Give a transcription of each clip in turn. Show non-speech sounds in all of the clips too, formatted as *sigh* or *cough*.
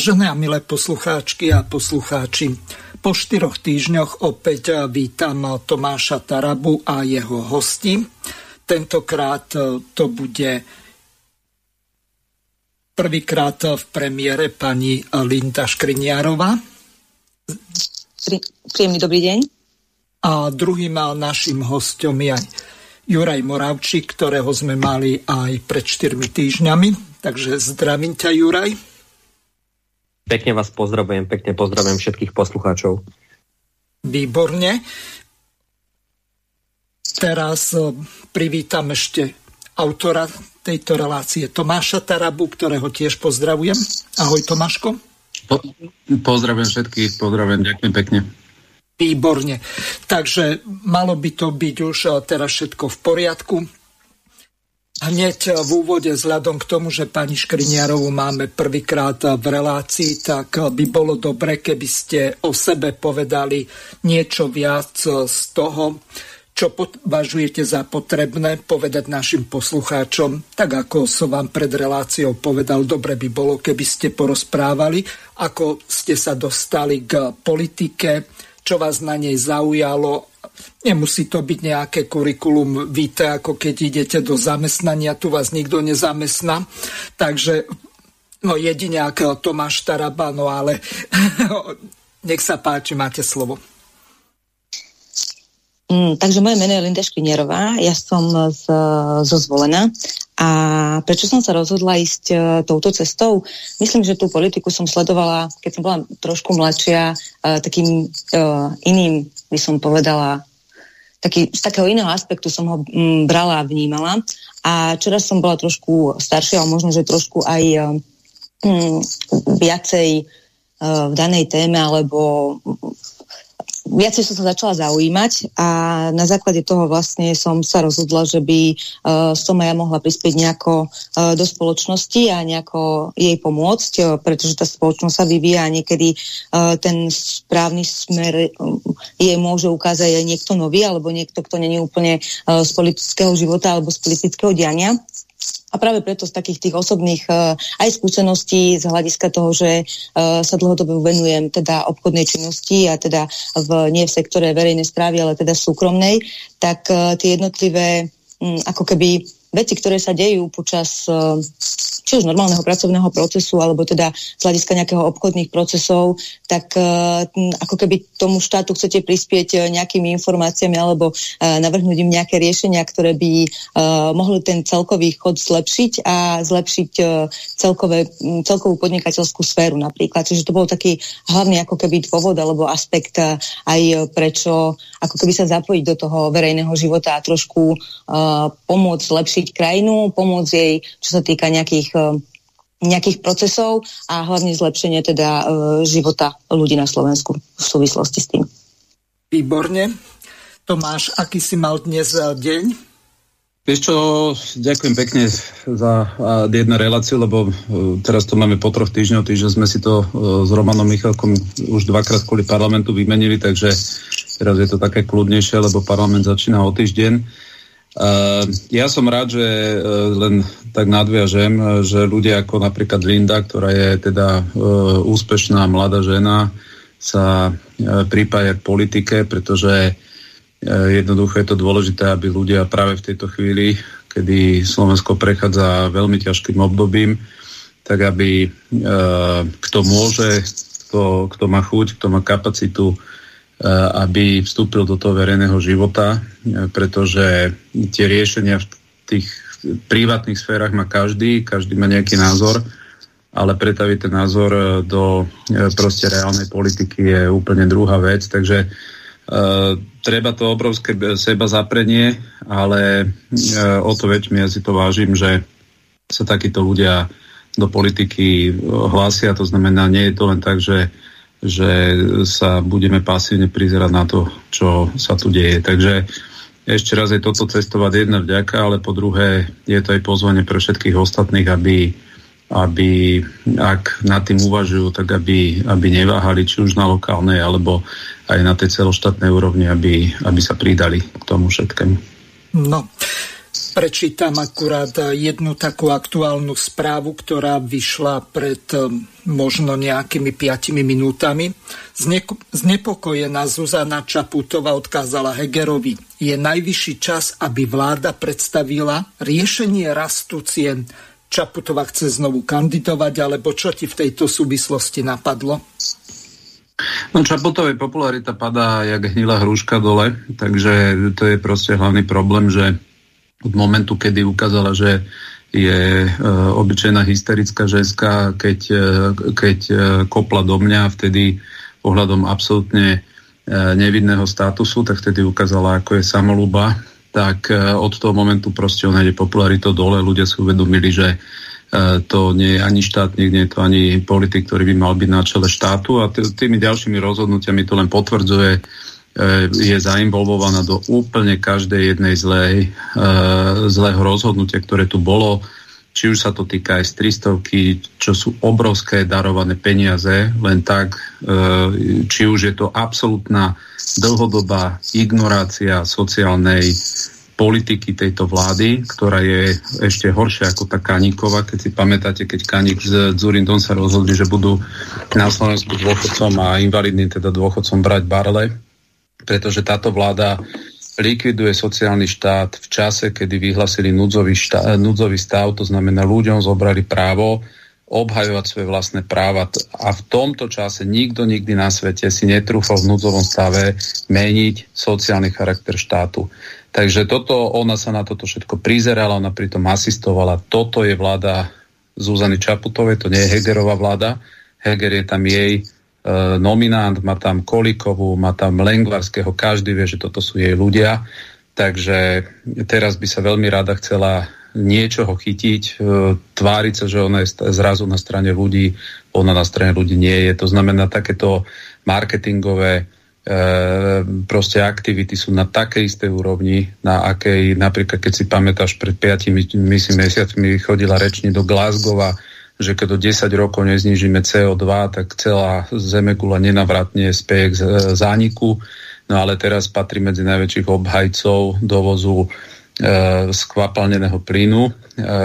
Vážené a milé poslucháčky a poslucháči, po štyroch týždňoch opäť vítam Tomáša Tarabu a jeho hosti. Tentokrát to bude prvýkrát v premiére pani Linda Škriniarová. Príjemný dobrý deň. A druhým našim hostom je Juraj Moravčík, ktorého sme mali aj pred 4 týždňami. Takže zdravím ťa, Juraj. Pekne vás pozdravujem, pekne pozdravujem všetkých poslucháčov. Výborne. Teraz e, privítam ešte autora tejto relácie Tomáša Tarabu, ktorého tiež pozdravujem. Ahoj Tomáško. Po, pozdravujem všetkých, pozdravujem, ďakujem pekne. Výborne. Takže malo by to byť už e, teraz všetko v poriadku. Hneď v úvode, vzhľadom k tomu, že pani Škriniarovú máme prvýkrát v relácii, tak by bolo dobre, keby ste o sebe povedali niečo viac z toho, čo považujete za potrebné povedať našim poslucháčom. Tak ako som vám pred reláciou povedal, dobre by bolo, keby ste porozprávali, ako ste sa dostali k politike, čo vás na nej zaujalo Nemusí to byť nejaké kurikulum víte, ako keď idete do zamestnania, tu vás nikto nezamestná. Takže no jedine ako Tomáš Taraba, no ale *laughs* nech sa páči, máte slovo. Mm, takže moje meno je Linda Škrinierová, ja som z, zo Zvolena a prečo som sa rozhodla ísť uh, touto cestou? Myslím, že tú politiku som sledovala, keď som bola trošku mladšia, uh, takým uh, iným, by som povedala, taký, z takého iného aspektu som ho mm, brala a vnímala. A čoraz som bola trošku staršia, a možno, že trošku aj mm, viacej v danej téme, alebo viacej som sa začala zaujímať a na základe toho vlastne som sa rozhodla, že by uh, som aj ja mohla prispieť nejako uh, do spoločnosti a nejako jej pomôcť, uh, pretože tá spoločnosť sa vyvíja a niekedy uh, ten správny smer uh, jej môže ukázať aj niekto nový alebo niekto, kto není úplne uh, z politického života alebo z politického diania. A práve preto z takých tých osobných uh, aj skúseností z hľadiska toho, že uh, sa dlhodobo venujem teda obchodnej činnosti a teda v, nie v sektore verejnej správy, ale teda súkromnej, tak uh, tie jednotlivé um, ako keby veci, ktoré sa dejú počas či už normálneho pracovného procesu, alebo teda z hľadiska nejakého obchodných procesov, tak uh, ako keby tomu štátu chcete prispieť uh, nejakými informáciami alebo navrhnúť im nejaké riešenia, ktoré by mohli ten celkový chod zlepšiť a zlepšiť celkové, celkovú podnikateľskú sféru napríklad. Čiže to bol taký hlavný ako keby dôvod alebo aspekt aj prečo ako keby sa zapojiť do toho verejného života a trošku pomôcť zlepšiť zlepšiť krajinu, pomôcť jej, čo sa týka nejakých eh, nejakých procesov a hlavne zlepšenie teda e, života ľudí na Slovensku v súvislosti s tým. Výborne. Tomáš, aký si mal dnes eh, deň? Vieš čo, ďakujem pekne za jednu reláciu, lebo teraz to máme po troch týždňoch, týždeň sme si to s Romanom Michalkom už dvakrát kvôli parlamentu vymenili, takže teraz je to také kľudnejšie, lebo parlament začína o týždeň. Uh, ja som rád, že uh, len tak nadviažem, uh, že ľudia ako napríklad Linda, ktorá je teda úspešná mladá žena, sa pripája k politike, pretože jednoducho je to dôležité, aby ľudia práve v tejto chvíli, kedy Slovensko prechádza veľmi ťažkým obdobím, tak aby kto môže, kto, kto má chuť, kto má kapacitu, Eh, aby vstúpil do toho verejného života, eh, pretože tie riešenia v tých privátnych sférach má každý, každý má nejaký názor ale pretaviť ten názor e, do proste reálnej politiky je úplne druhá vec, takže uh, treba to obrovské seba zaprenie, ale uh, o to väčšie ja si to vážim, že sa takíto ľudia do politiky hlásia, to znamená, nie je to len tak, že že sa budeme pasívne prizerať na to, čo sa tu deje. Takže ešte raz je toto cestovať jedna vďaka, ale po druhé je to aj pozvanie pre všetkých ostatných, aby, aby ak nad tým uvažujú, tak aby, aby neváhali či už na lokálnej alebo aj na tej celoštátnej úrovni, aby, aby sa pridali k tomu všetkému. No, Prečítam akurát jednu takú aktuálnu správu, ktorá vyšla pred um, možno nejakými 5 minútami. Znepokojená Zuzana Čaputová odkázala Hegerovi. Je najvyšší čas, aby vláda predstavila riešenie rastu cien. Čaputová chce znovu kandidovať, alebo čo ti v tejto súvislosti napadlo? No Čaputovej popularita padá jak hnilá hruška dole, takže to je proste hlavný problém, že od momentu, kedy ukázala, že je e, obyčajná hysterická ženská, keď, e, keď e, kopla do mňa vtedy ohľadom absolútne e, nevidného statusu, tak vtedy ukázala, ako je samolúba, tak e, od toho momentu proste ona ide popularitou dole. Ľudia si uvedomili, že to nie je ani štátnik, nie je to ani politik, ktorý by mal byť na čele štátu a tými ďalšími rozhodnutiami to len potvrdzuje je zainvolvovaná do úplne každej jednej zlej, e, zlého rozhodnutia, ktoré tu bolo. Či už sa to týka aj z 300, čo sú obrovské darované peniaze, len tak, e, či už je to absolútna dlhodobá ignorácia sociálnej politiky tejto vlády, ktorá je ešte horšia ako tá Kaníková. Keď si pamätáte, keď Kaník s Zurindom sa rozhodli, že budú na Slovensku dôchodcom a invalidným teda dôchodcom brať barle, pretože táto vláda likviduje sociálny štát v čase, kedy vyhlasili núdzový, štá, núdzový stav, to znamená ľuďom zobrali právo obhajovať svoje vlastné práva. A v tomto čase nikto nikdy na svete si netrúfal v núdzovom stave meniť sociálny charakter štátu. Takže toto, ona sa na toto všetko prizerala, ona pritom asistovala. Toto je vláda Zuzany Čaputovej, to nie je Hegerová vláda. Heger je tam jej nominant, má tam Kolikovú, má tam Lengvarského, každý vie, že toto sú jej ľudia. Takže teraz by sa veľmi rada chcela niečoho chytiť, e, tváriť sa, že ona je zrazu na strane ľudí, ona na strane ľudí nie je. To znamená, takéto marketingové e, proste aktivity sú na takej istej úrovni, na akej, napríklad keď si pamätáš, pred 5 myslím, mesiacmi chodila rečni do Glasgowa že keď do 10 rokov neznižíme CO2, tak celá Zemegula nenavratne speje k zániku. No ale teraz patrí medzi najväčších obhajcov dovozu e, skvapalneného plynu, e,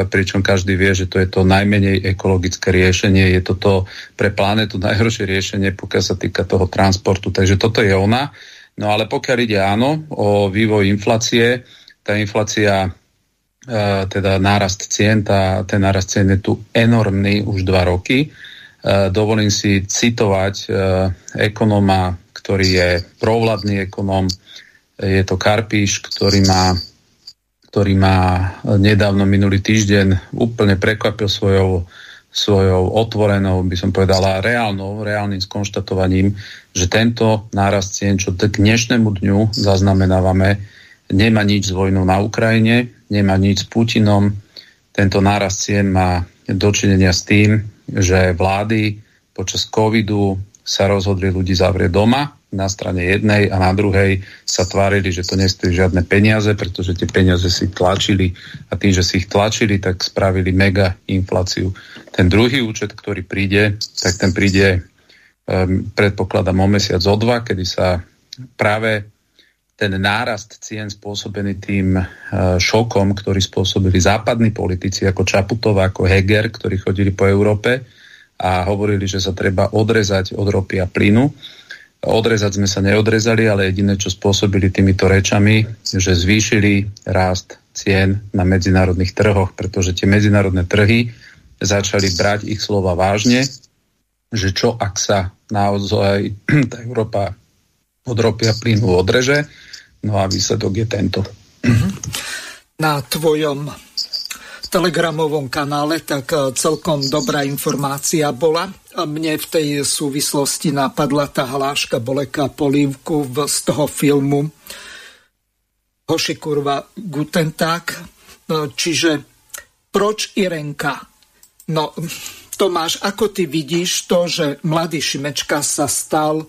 pričom každý vie, že to je to najmenej ekologické riešenie. Je to to pre planetu najhoršie riešenie, pokiaľ sa týka toho transportu. Takže toto je ona. No ale pokiaľ ide áno o vývoj inflácie, tá inflácia teda nárast cien, tá, ten nárast cien je tu enormný už dva roky. E, dovolím si citovať e, ekonóma, ktorý je provladný ekonóm, je to Karpíš, ktorý má, ktorý má nedávno minulý týždeň úplne prekvapil svojou, svojou otvorenou, by som povedala, reálnou, reálnym skonštatovaním, že tento nárast cien, čo k dnešnému dňu zaznamenávame, nemá nič s vojnou na Ukrajine, nemá nič s Putinom. Tento nárast cien má dočinenia s tým, že vlády počas covidu sa rozhodli ľudí zavrieť doma na strane jednej a na druhej sa tvárili, že to nestojí žiadne peniaze, pretože tie peniaze si tlačili a tým, že si ich tlačili, tak spravili mega infláciu. Ten druhý účet, ktorý príde, tak ten príde um, predpokladám o mesiac o dva, kedy sa práve ten nárast cien spôsobený tým e, šokom, ktorý spôsobili západní politici ako Čaputová, ako Heger, ktorí chodili po Európe a hovorili, že sa treba odrezať od ropy a plynu. Odrezať sme sa neodrezali, ale jediné, čo spôsobili týmito rečami, že zvýšili rást cien na medzinárodných trhoch, pretože tie medzinárodné trhy začali brať ich slova vážne, že čo ak sa naozaj *clears throat* tá Európa od ropy plynu odreže, No a výsledok je tento. Na tvojom telegramovom kanále, tak celkom dobrá informácia bola. Mne v tej súvislosti napadla tá hláška Boleka Polívku z toho filmu Hoši kurva Gutentag. Čiže proč Irenka? No, Tomáš, ako ty vidíš to, že mladý Šimečka sa stal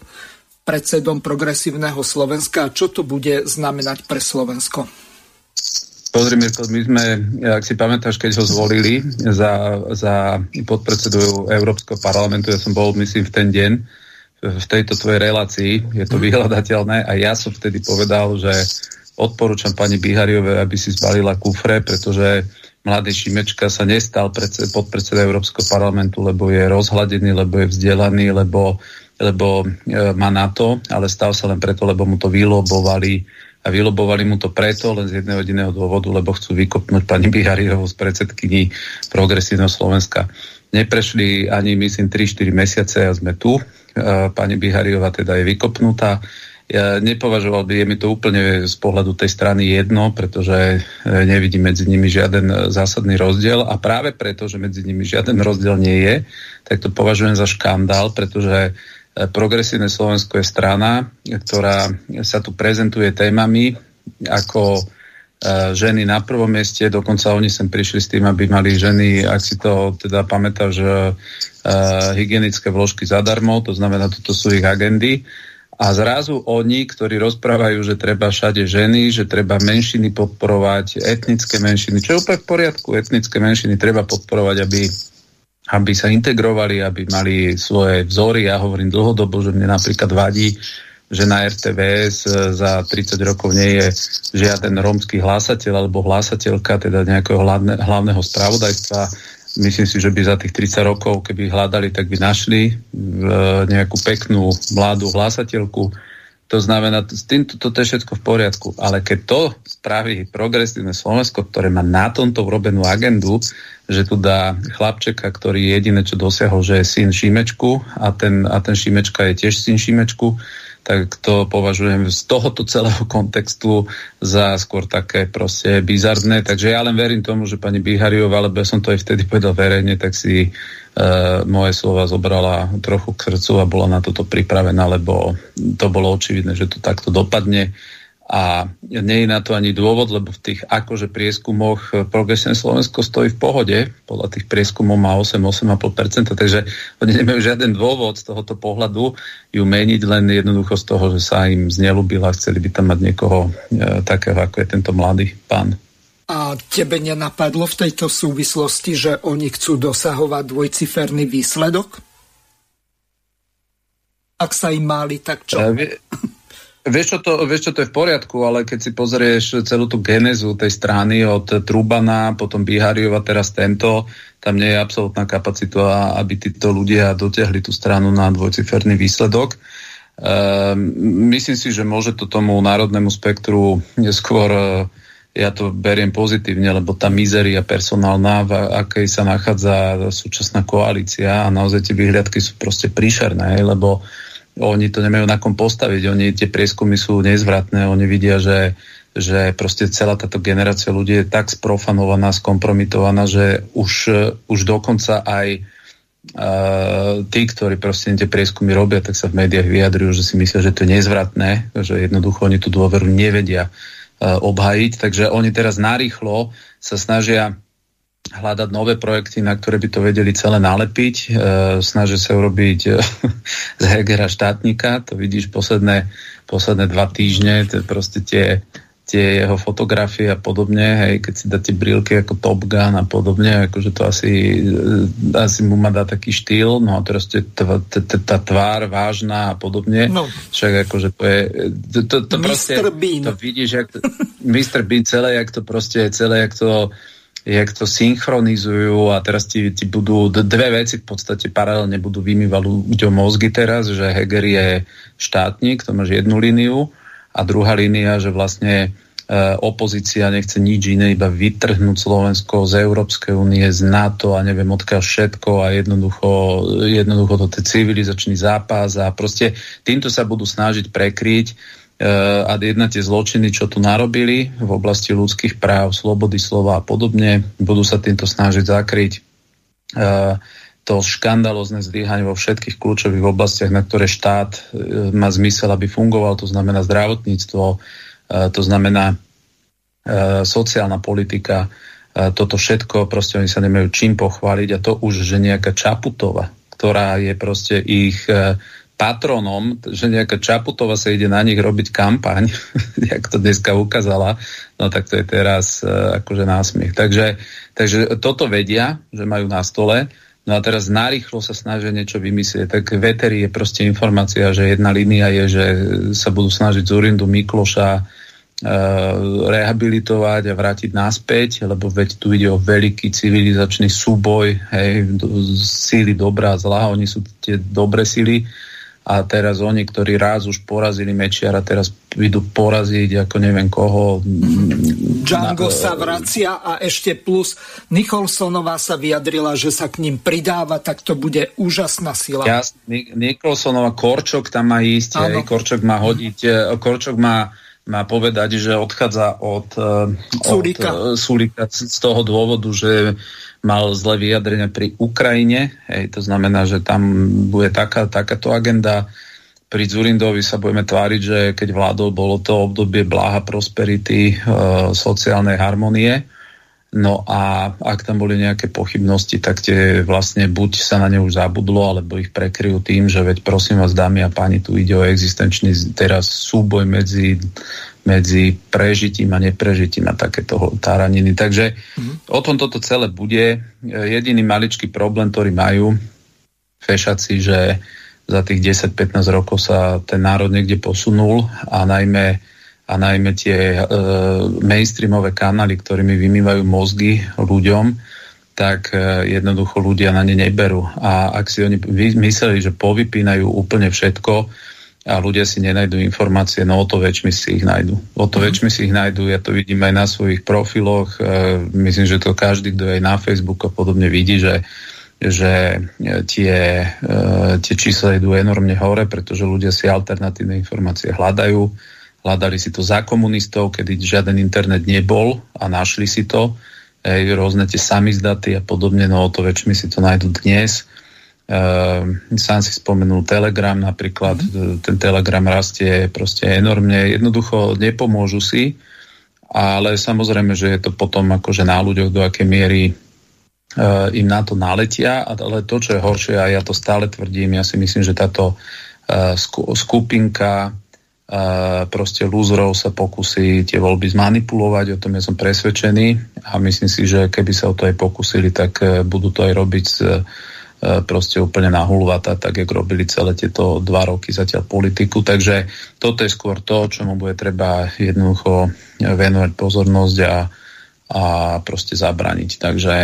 predsedom progresívneho Slovenska. A čo to bude znamenať pre Slovensko? Pozrime to, my sme, ak si pamätáš, keď ho zvolili za, za podpredsedu Európskeho parlamentu, ja som bol, myslím, v ten deň v tejto tvojej relácii, je to vyhľadateľné. A ja som vtedy povedal, že odporúčam pani Bihariove, aby si zbalila kufre, pretože mladý Šimečka sa nestal podpredseda Európskeho parlamentu, lebo je rozhladený, lebo je vzdelaný, lebo, lebo e, má na to, ale stal sa len preto, lebo mu to vylobovali a vylobovali mu to preto len z jedného jediného dôvodu, lebo chcú vykopnúť pani Bihariovú z predsedkyni Progresívneho Slovenska. Neprešli ani, myslím, 3-4 mesiace a sme tu. E, pani Bihariova teda je vykopnutá ja nepovažoval by, je mi to úplne z pohľadu tej strany jedno, pretože e, nevidím medzi nimi žiaden e, zásadný rozdiel a práve preto, že medzi nimi žiaden rozdiel nie je, tak to považujem za škandál, pretože e, Progresívne Slovensko je strana, ktorá sa tu prezentuje témami ako ženy na prvom mieste, dokonca oni sem prišli s tým, aby mali ženy, ak si to teda pamätáš, hygienické vložky zadarmo, to znamená, toto sú ich agendy. A zrazu oni, ktorí rozprávajú, že treba všade ženy, že treba menšiny podporovať, etnické menšiny, čo je úplne v poriadku, etnické menšiny treba podporovať, aby, aby sa integrovali, aby mali svoje vzory. Ja hovorím dlhodobo, že mne napríklad vadí, že na RTVS za 30 rokov nie je žiaden rómsky hlásateľ alebo hlásateľka, teda nejakého hlavného spravodajstva myslím si, že by za tých 30 rokov, keby hľadali, tak by našli e, nejakú peknú mladú hlásateľku. To znamená, s týmto to je všetko v poriadku. Ale keď to spraví progresívne Slovensko, ktoré má na tomto urobenú agendu, že tu dá chlapčeka, ktorý jediné, čo dosiahol, že je syn Šimečku a ten, a ten Šimečka je tiež syn Šimečku, tak to považujem z tohoto celého kontextu za skôr také proste bizarné. Takže ja len verím tomu, že pani Bihariová, alebo ja som to aj vtedy povedal verejne, tak si moje slova zobrala trochu k srdcu a bola na toto pripravená, lebo to bolo očividné, že to takto dopadne a nie je na to ani dôvod, lebo v tých akože prieskumoch progresívne Slovensko stojí v pohode, podľa tých prieskumov má 8-8,5%, takže oni nemajú žiaden dôvod z tohoto pohľadu ju meniť, len jednoducho z toho, že sa im znelúbila, chceli by tam mať niekoho e, takého, ako je tento mladý pán. A tebe nenapadlo v tejto súvislosti, že oni chcú dosahovať dvojciferný výsledok? Ak sa im máli, tak čo? Ja, Vieš čo, to, vieš, čo to je v poriadku, ale keď si pozrieš celú tú genezu tej strany od Trubana, potom Bihariova, teraz tento, tam nie je absolútna kapacita, aby títo ľudia dotiahli tú stranu na dvojciferný výsledok. Ehm, myslím si, že môže to tomu národnému spektru neskôr e, ja to beriem pozitívne, lebo tá mizeria personálna, v akej sa nachádza súčasná koalícia a naozaj tie vyhliadky sú proste príšerné, lebo oni to nemajú na kom postaviť, oni tie prieskumy sú nezvratné, oni vidia, že, že proste celá táto generácia ľudí je tak sprofanovaná, skompromitovaná, že už, už dokonca aj uh, tí, ktorí proste tie prieskumy robia, tak sa v médiách vyjadrujú, že si myslia, že to je nezvratné, že jednoducho oni tú dôveru nevedia obhajiť, takže oni teraz narýchlo sa snažia hľadať nové projekty, na ktoré by to vedeli celé nalepiť. E, snažia sa urobiť e, *laughs* z Hegera štátnika, to vidíš posledné, posledné dva týždne, to proste tie, tie jeho fotografie a podobne, hej, keď si dá tie brilky ako Top Gun a podobne, akože to asi, e, asi mu má dá taký štýl, no a teraz tá tvár vážna a podobne, no. však akože to je, to, to, to proste, Bean. to vidíš, jak Mr. Bean celé, jak to proste, celé, jak to jak to synchronizujú a teraz ti, ti budú dve veci v podstate paralelne budú vymývať ľuďom mozgy teraz, že Heger je štátnik, to máš jednu líniu a druhá línia, že vlastne e, opozícia nechce nič iné, iba vytrhnúť Slovensko z Európskej únie, z NATO a neviem odkiaľ všetko a jednoducho, jednoducho to je civilizačný zápas a proste týmto sa budú snažiť prekryť a jedna tie zločiny, čo tu narobili v oblasti ľudských práv, slobody slova a podobne, budú sa týmto snažiť zakryť to škandalozne zlyhanie vo všetkých kľúčových oblastiach, na ktoré štát má zmysel, aby fungoval, to znamená zdravotníctvo, to znamená sociálna politika, toto všetko, proste oni sa nemajú čím pochváliť a to už, že nejaká Čaputová, ktorá je proste ich patronom, že nejaká Čaputová sa ide na nich robiť kampaň, *laughs* jak to dneska ukázala, no tak to je teraz akože násmiech. Takže, takže toto vedia, že majú na stole, no a teraz narýchlo sa snažia niečo vymyslieť. Tak veteri je proste informácia, že jedna línia je, že sa budú snažiť z Urindu Mikloša uh, rehabilitovať a vrátiť naspäť, lebo veď tu ide o veľký civilizačný súboj, hej, síly dobrá a zlá, oni sú tie dobré síly, a teraz oni, ktorí raz už porazili Mečiara, teraz idú poraziť ako neviem koho. Django na, sa vracia a ešte plus Nicholsonová sa vyjadrila, že sa k ním pridáva, tak to bude úžasná sila. Ja, Nicholsonová, Korčok tam má ísť, aj, Korčok má hodiť, e, Korčok má má povedať, že odchádza od, e, Sulika. od Sulika z toho dôvodu, že mal zlé vyjadrenia pri Ukrajine. Hej, to znamená, že tam bude taká, takáto agenda. Pri Zurindovi sa budeme tváriť, že keď vládol, bolo to obdobie bláha prosperity, e, sociálnej harmonie. No a ak tam boli nejaké pochybnosti, tak tie vlastne buď sa na ne už zabudlo, alebo ich prekryjú tým, že veď prosím vás, dámy a páni, tu ide o existenčný teraz súboj medzi medzi prežitím a neprežitím a takéto táraniny. Takže mm-hmm. o tom toto celé bude. Jediný maličký problém, ktorý majú fešaci, že za tých 10-15 rokov sa ten národ niekde posunul a najmä, a najmä tie e, mainstreamové kanály, ktorými vymývajú mozgy ľuďom, tak e, jednoducho ľudia na ne neberú. A ak si oni mysleli, že povypínajú úplne všetko, a ľudia si nenajdu informácie, no o to väčšmi si ich nájdu. O to mm. väčšmi si ich nájdu, ja to vidím aj na svojich profiloch, e, myslím, že to každý, kto je na Facebooku a podobne vidí, že, že e, tie, e, tie čísla idú enormne hore, pretože ľudia si alternatívne informácie hľadajú. Hľadali si to za komunistov, kedy žiaden internet nebol a našli si to. E, rôzne tie samizdaty a podobne, no o to väčšmi si to nájdu dnes Uh, sám si spomenul Telegram napríklad, mm. ten Telegram rastie proste enormne, jednoducho nepomôžu si, ale samozrejme, že je to potom akože na ľuďoch, do akej miery uh, im na to naletia, ale to, čo je horšie, a ja to stále tvrdím, ja si myslím, že táto uh, skupinka proste lúzrov sa pokusí tie voľby zmanipulovať, o tom ja som presvedčený a myslím si, že keby sa o to aj pokusili, tak uh, budú to aj robiť uh, E, proste úplne na hulvata, tak jak robili celé tieto dva roky zatiaľ politiku. Takže toto je skôr to, čomu bude treba jednoducho venovať pozornosť a, a proste zabraniť. Takže,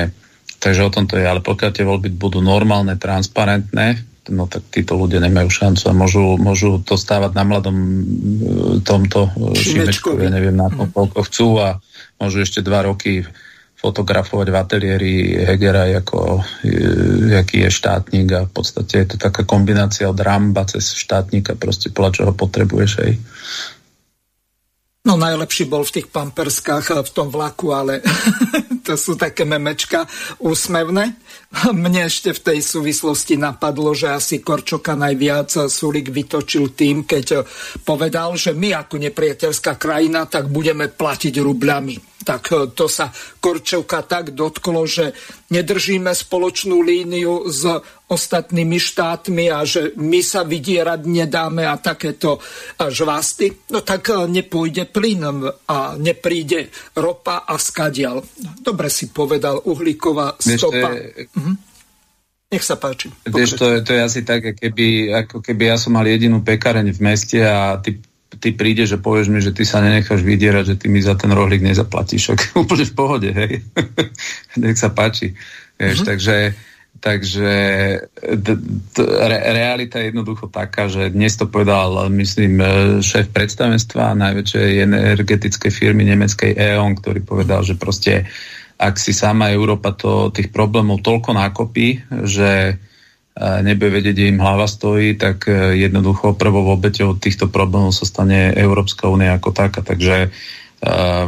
takže o tom to je. Ale pokiaľ tie voľby budú normálne, transparentné, no tak títo ľudia nemajú šancu a môžu, môžu to stávať na mladom e, tomto e, Šimečkovi, neviem na to, koľko chcú a môžu ešte dva roky fotografovať v ateliéri Hegera ako jaký je štátnik a v podstate je to taká kombinácia od Ramba cez štátnika, proste podľa čoho potrebuješ aj. No najlepší bol v tých pamperskách v tom vlaku, ale *laughs* to sú také memečka úsmevné. Mne ešte v tej súvislosti napadlo, že asi Korčoka najviac Sulik vytočil tým, keď povedal, že my ako nepriateľská krajina tak budeme platiť rubľami tak e, to sa Korčovka tak dotklo, že nedržíme spoločnú líniu s ostatnými štátmi a že my sa vydierať nedáme a takéto žvásty, no tak e, nepôjde plyn a nepríde ropa a skadial. Dobre si povedal uhlíková stopa. Ešte... Mhm. Nech sa páči. Vieš, to, je, to je asi tak, keby, ako keby ja som mal jedinú pekareň v meste a ty ty príde, že povieš mi, že ty sa nenecháš vydierať, že ty mi za ten rohlík nezaplatíš. Ok, úplne v pohode, hej. *laughs* Nech sa páči. Vieš, mm-hmm. takže takže d- d- re- realita je jednoducho taká, že dnes to povedal, myslím, šéf predstavenstva najväčšej energetickej firmy nemeckej E.ON, ktorý povedal, že proste ak si sama Európa to, tých problémov toľko nákopí, že nebude vedieť, kde im hlava stojí, tak jednoducho prvou obeťou týchto problémov sa stane Európska únia ako taká. Takže uh,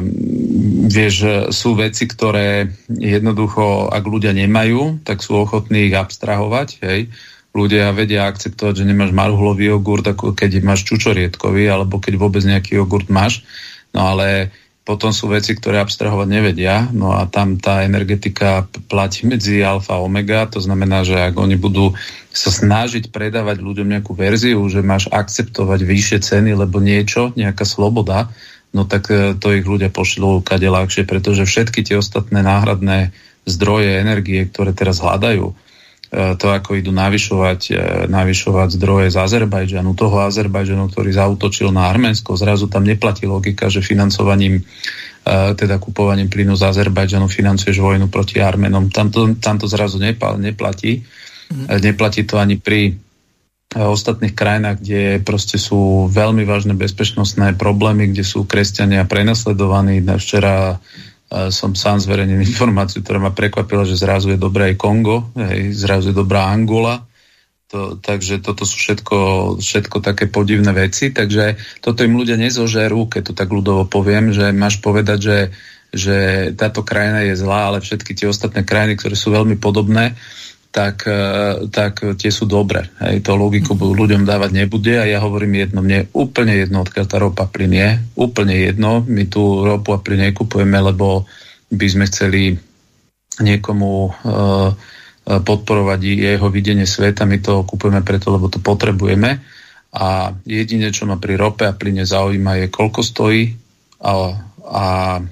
vieš, sú veci, ktoré jednoducho, ak ľudia nemajú, tak sú ochotní ich abstrahovať, hej, ľudia vedia akceptovať, že nemáš marhulový jogurt, ako keď máš čučoriedkový, alebo keď vôbec nejaký jogurt máš. No ale potom sú veci, ktoré abstrahovať nevedia, no a tam tá energetika platí medzi alfa a omega, to znamená, že ak oni budú sa snažiť predávať ľuďom nejakú verziu, že máš akceptovať vyššie ceny, lebo niečo, nejaká sloboda, no tak e, to ich ľudia pošlú kade ľahšie, pretože všetky tie ostatné náhradné zdroje energie, ktoré teraz hľadajú, to, ako idú navyšovať, e, navyšovať zdroje z Azerbajdžanu, toho Azerbajdžanu, ktorý zautočil na Arménsko. Zrazu tam neplatí logika, že financovaním, e, teda kupovaním plynu z Azerbajdžanu financuješ vojnu proti Arménom. Tam to, tam to zrazu neplatí. Mm. Neplatí to ani pri ostatných krajinách, kde proste sú veľmi vážne bezpečnostné problémy, kde sú kresťania prenasledovaní. Včera som sám zverejnil informáciu, ktorá ma prekvapila, že zrazu je dobré aj Kongo, hej, zrazu je dobrá Angola. To, takže toto sú všetko, všetko také podivné veci, takže toto im ľudia nezožerú, keď to tak ľudovo poviem, že máš povedať, že, že táto krajina je zlá, ale všetky tie ostatné krajiny, ktoré sú veľmi podobné, tak, e, tak tie sú dobré. Hej, to logiku ľuďom dávať nebude a ja hovorím jedno, mne je úplne jedno, odkiaľ tá ropa plyn je, úplne jedno, my tu ropu a plyn nekupujeme, lebo by sme chceli niekomu uh, podporovať jeho videnie sveta, my to kupujeme preto, lebo to potrebujeme a jedine, čo ma pri rope a plyne zaujíma je, koľko stojí a, a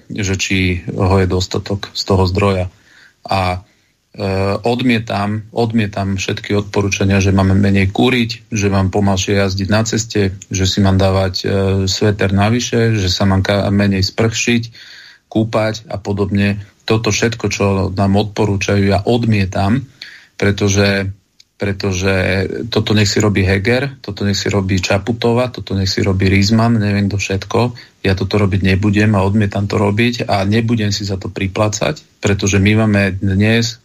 že či ho je dostatok z toho zdroja. A odmietam, odmietam všetky odporúčania, že máme menej kúriť, že mám pomalšie jazdiť na ceste, že si mám dávať e, sveter navyše, že sa mám menej sprchšiť, kúpať a podobne. Toto všetko, čo nám odporúčajú, ja odmietam, pretože, pretože toto nech si robí Heger, toto nech si robí Čaputova, toto nech si robí Rizman, neviem to všetko. Ja toto robiť nebudem a odmietam to robiť a nebudem si za to priplácať, pretože my máme dnes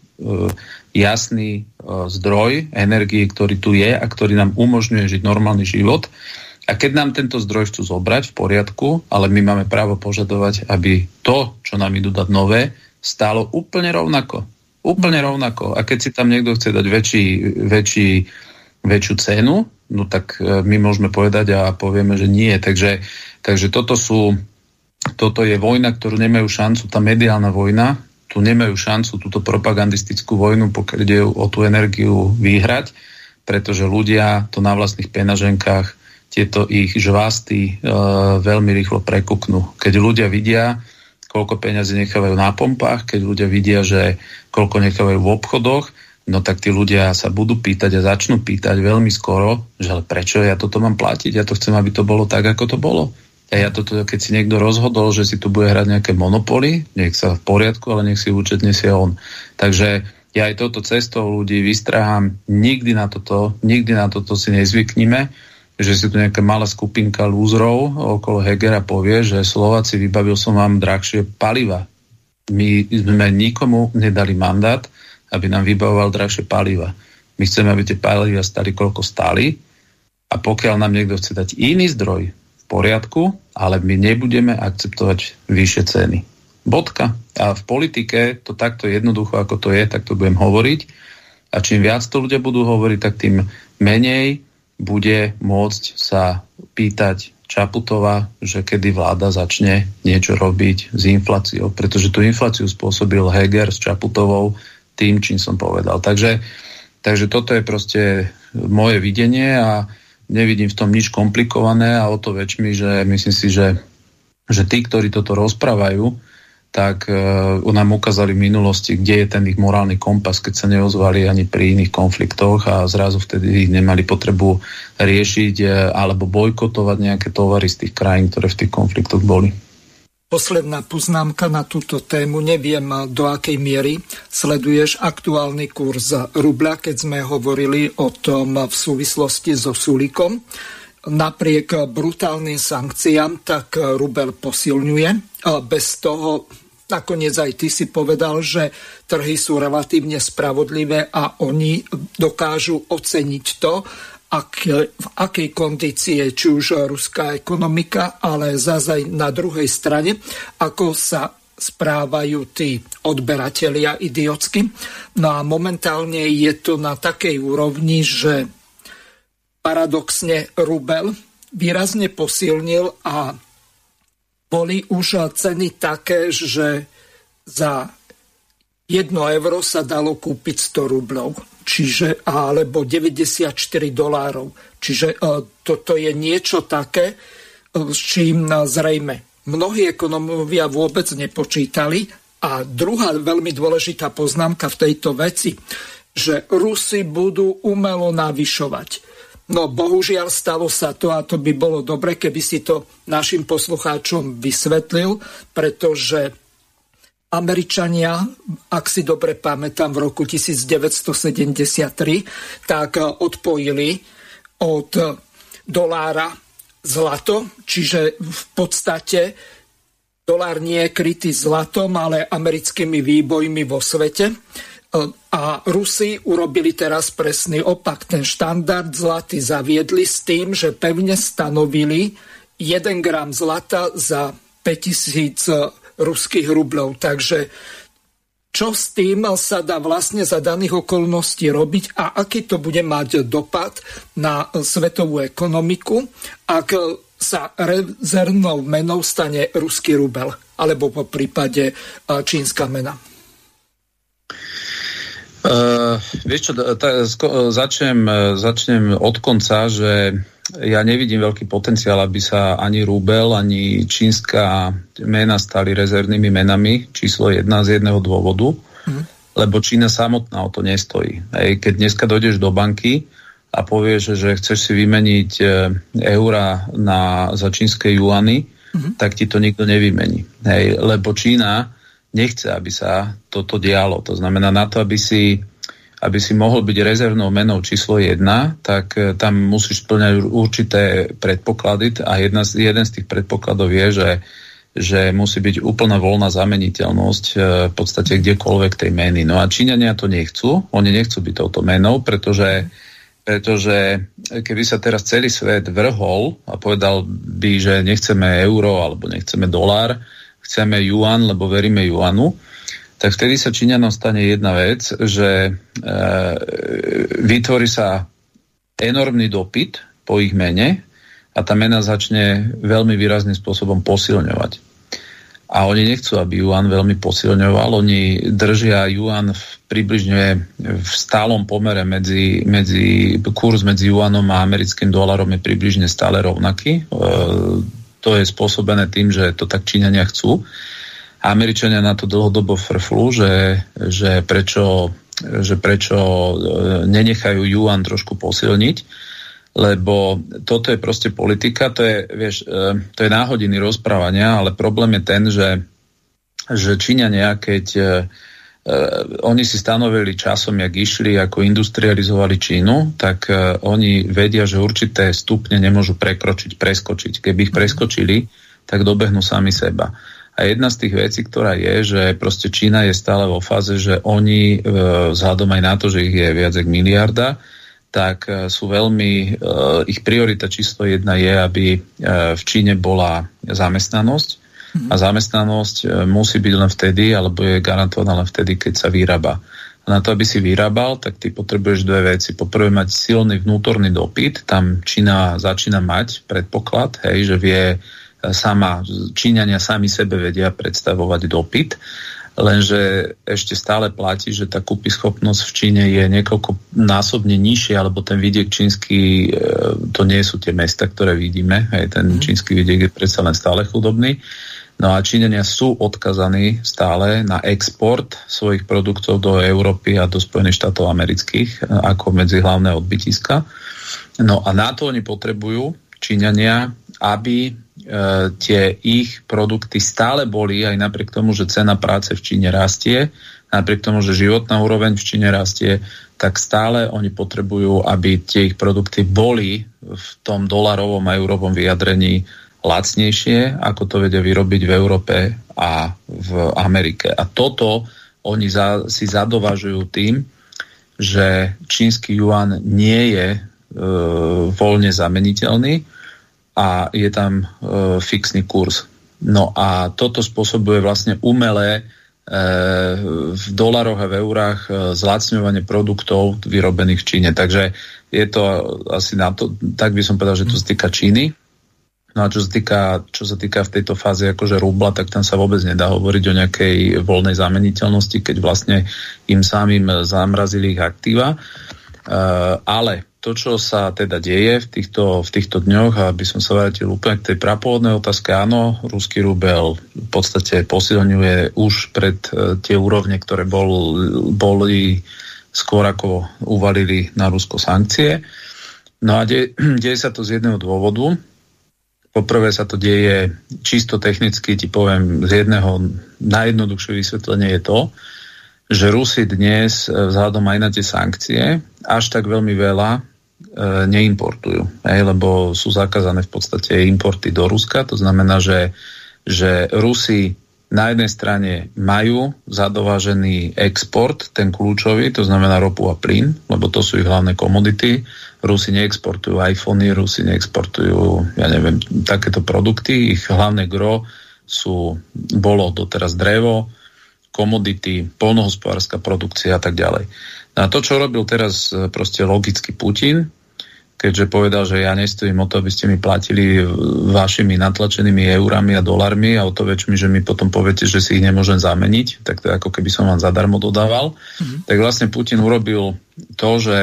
jasný e, zdroj energie, ktorý tu je a ktorý nám umožňuje žiť normálny život. A keď nám tento zdroj chcú zobrať v poriadku, ale my máme právo požadovať, aby to, čo nám idú dať nové, stálo úplne rovnako. Úplne rovnako. A keď si tam niekto chce dať väčší, väčší, väčšiu cenu, no tak e, my môžeme povedať a povieme, že nie. Takže, takže toto sú toto je vojna, ktorú nemajú šancu, tá mediálna vojna, tu nemajú šancu túto propagandistickú vojnu, pokiaľ ide o tú energiu vyhrať, pretože ľudia to na vlastných penaženkách tieto ich žvásty e, veľmi rýchlo prekuknú. Keď ľudia vidia, koľko peňazí nechávajú na pompách, keď ľudia vidia, že koľko nechávajú v obchodoch, no tak tí ľudia sa budú pýtať a začnú pýtať veľmi skoro, že ale prečo ja toto mám platiť, ja to chcem, aby to bolo tak, ako to bolo. Ja toto, keď si niekto rozhodol, že si tu bude hrať nejaké monopoly, nech sa v poriadku, ale nech si účet nesie on. Takže ja aj toto cestou ľudí vystrahám, nikdy na toto, nikdy na toto si nezvyknime, že si tu nejaká malá skupinka lúzrov okolo Hegera povie, že Slováci vybavil som vám drahšie paliva. My sme nikomu nedali mandát, aby nám vybavoval drahšie paliva. My chceme, aby tie paliva stali koľko stáli a pokiaľ nám niekto chce dať iný zdroj, poriadku, ale my nebudeme akceptovať vyššie ceny. Bodka. A v politike to takto jednoducho, ako to je, tak to budem hovoriť. A čím viac to ľudia budú hovoriť, tak tým menej bude môcť sa pýtať Čaputova, že kedy vláda začne niečo robiť s infláciou. Pretože tú infláciu spôsobil Heger s Čaputovou tým, čím som povedal. Takže, takže toto je proste moje videnie a nevidím v tom nič komplikované a o to väčšmi, že myslím si, že, že tí, ktorí toto rozprávajú, tak uh, nám ukázali v minulosti, kde je ten ich morálny kompas, keď sa neozvali ani pri iných konfliktoch a zrazu vtedy ich nemali potrebu riešiť uh, alebo bojkotovať nejaké tovary z tých krajín, ktoré v tých konfliktoch boli. Posledná poznámka na túto tému. Neviem, do akej miery sleduješ aktuálny kurz rubľa, keď sme hovorili o tom v súvislosti so Sulikom. Napriek brutálnym sankciám, tak rubel posilňuje. Bez toho nakoniec aj ty si povedal, že trhy sú relatívne spravodlivé a oni dokážu oceniť to, ak, v akej kondícii je či už ruská ekonomika, ale zase na druhej strane, ako sa správajú tí odberatelia idiotsky. No a momentálne je to na takej úrovni, že paradoxne rubel výrazne posilnil a boli už ceny také, že za 1 euro sa dalo kúpiť 100 rublov, čiže, alebo 94 dolárov. Čiže toto je niečo také, s čím zrejme mnohí ekonomovia vôbec nepočítali. A druhá veľmi dôležitá poznámka v tejto veci, že Rusy budú umelo navyšovať. No bohužiaľ stalo sa to a to by bolo dobre, keby si to našim poslucháčom vysvetlil, pretože Američania, ak si dobre pamätám, v roku 1973, tak odpojili od dolára zlato, čiže v podstate dolár nie je krytý zlatom, ale americkými výbojmi vo svete. A Rusi urobili teraz presný opak. Ten štandard zlaty zaviedli s tým, že pevne stanovili 1 gram zlata za 5000 ruských rublov. Takže čo s tým sa dá vlastne za daných okolností robiť a aký to bude mať dopad na svetovú ekonomiku, ak sa rezervnou menou stane ruský rubel, alebo po prípade čínska mena. Uh, vieš čo, sko, začnem, začnem od konca, že ja nevidím veľký potenciál, aby sa ani rúbel, ani čínska mena stali rezervnými menami číslo jedna z jedného dôvodu, mm. lebo Čína samotná o to nestojí. Hej, keď dneska dojdeš do banky a povieš, že chceš si vymeniť e, eura na, za čínske juany, mm. tak ti to nikto nevymení. Hej, lebo Čína nechce, aby sa toto dialo. To znamená, na to, aby si aby si mohol byť rezervnou menou číslo 1, tak e, tam musíš splňať určité predpoklady a jedna jeden z tých predpokladov je, že, že musí byť úplná voľná zameniteľnosť e, v podstate kdekoľvek tej meny. No a Číňania to nechcú, oni nechcú byť touto menou, pretože pretože keby sa teraz celý svet vrhol a povedal by, že nechceme euro alebo nechceme dolár, chceme yuan, lebo veríme juanu, tak vtedy sa Číňanom stane jedna vec, že e, vytvorí sa enormný dopyt po ich mene a tá mena začne veľmi výrazným spôsobom posilňovať. A oni nechcú, aby Yuan veľmi posilňoval. Oni držia Yuan v, približne v stálom pomere medzi, medzi kurz medzi Yuanom a americkým dolarom je približne stále rovnaký. E, to je spôsobené tým, že to tak Číňania chcú. Američania na to dlhodobo frflu, že, že prečo, že prečo e, nenechajú Juan trošku posilniť, lebo toto je proste politika, to je, vieš, e, to je náhodiny rozprávania, ale problém je ten, že, že Číňania, keď Uh, oni si stanovili časom, jak išli, ako industrializovali Čínu, tak oni vedia, že určité stupne nemôžu prekročiť, preskočiť. Keby ich preskočili, tak dobehnú sami seba. A jedna z tých vecí, ktorá je, že proste Čína je stále vo fáze, že oni, e, vzhľadom aj na to, že ich je viac ako miliarda, tak e, sú veľmi, e, ich priorita číslo jedna je, aby v Číne bola zamestnanosť. A zamestnanosť musí byť len vtedy, alebo je garantovaná len vtedy, keď sa vyrába. A na to, aby si vyrábal, tak ty potrebuješ dve veci. Poprvé mať silný vnútorný dopyt, tam Čína začína mať predpoklad, hej, že vie sama, Číňania sami sebe vedia predstavovať dopyt, lenže ešte stále platí, že tá schopnosť v Číne je niekoľko násobne nižšia, alebo ten vidiek čínsky, e, to nie sú tie mesta, ktoré vidíme, aj ten mm. čínsky vidiek je predsa len stále chudobný. No a Číňania sú odkazaní stále na export svojich produktov do Európy a do Spojených štátov amerických e, ako medzi hlavné odbytiska. No a na to oni potrebujú Číňania, aby tie ich produkty stále boli, aj napriek tomu, že cena práce v Číne rastie, napriek tomu, že životná úroveň v Číne rastie, tak stále oni potrebujú, aby tie ich produkty boli v tom dolarovom a eurovom vyjadrení lacnejšie, ako to vedia vyrobiť v Európe a v Amerike. A toto oni za, si zadovažujú tým, že čínsky juan nie je e, voľne zameniteľný a je tam e, fixný kurz. No a toto spôsobuje vlastne umelé e, v dolaroch a v eurách e, zlacňovanie produktov vyrobených v Číne. Takže je to asi na to, tak by som povedal, že to sa týka Číny. No a čo sa týka, čo sa týka v tejto fáze akože rubla, tak tam sa vôbec nedá hovoriť o nejakej voľnej zameniteľnosti, keď vlastne im samým zamrazili ich aktíva. Uh, ale to, čo sa teda deje v týchto, v týchto dňoch, aby som sa vrátil úplne k tej prapôvodnej otázke, áno, ruský rubel v podstate posilňuje už pred uh, tie úrovne, ktoré bol, boli skôr ako uvalili na Rusko sankcie. No a de, *clears throat* deje sa to z jedného dôvodu, Poprvé sa to deje čisto technicky, ti poviem, z jedného najjednoduchšie vysvetlenie je to, že Rusi dnes e, vzhľadom aj na tie sankcie až tak veľmi veľa e, neimportujú, hej, lebo sú zakázané v podstate importy do Ruska, to znamená, že, že Rusi na jednej strane majú zadovážený export, ten kľúčový, to znamená ropu a plyn, lebo to sú ich hlavné komodity, Rusi neexportujú iPhony, Rusi neexportujú, ja neviem, takéto produkty. Ich hlavné gro sú, bolo doteraz drevo, komodity, polnohospodárska produkcia a tak ďalej. No a to, čo robil teraz e, proste logicky Putin, keďže povedal, že ja nestojím o to, aby ste mi platili vašimi natlačenými eurami a dolarmi a o to väčšmi, že mi potom poviete, že si ich nemôžem zameniť, tak to je ako keby som vám zadarmo dodával. Mm-hmm. Tak vlastne Putin urobil to, že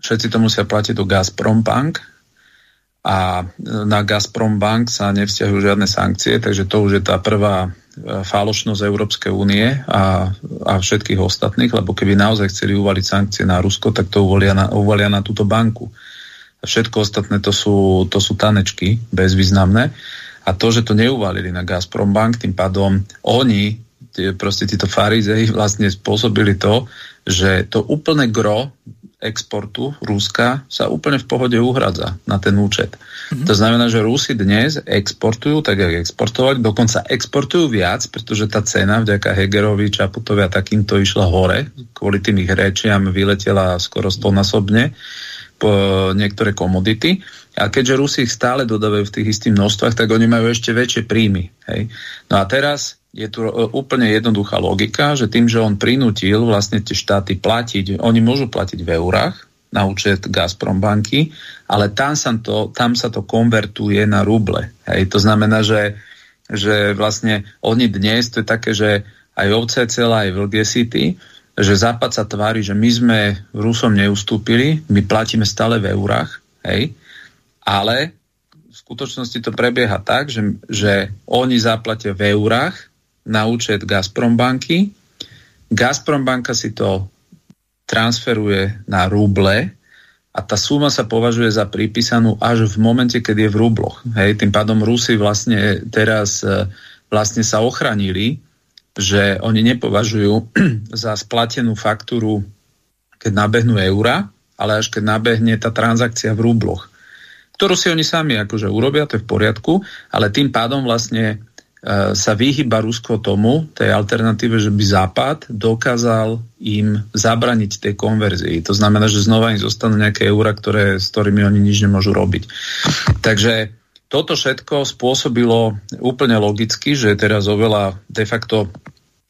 všetci to musia platiť do Gazprom Bank a na Gazprom Bank sa nevzťahujú žiadne sankcie, takže to už je tá prvá e, falošnosť Európskej únie a, a všetkých ostatných, lebo keby naozaj chceli uvaliť sankcie na Rusko, tak to uvalia na, uvalia na túto banku. Všetko ostatné to sú, to sú tanečky bezvýznamné. A to, že to neuvalili na Gazprom Bank, tým pádom oni, tie, proste títo farizei vlastne spôsobili to, že to úplné gro exportu Ruska sa úplne v pohode uhradza na ten účet. Mm-hmm. To znamená, že Rusi dnes exportujú tak, jak exportovali, dokonca exportujú viac, pretože tá cena vďaka Hegerovi, Čaputovi a takýmto išla hore. Kvôli tým ich rečiam vyletela skoro stonásobne po niektoré komodity. A keďže Rusi ich stále dodávajú v tých istých množstvách, tak oni majú ešte väčšie príjmy. Hej. No a teraz je tu e, úplne jednoduchá logika, že tým, že on prinútil vlastne tie štáty platiť, oni môžu platiť v eurách na účet Gazprom banky, ale tam sa to, tam sa to konvertuje na ruble. Hej. To znamená, že, že vlastne oni dnes, to je také, že aj OCCL, aj v City, že Západ sa tvári, že my sme Rusom neustúpili, my platíme stále v eurách, hej, ale v skutočnosti to prebieha tak, že, že oni zaplatia v eurách na účet Gazprom banky, Gazprom banka si to transferuje na ruble a tá suma sa považuje za pripísanú až v momente, keď je v rubloch. Hej, tým pádom Rusi vlastne teraz e, vlastne sa ochránili, že oni nepovažujú *clears throat* za splatenú faktúru, keď nabehnú eura, ale až keď nabehne tá transakcia v rubloch ktorú si oni sami akože urobia, to je v poriadku, ale tým pádom vlastne sa vyhyba Rusko tomu, tej alternatíve, že by Západ dokázal im zabraniť tej konverzii. To znamená, že znova im zostanú nejaké eura, ktoré, s ktorými oni nič nemôžu robiť. Takže toto všetko spôsobilo úplne logicky, že teraz oveľa de facto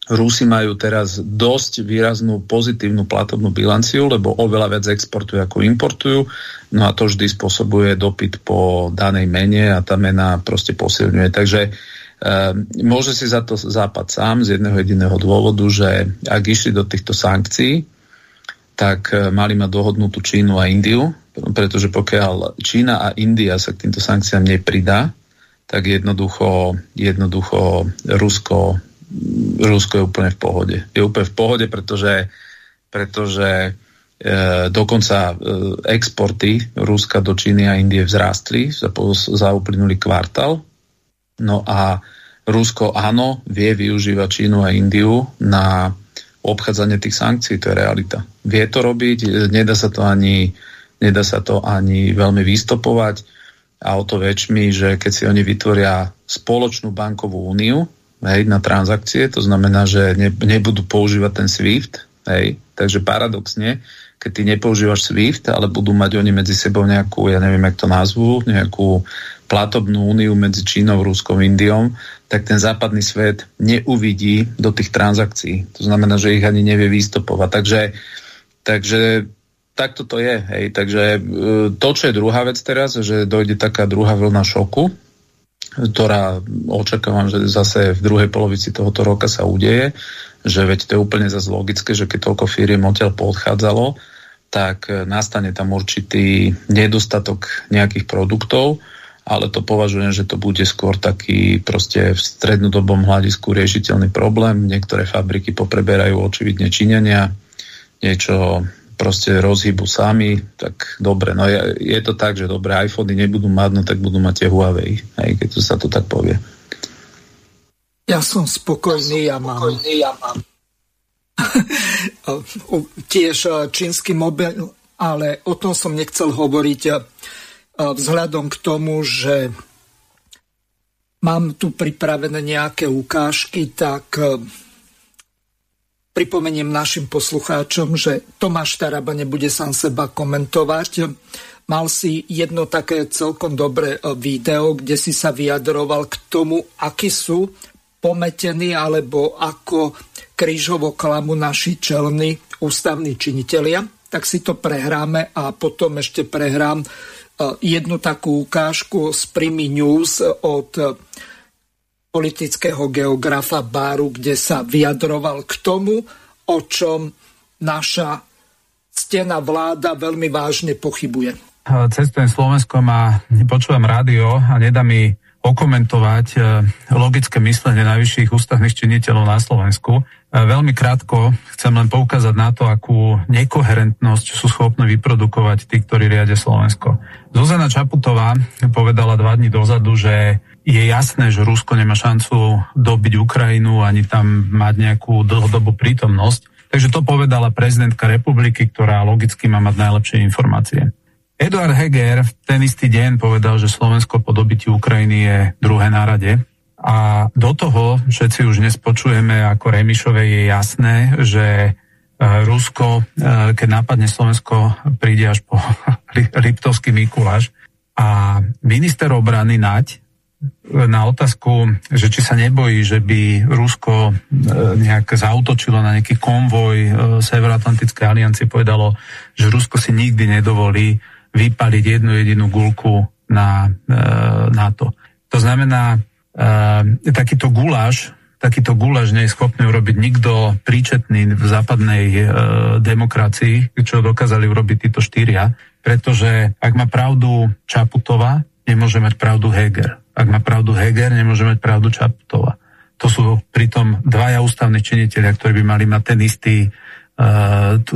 Rusi majú teraz dosť výraznú pozitívnu platobnú bilanciu, lebo oveľa viac exportujú ako importujú. No a to vždy spôsobuje dopyt po danej mene a tá mena proste posilňuje. Takže e, môže si za to Západ sám z jedného jediného dôvodu, že ak išli do týchto sankcií, tak e, mali mať dohodnutú Čínu a Indiu, pretože pokiaľ Čína a India sa k týmto sankciám nepridá, tak jednoducho, jednoducho Rusko Rusko je úplne v pohode. Je úplne v pohode, pretože, pretože e, dokonca e, exporty Ruska do Číny a Indie vzrástli za, za uplynulý kvartál. No a Rusko áno, vie využívať Čínu a Indiu na obchádzanie tých sankcií, to je realita. Vie to robiť, nedá sa to ani, nedá sa to ani veľmi vystopovať a o to väčšmi, že keď si oni vytvoria spoločnú bankovú úniu hej, na transakcie, to znamená, že ne, nebudú používať ten SWIFT, hej, takže paradoxne, keď ty nepoužívaš SWIFT, ale budú mať oni medzi sebou nejakú, ja neviem, jak to nazvú, nejakú platobnú úniu medzi Čínou, Ruskom, Indiom, tak ten západný svet neuvidí do tých transakcií. To znamená, že ich ani nevie vystopovať. Takže, takže takto to je. Hej. Takže e, to, čo je druhá vec teraz, že dojde taká druhá vlna šoku, ktorá očakávam, že zase v druhej polovici tohoto roka sa udeje, že veď to je úplne zase logické, že keď toľko firiem odtiaľ podchádzalo, tak e, nastane tam určitý nedostatok nejakých produktov, ale to považujem, že to bude skôr taký proste v strednodobom hľadisku riešiteľný problém. Niektoré fabriky popreberajú očividne činenia, niečo proste rozhybu sami, tak dobre, no je, je to tak, že dobre, iPhony nebudú mať, no tak budú mať tie Huawei, aj keď to sa to tak povie. Ja som spokojný, ja mám, ja mám. *laughs* tiež eh, čínsky mobil, ale o tom som nechcel hovoriť vzhľadom k tomu, že mám tu pripravené nejaké ukážky, tak eh, Pripomeniem našim poslucháčom, že Tomáš Taraba nebude sám seba komentovať. Mal si jedno také celkom dobré e, video, kde si sa vyjadroval k tomu, akí sú pometení alebo ako krížovo klamu naši čelní ústavní činitelia. Tak si to prehráme a potom ešte prehrám e, jednu takú ukážku z Primy News od politického geografa Báru, kde sa vyjadroval k tomu, o čom naša stena vláda veľmi vážne pochybuje. Cestujem Slovenskom a počúvam rádio a nedá mi okomentovať e, logické myslenie najvyšších ústavných činiteľov na Slovensku. E, veľmi krátko chcem len poukázať na to, akú nekoherentnosť sú schopní vyprodukovať tí, ktorí riadia Slovensko. Zuzana Čaputová povedala dva dní dozadu, že je jasné, že Rusko nemá šancu dobiť Ukrajinu ani tam mať nejakú dlhodobú prítomnosť. Takže to povedala prezidentka republiky, ktorá logicky má mať najlepšie informácie. Eduard Heger v ten istý deň povedal, že Slovensko po dobití Ukrajiny je druhé na rade. A do toho všetci už dnes počujeme, ako Remišove je jasné, že e, Rusko, e, keď nápadne Slovensko, príde až po *laughs* Liptovský Mikuláš. A minister obrany Naď na otázku, že či sa nebojí, že by Rusko e, nejak zautočilo na nejaký konvoj e, Severoatlantickej aliancie, povedalo, že Rusko si nikdy nedovolí vypaliť jednu jedinú gulku na e, NATO. To znamená, takýto guláš, takýto guláš nie je schopný urobiť nikto príčetný v západnej e, demokracii, čo dokázali urobiť títo štyria, pretože ak má pravdu Čaputová, nemôže mať pravdu Heger ak má pravdu Heger, nemôže mať pravdu Čaputová. To sú pritom dvaja ústavní činiteľia, ktorí by mali mať ten istý uh, t-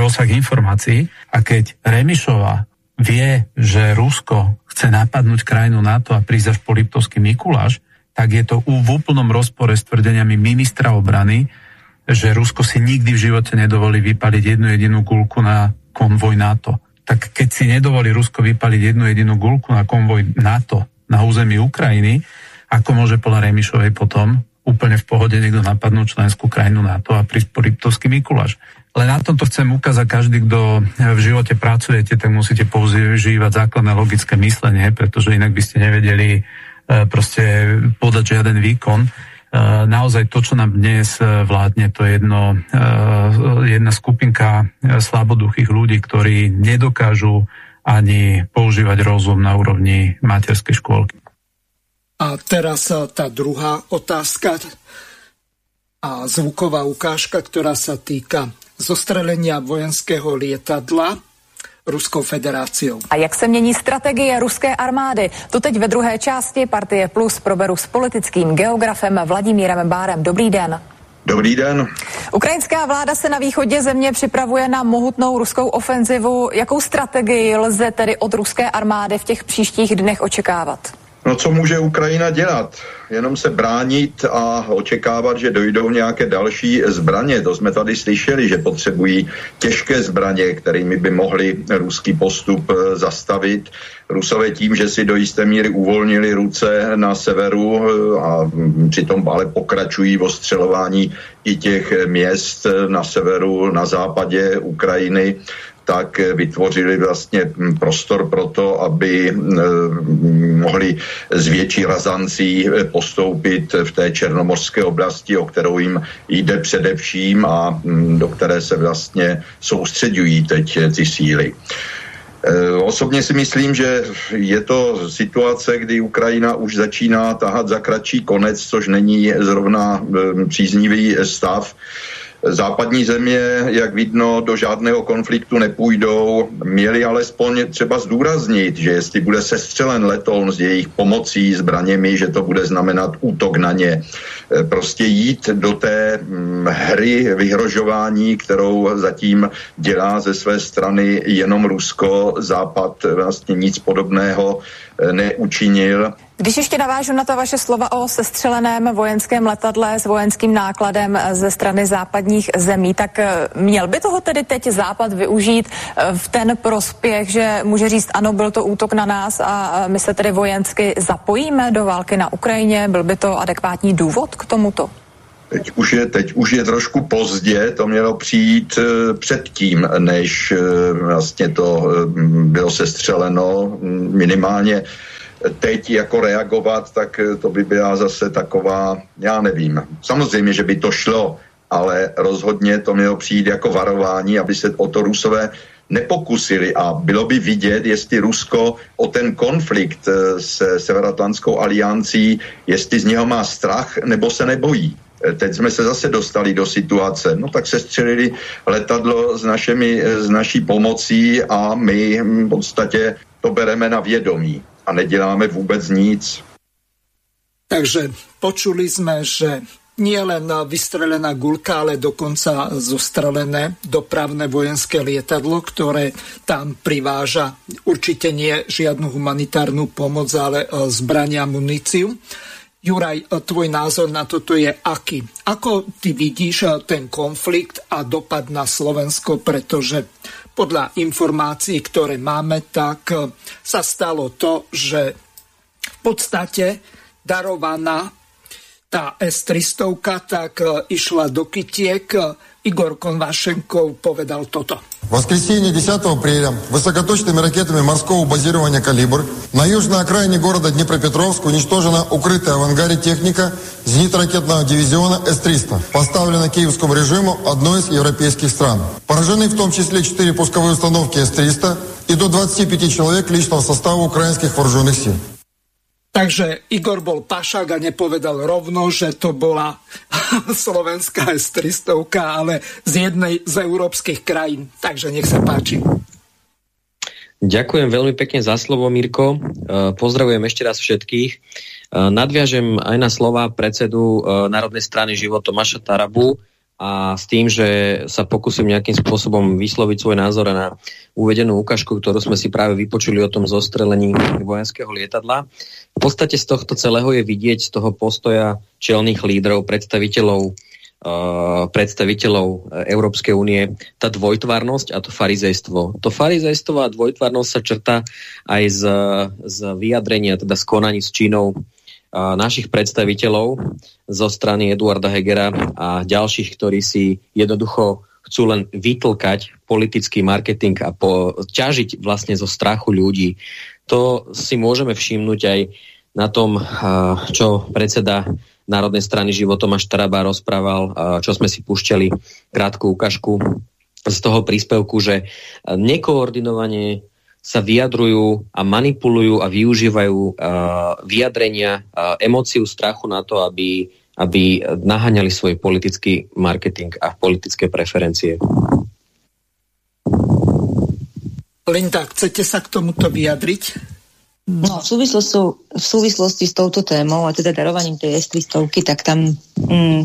rozsah informácií. A keď Remišová vie, že Rusko chce napadnúť krajinu NATO a prísť až po Liptovský Mikuláš, tak je to v úplnom rozpore s tvrdeniami ministra obrany, že Rusko si nikdy v živote nedovolí vypaliť jednu jedinú gulku na konvoj NATO. Tak keď si nedovolí Rusko vypaliť jednu jedinú gulku na konvoj NATO, na území Ukrajiny, ako môže podľa Remišovej potom úplne v pohode niekto napadnúť členskú krajinu NATO a prísť po Liptovský Mikuláš. Len na tomto chcem ukázať, každý, kto v živote pracujete, tak musíte používať základné logické myslenie, pretože inak by ste nevedeli e, proste podať žiaden výkon. E, naozaj to, čo nám dnes e, vládne, to je jedno, jedna skupinka slaboduchých ľudí, ktorí nedokážu ani používať rozum na úrovni materskej škôlky. A teraz tá druhá otázka a zvuková ukážka, ktorá sa týka zostrelenia vojenského lietadla Ruskou federáciou. A jak se mění strategie ruské armády? To teď ve druhé části Partie Plus proberu s politickým geografem Vladimírem Bárem. Dobrý den. Dobrý den. Ukrajinská vláda se na východě země připravuje na mohutnou ruskou ofenzivu. Jakou strategii lze tedy od ruské armády v těch příštích dnech očekávat? No co může Ukrajina dělat? Jenom se bránit a očekávat, že dojdou nějaké další zbraně. To jsme tady slyšeli, že potřebují těžké zbraně, kterými by mohli ruský postup eh, zastavit. Rusové tím, že si do jisté míry uvolnili ruce na severu eh, a přitom ale pokračují v ostřelování i těch měst na severu, na západě Ukrajiny, tak vytvořili vlastně prostor pro to, aby mohli s větší razancí postoupit v té černomorské oblasti, o kterou jim jde především a do které se vlastně soustředují teď ty síly. E, osobně si myslím, že je to situace, kdy Ukrajina už začíná tahat za kratší konec, což není zrovna příznivý stav. Západní země, jak vidno, do žádného konfliktu nepůjdou. Měli alespoň třeba zdůraznit, že jestli bude sestřelen letoun s jejich pomocí, zbraněmi, že to bude znamenat útok na ně. E, prostě jít do té mm, hry vyhrožování, kterou zatím dělá ze své strany jenom Rusko, Západ vlastně nic podobného e, neučinil když ještě navážu na to vaše slova o sestřeleném vojenském letadle s vojenským nákladem ze strany západních zemí, tak eh, měl by toho tedy teď Západ využít eh, v ten prospěch, že může říct, ano, byl to útok na nás a my se tedy vojensky zapojíme do války na Ukrajině? Byl by to adekvátní důvod k tomuto? Teď už, je, teď už je trošku pozdě, to mělo přijít e, předtím, než e, vlastně to e, bylo sestřeleno minimálně teď jako reagovat, tak eh, to by byla zase taková, já nevím. Samozřejmě, že by to šlo, ale rozhodně to mělo přijít jako varování, aby se o to Rusové nepokusili a bylo by vidět, jestli Rusko o ten konflikt eh, se Severatlantskou aliancí, jestli z něho má strach nebo se nebojí. Eh, teď jsme se zase dostali do situace, no tak se střelili letadlo s, našimi, s naší pomocí a my hm, v podstatě to bereme na vědomí a neděláme vůbec nic. Takže počuli sme, že nie len vystrelená gulka, ale dokonca zostrelené dopravné vojenské lietadlo, ktoré tam priváža určite nie žiadnu humanitárnu pomoc, ale e, zbrania a muníciu. Juraj, e, tvoj názor na toto je aký? Ako ty vidíš e, ten konflikt a dopad na Slovensko, pretože podľa informácií, ktoré máme, tak e, sa stalo to, že v podstate darovaná tá S-300 tak e, išla do kytiek. Igor Konvašenkov povedal toto. В воскресенье 10 апреля высокоточными ракетами морского базирования «Калибр» на южной окраине города Днепропетровск уничтожена укрытая в ангаре техника зенитно-ракетного дивизиона С-300, поставлена киевскому режиму одной из европейских стран. Поражены в том числе 4 пусковые установки С-300 и до 25 человек личного состава украинских вооруженных сил. Takže Igor bol pašák a nepovedal rovno, že to bola *laughs* slovenská S-300, ale z jednej z európskych krajín. Takže nech sa páči. Ďakujem veľmi pekne za slovo, Mirko. E, pozdravujem ešte raz všetkých. E, nadviažem aj na slova predsedu e, Národnej strany život Tomáša Tarabu, a s tým, že sa pokúsim nejakým spôsobom vysloviť svoj názor na uvedenú ukážku, ktorú sme si práve vypočuli o tom zostrelení vojenského lietadla. V podstate z tohto celého je vidieť z toho postoja čelných lídrov, predstaviteľov Uh, predstaviteľov e, Európskej únie tá dvojtvárnosť a to farizejstvo. To farizejstvo a dvojtvárnosť sa črta aj z, z vyjadrenia, teda z konaní s Čínou našich predstaviteľov zo strany Eduarda Hegera a ďalších, ktorí si jednoducho chcú len vytlkať politický marketing a po, ťažiť vlastne zo strachu ľudí. To si môžeme všimnúť aj na tom, čo predseda Národnej strany životom až Taraba rozprával, čo sme si púšťali krátku ukážku z toho príspevku, že nekoordinovanie sa vyjadrujú a manipulujú a využívajú vyjadrenia, emóciu strachu na to, aby, aby naháňali svoj politický marketing a politické preferencie. Linda, chcete sa k tomuto vyjadriť? No, v súvislosti, v súvislosti s touto témou a teda darovaním tej S-300, tak tam mm,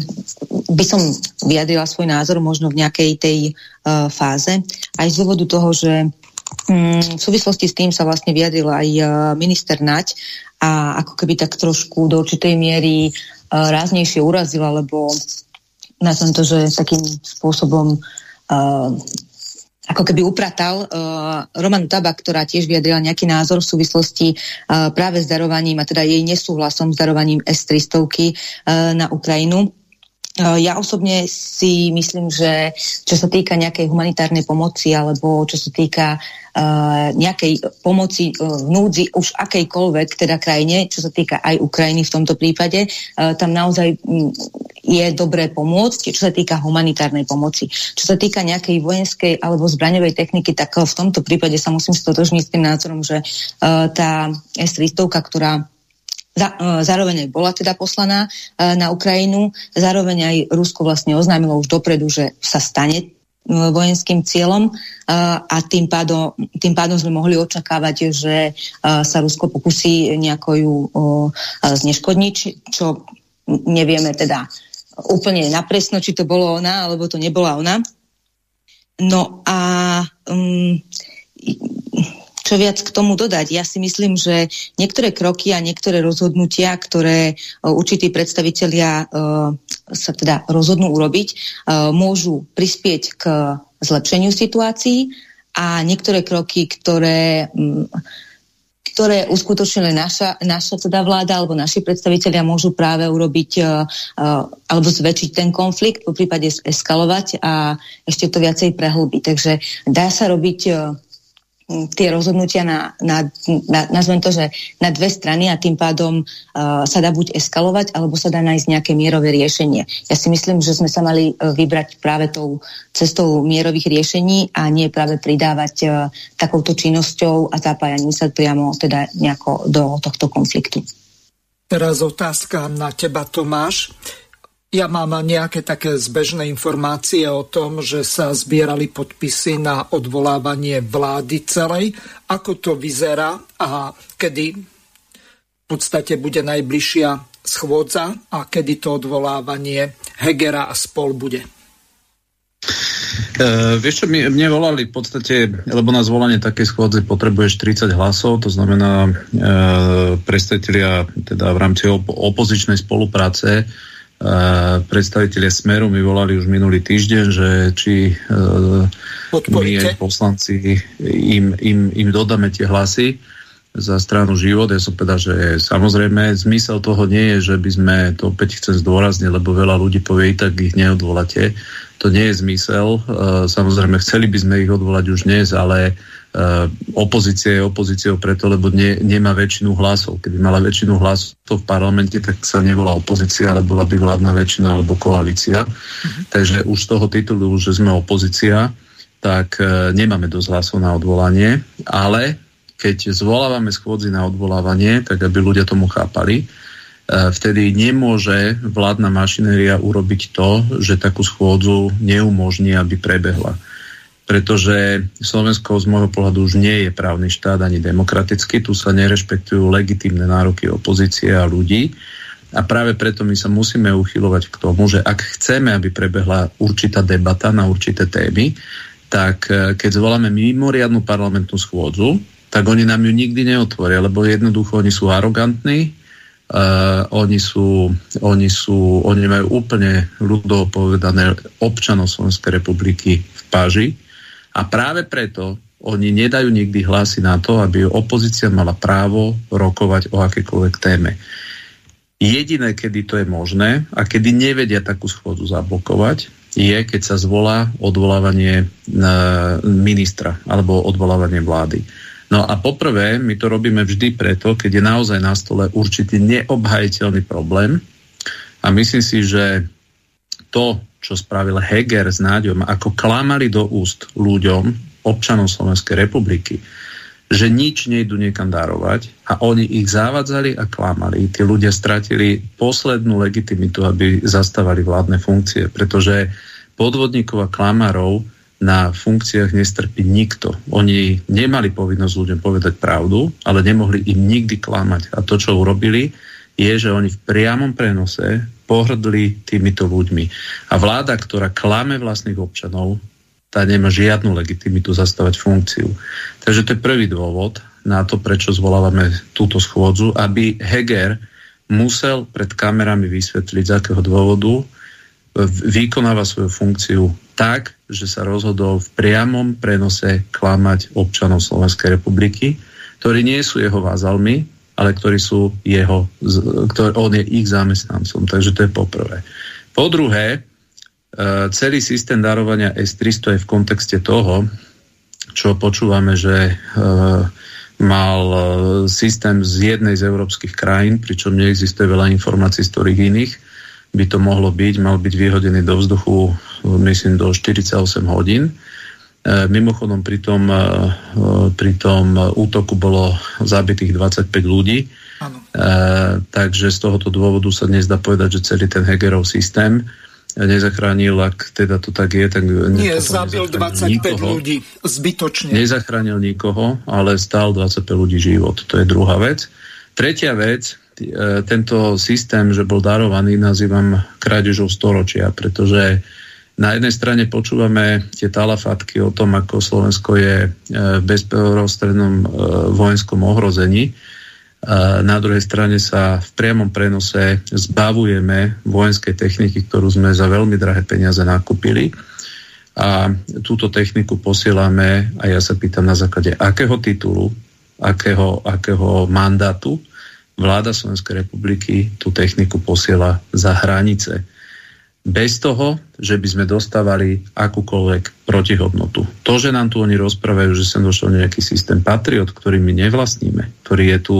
by som vyjadrila svoj názor možno v nejakej tej uh, fáze. Aj z dôvodu toho, že Mm, v súvislosti s tým sa vlastne vyjadril aj e, minister Nať a ako keby tak trošku do určitej miery uh, ráznejšie urazila, lebo nazvem to, že takým spôsobom uh, ako keby upratal uh, Romanu Taba, ktorá tiež vyjadrila nejaký názor v súvislosti uh, práve s darovaním a teda jej nesúhlasom s darovaním S-300 uh, na Ukrajinu. Ja osobne si myslím, že čo sa týka nejakej humanitárnej pomoci alebo čo sa týka uh, nejakej pomoci uh, núdzi už akejkoľvek teda krajine, čo sa týka aj Ukrajiny v tomto prípade, uh, tam naozaj um, je dobré pomôcť, čo sa týka humanitárnej pomoci. Čo sa týka nejakej vojenskej alebo zbraňovej techniky, tak v tomto prípade sa musím stotožniť s tým názorom, že uh, tá S-300, ktorá E, zároveň bola teda poslaná e, na Ukrajinu, zároveň aj Rusko vlastne oznámilo už dopredu, že sa stane e, vojenským cieľom a tým pádom, tým pádom sme mohli očakávať, že sa Rusko pokusí nejako ju zneškodniť, čo nevieme teda úplne napresno, či to bolo ona, alebo to nebola ona. No a um, čo viac k tomu dodať? Ja si myslím, že niektoré kroky a niektoré rozhodnutia, ktoré uh, určití predstavitelia uh, sa teda rozhodnú urobiť, uh, môžu prispieť k zlepšeniu situácií a niektoré kroky, ktoré ktoré uskutočnili naša, naša teda vláda alebo naši predstavitelia môžu práve urobiť uh, alebo zväčšiť ten konflikt, po prípade eskalovať a ešte to viacej prehlbiť. Takže dá sa robiť uh, tie rozhodnutia na, na, na, nazvem to, že na dve strany a tým pádom uh, sa dá buď eskalovať, alebo sa dá nájsť nejaké mierové riešenie. Ja si myslím, že sme sa mali uh, vybrať práve tou cestou mierových riešení a nie práve pridávať uh, takouto činnosťou a zapájaním sa priamo teda nejako do tohto konfliktu. Teraz otázka na teba, Tomáš. Ja mám nejaké také zbežné informácie o tom, že sa zbierali podpisy na odvolávanie vlády celej. Ako to vyzerá a kedy v podstate bude najbližšia schôdza a kedy to odvolávanie Hegera a spol bude? Uh, vieš čo, mne, volali v podstate, lebo na zvolanie také schôdze potrebuješ 30 hlasov, to znamená uh, predstaviteľia teda v rámci op- opozičnej spolupráce predstavitelia Smeru mi volali už minulý týždeň, že či uh, my aj poslanci im, im, im dodáme tie hlasy za stranu život. Ja som povedal, že samozrejme zmysel toho nie je, že by sme, to opäť chcem zdôrazniť, lebo veľa ľudí povie, tak ich neodvoláte. To nie je zmysel. Uh, samozrejme, chceli by sme ich odvolať už dnes, ale Uh, opozícia je opozíciou preto, lebo nie, nemá väčšinu hlasov. Keby mala väčšinu hlasov v parlamente, tak sa nevolá opozícia, ale bola by vládna väčšina alebo koalícia. Uh-huh. Takže už z toho titulu, že sme opozícia, tak uh, nemáme dosť hlasov na odvolanie, ale keď zvolávame schôdzi na odvolávanie, tak aby ľudia tomu chápali, vtedy nemôže vládna mašinéria urobiť to, že takú schôdzu neumožní, aby prebehla pretože Slovensko z môjho pohľadu už nie je právny štát ani demokratický, tu sa nerešpektujú legitímne nároky opozície a ľudí. A práve preto my sa musíme uchylovať k tomu, že ak chceme, aby prebehla určitá debata na určité témy, tak e, keď zvoláme mimoriadnu parlamentnú schôdzu, tak oni nám ju nikdy neotvoria, lebo jednoducho oni sú arogantní, uh, oni, sú, oni, sú, oni majú úplne ľudovo povedané občanov Slovenskej republiky v páži a práve preto oni nedajú nikdy hlasy na to, aby opozícia mala právo rokovať o akékoľvek téme. Jediné, kedy to je možné a kedy nevedia takú schôdzu zablokovať, je, keď sa zvolá odvolávanie e, ministra alebo odvolávanie vlády. No a poprvé, my to robíme vždy preto, keď je naozaj na stole určitý neobhajiteľný problém a myslím si, že to, čo spravil Heger s Náďom, ako klamali do úst ľuďom, občanom Slovenskej republiky, že nič nejdu niekam darovať a oni ich zavadzali a klamali. Tí ľudia stratili poslednú legitimitu, aby zastávali vládne funkcie, pretože podvodníkov a klamarov na funkciách nestrpí nikto. Oni nemali povinnosť ľuďom povedať pravdu, ale nemohli im nikdy klamať. A to, čo urobili, je, že oni v priamom prenose pohrdli týmito ľuďmi. A vláda, ktorá klame vlastných občanov, tá nemá žiadnu legitimitu zastávať funkciu. Takže to je prvý dôvod. na to, prečo zvolávame túto schôdzu, aby Heger musel pred kamerami vysvetliť, z akého dôvodu vykonáva svoju funkciu tak, že sa rozhodol v priamom prenose klamať občanov Slovenskej republiky, ktorí nie sú jeho vázalmi, ale ktorí sú jeho, ktorý, on je ich zamestnancom. Takže to je poprvé. Po druhé, e, celý systém darovania S-300 je v kontexte toho, čo počúvame, že e, mal e, systém z jednej z európskych krajín, pričom neexistuje veľa informácií z ktorých iných, by to mohlo byť, mal byť vyhodený do vzduchu, myslím, do 48 hodín. E, mimochodom, pri tom, e, pri tom útoku bolo zabitých 25 ľudí, ano. Takže z tohoto dôvodu sa dnes dá povedať, že celý ten Hegerov systém nezachránil, ak teda to tak je, tak... Nie, zabil 25 nikoho, ľudí zbytočne. Nezachránil nikoho, ale stál 25 ľudí život. To je druhá vec. Tretia vec, tento systém, že bol darovaný, nazývam krádežou storočia, pretože na jednej strane počúvame tie talafatky o tom, ako Slovensko je e, v bezprostrednom e, vojenskom ohrození. Na druhej strane sa v priamom prenose zbavujeme vojenskej techniky, ktorú sme za veľmi drahé peniaze nakúpili. A túto techniku posielame, a ja sa pýtam na základe akého titulu, akého, akého mandátu, vláda Slovenskej republiky tú techniku posiela za hranice. Bez toho, že by sme dostávali akúkoľvek protihodnotu. To, že nám tu oni rozprávajú, že sem došiel nejaký systém Patriot, ktorý my nevlastníme, ktorý je tu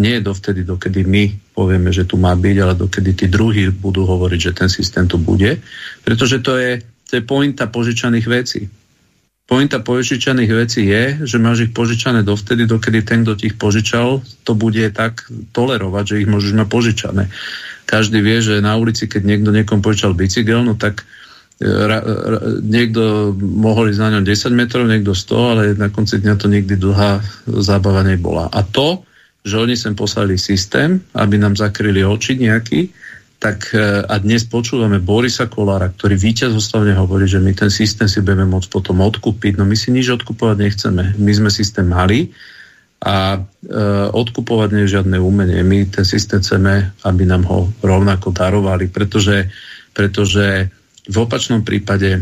nie je dovtedy, dokedy my povieme, že tu má byť, ale dokedy tí druhí budú hovoriť, že ten systém tu bude. Pretože to je, to je pointa požičaných vecí. Pointa požičaných vecí je, že máš ich požičané dovtedy, dokedy ten, kto ti ich požičal, to bude tak tolerovať, že ich môžeš mať požičané. Každý vie, že na ulici, keď niekto niekom požičal bicykel, no tak e, ra, ra, niekto mohol ísť na ňom 10 metrov, niekto 100, ale na konci dňa to nikdy dlhá zábava nebola. A to, že oni sem poslali systém, aby nám zakryli oči nejaký, tak e, a dnes počúvame Borisa Kolára, ktorý víťazoslavne hovorí, že my ten systém si budeme môcť potom odkúpiť. No my si nič odkupovať nechceme. My sme systém mali a e, odkupovať nie je žiadne umenie. My ten systém chceme, aby nám ho rovnako darovali, pretože, pretože v opačnom prípade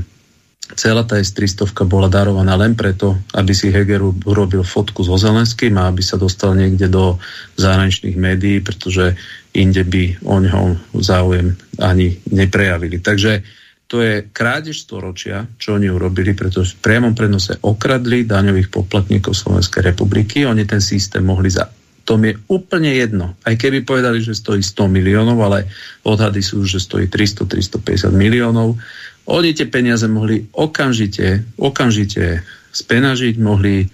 celá tá S-300 bola darovaná len preto, aby si Heger urobil fotku so Zelenským a aby sa dostal niekde do zahraničných médií, pretože inde by o ňom záujem ani neprejavili. Takže to je krádež storočia, čo oni urobili, pretože v priamom prenose okradli daňových poplatníkov Slovenskej republiky. Oni ten systém mohli za tom je úplne jedno. Aj keby povedali, že stojí 100 miliónov, ale odhady sú, že stojí 300-350 miliónov. Oni tie peniaze mohli okamžite, okamžite spenažiť, mohli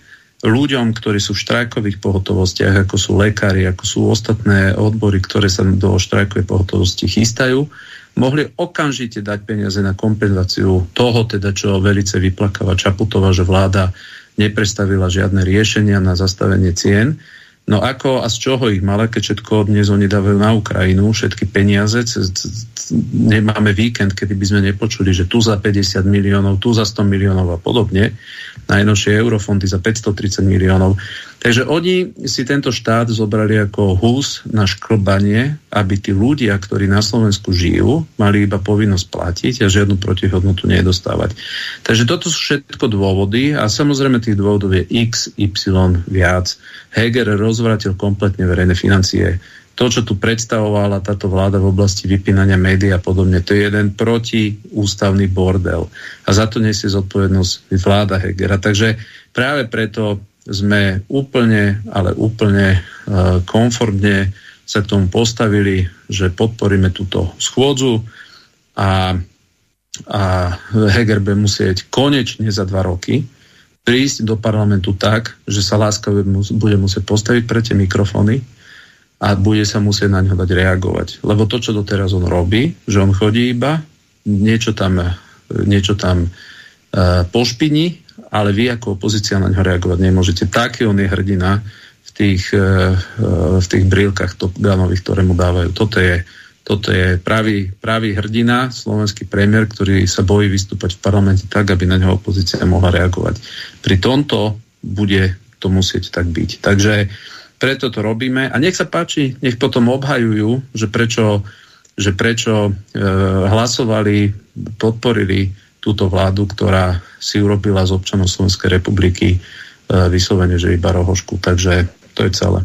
ľuďom, ktorí sú v štrajkových pohotovostiach, ako sú lekári, ako sú ostatné odbory, ktoré sa do štrajkovej pohotovosti chystajú, mohli okamžite dať peniaze na kompenzáciu toho, teda čo velice vyplakáva Čaputová, že vláda neprestavila žiadne riešenia na zastavenie cien No ako a z čoho ich mala, keď všetko dnes oni dávajú na Ukrajinu, všetky peniaze, nemáme víkend, kedy by sme nepočuli, že tu za 50 miliónov, tu za 100 miliónov a podobne, najnovšie eurofondy za 530 miliónov. Takže oni si tento štát zobrali ako hús na šklbanie, aby tí ľudia, ktorí na Slovensku žijú, mali iba povinnosť platiť a žiadnu protihodnotu nedostávať. Takže toto sú všetko dôvody a samozrejme tých dôvodov je x, y viac. Heger rozvratil kompletne verejné financie to, čo tu predstavovala táto vláda v oblasti vypínania médií a podobne, to je jeden protiústavný bordel. A za to nesie zodpovednosť vláda Hegera. Takže práve preto sme úplne, ale úplne uh, konformne sa tomu postavili, že podporíme túto schôdzu a, a Heger bude musieť konečne za dva roky prísť do parlamentu tak, že sa láskavo bude musieť postaviť pre tie mikrofóny a bude sa musieť na ňo dať reagovať. Lebo to, čo doteraz on robí, že on chodí iba, niečo tam, niečo tam uh, pošpiní ale vy ako opozícia na ňo reagovať nemôžete. Taký on je hrdina v tých, eh, eh, v tých brílkach Top Gunových, ktoré mu dávajú. Toto je, toto je pravý, pravý hrdina, slovenský premiér, ktorý sa bojí vystúpať v parlamente tak, aby na ňo opozícia mohla reagovať. Pri tomto bude to musieť tak byť. Takže preto to robíme a nech sa páči, nech potom obhajujú, že prečo, že prečo e, hlasovali, podporili túto vládu, ktorá si urobila z občanov Slovenskej republiky e, vyslovene, že iba rohošku. Takže to je celé.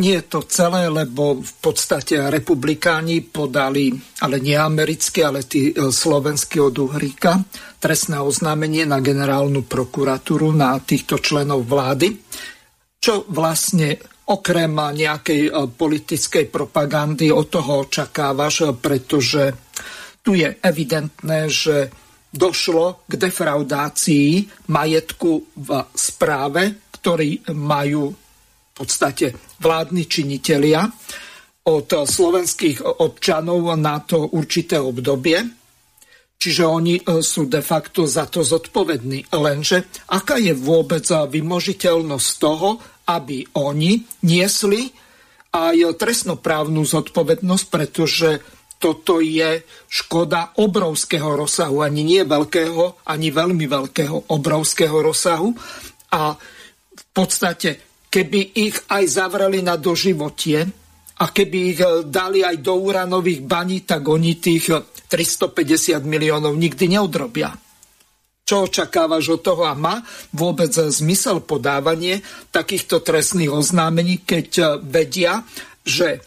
Nie je to celé, lebo v podstate republikáni podali, ale nie americké, ale tí e, slovenskí od Uhríka, trestné oznámenie na generálnu prokuratúru na týchto členov vlády čo vlastne okrem nejakej e, politickej propagandy od toho očakávaš, pretože tu je evidentné, že došlo k defraudácii majetku v správe, ktorý majú v podstate vládni činitelia od slovenských občanov na to určité obdobie. Čiže oni e, sú de facto za to zodpovední. Lenže aká je vôbec vymožiteľnosť toho, aby oni niesli aj trestnoprávnu zodpovednosť, pretože toto je škoda obrovského rozsahu, ani nie veľkého, ani veľmi veľkého, obrovského rozsahu. A v podstate, keby ich aj zavreli na doživotie a keby ich dali aj do uranových baní, tak oni tých 350 miliónov nikdy neodrobia. Čo očakávaš od toho a má vôbec zmysel podávanie takýchto trestných oznámení, keď eh, vedia, že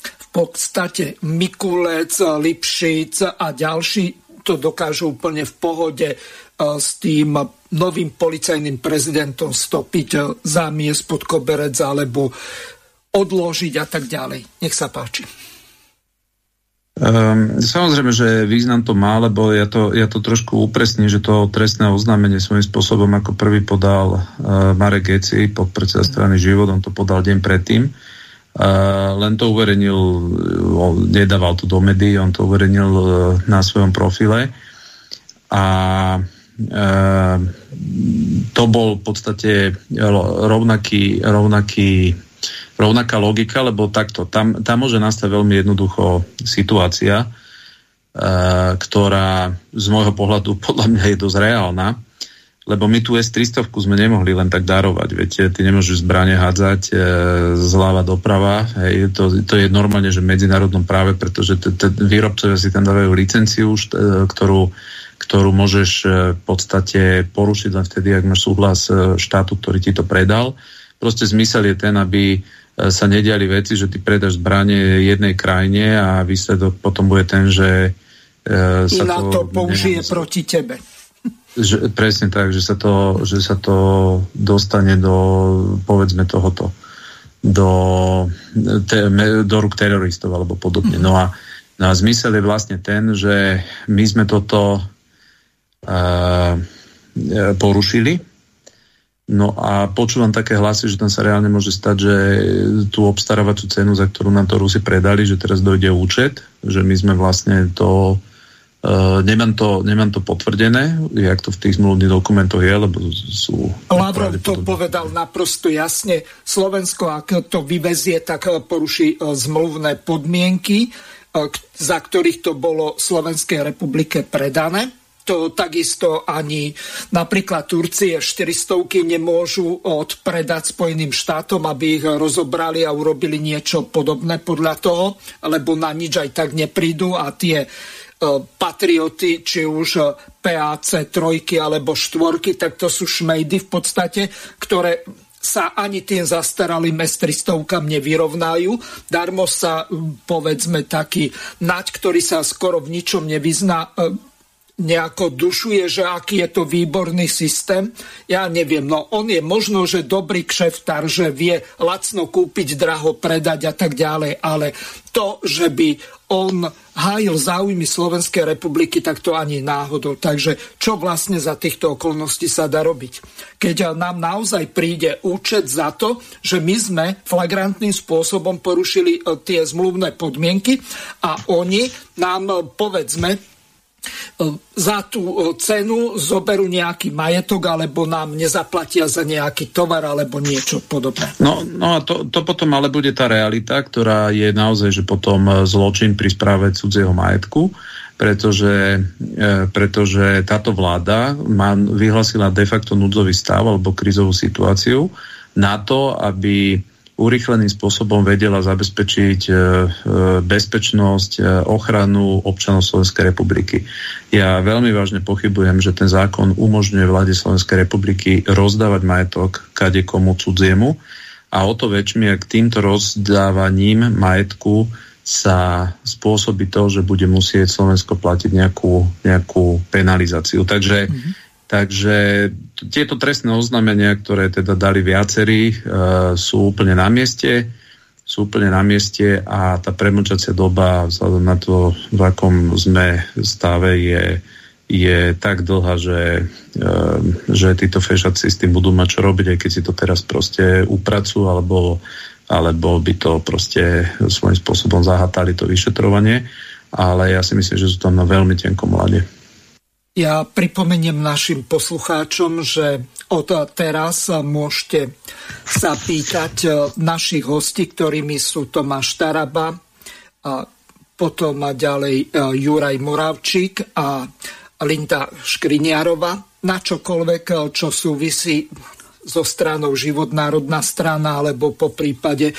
v podstate Mikulec, Lipšic a ďalší to dokážu úplne v pohode eh, s tým novým policajným prezidentom stopiť eh, zámies pod koberec alebo odložiť a tak ďalej. Nech sa páči. Um, samozrejme, že význam to má, lebo ja to, ja to trošku upresním, že to trestné oznámenie svojím spôsobom ako prvý podal uh, Marek Geci, podpredseda strany Život, on to podal deň predtým. Uh, len to uverejnil, on nedával to do médií, on to uverejnil uh, na svojom profile. A uh, to bol v podstate rovnaký, rovnaký rovnaká logika, lebo takto, tam, tam môže nastať veľmi jednoducho situácia, e, ktorá z môjho pohľadu podľa mňa je dosť reálna, lebo my tu S-300 sme nemohli len tak darovať, viete, ty nemôžeš zbranie hádzať e, zľava doprava, hej, to, to je normálne, že v medzinárodnom práve, pretože t- t- výrobcovia si tam dávajú licenciu, št- e, ktorú, ktorú môžeš e, v podstate porušiť len vtedy, ak máš súhlas e, štátu, ktorý ti to predal. Proste zmysel je ten, aby sa nediali veci, že ty predáš zbranie jednej krajine a výsledok potom bude ten, že e, sa Iná to, to použije neviem, proti tebe. Že, presne tak, že sa, to, že sa to dostane do, povedzme, tohoto do, te, do rúk teroristov alebo podobne. Mm. No, a, no a zmysel je vlastne ten, že my sme toto uh, porušili No a počúvam také hlasy, že tam sa reálne môže stať, že tú obstarávaciu cenu, za ktorú nám to Rusi predali, že teraz dojde účet, že my sme vlastne to Uh, nemám, to, nemám to potvrdené, jak to v tých zmluvných dokumentoch je, lebo sú... Lavrov to povedal naprosto jasne. Slovensko, ak to vyvezie, tak poruší uh, zmluvné podmienky, za ktorých to bolo Slovenskej republike predané to takisto ani napríklad Turcie 400 nemôžu odpredať Spojeným štátom, aby ich rozobrali a urobili niečo podobné podľa toho, lebo na nič aj tak neprídu a tie e, patrioty, či už PAC trojky alebo štvorky, tak to sú šmejdy v podstate, ktoré sa ani tým zastaralým S-300 nevyrovnajú. Darmo sa, povedzme, taký nať, ktorý sa skoro v ničom nevyzná, e, nejako dušuje, že aký je to výborný systém. Ja neviem, no on je možno, že dobrý kšeftar, že vie lacno kúpiť, draho predať a tak ďalej, ale to, že by on hájil záujmy Slovenskej republiky, tak to ani náhodou. Takže čo vlastne za týchto okolností sa dá robiť? Keď nám naozaj príde účet za to, že my sme flagrantným spôsobom porušili e, tie zmluvné podmienky a oni nám, povedzme, za tú cenu zoberú nejaký majetok alebo nám nezaplatia za nejaký tovar alebo niečo podobné. No, no a to, to potom ale bude tá realita, ktorá je naozaj, že potom zločin pri správe cudzieho majetku, pretože, e, pretože táto vláda má, vyhlasila de facto núdzový stav alebo krizovú situáciu na to, aby urýchleným spôsobom vedela zabezpečiť e, e, bezpečnosť, e, ochranu občanov Slovenskej republiky. Ja veľmi vážne pochybujem, že ten zákon umožňuje vláde Slovenskej republiky rozdávať majetok kade komu cudziemu a o to väčšmi, ak týmto rozdávaním majetku sa spôsobí to, že bude musieť Slovensko platiť nejakú, nejakú penalizáciu. Takže mm-hmm Takže tieto trestné oznámenia, ktoré teda dali viacerí, e, sú úplne na mieste sú úplne na mieste a tá premlčacia doba vzhľadom na to, v akom sme stave, je, je tak dlhá, že, e, že títo fešaci s tým budú mať čo robiť, aj keď si to teraz proste upracujú, alebo, alebo by to proste svojím spôsobom zahatali to vyšetrovanie. Ale ja si myslím, že sú tam na veľmi tenkom mlade. Ja pripomeniem našim poslucháčom, že od teraz môžete sa pýtať e, našich hostí, ktorými sú Tomáš Taraba, a potom ďalej e, Juraj Moravčík a Linda Škriniarova na čokoľvek, e, čo súvisí so stranou Život národná strana alebo po prípade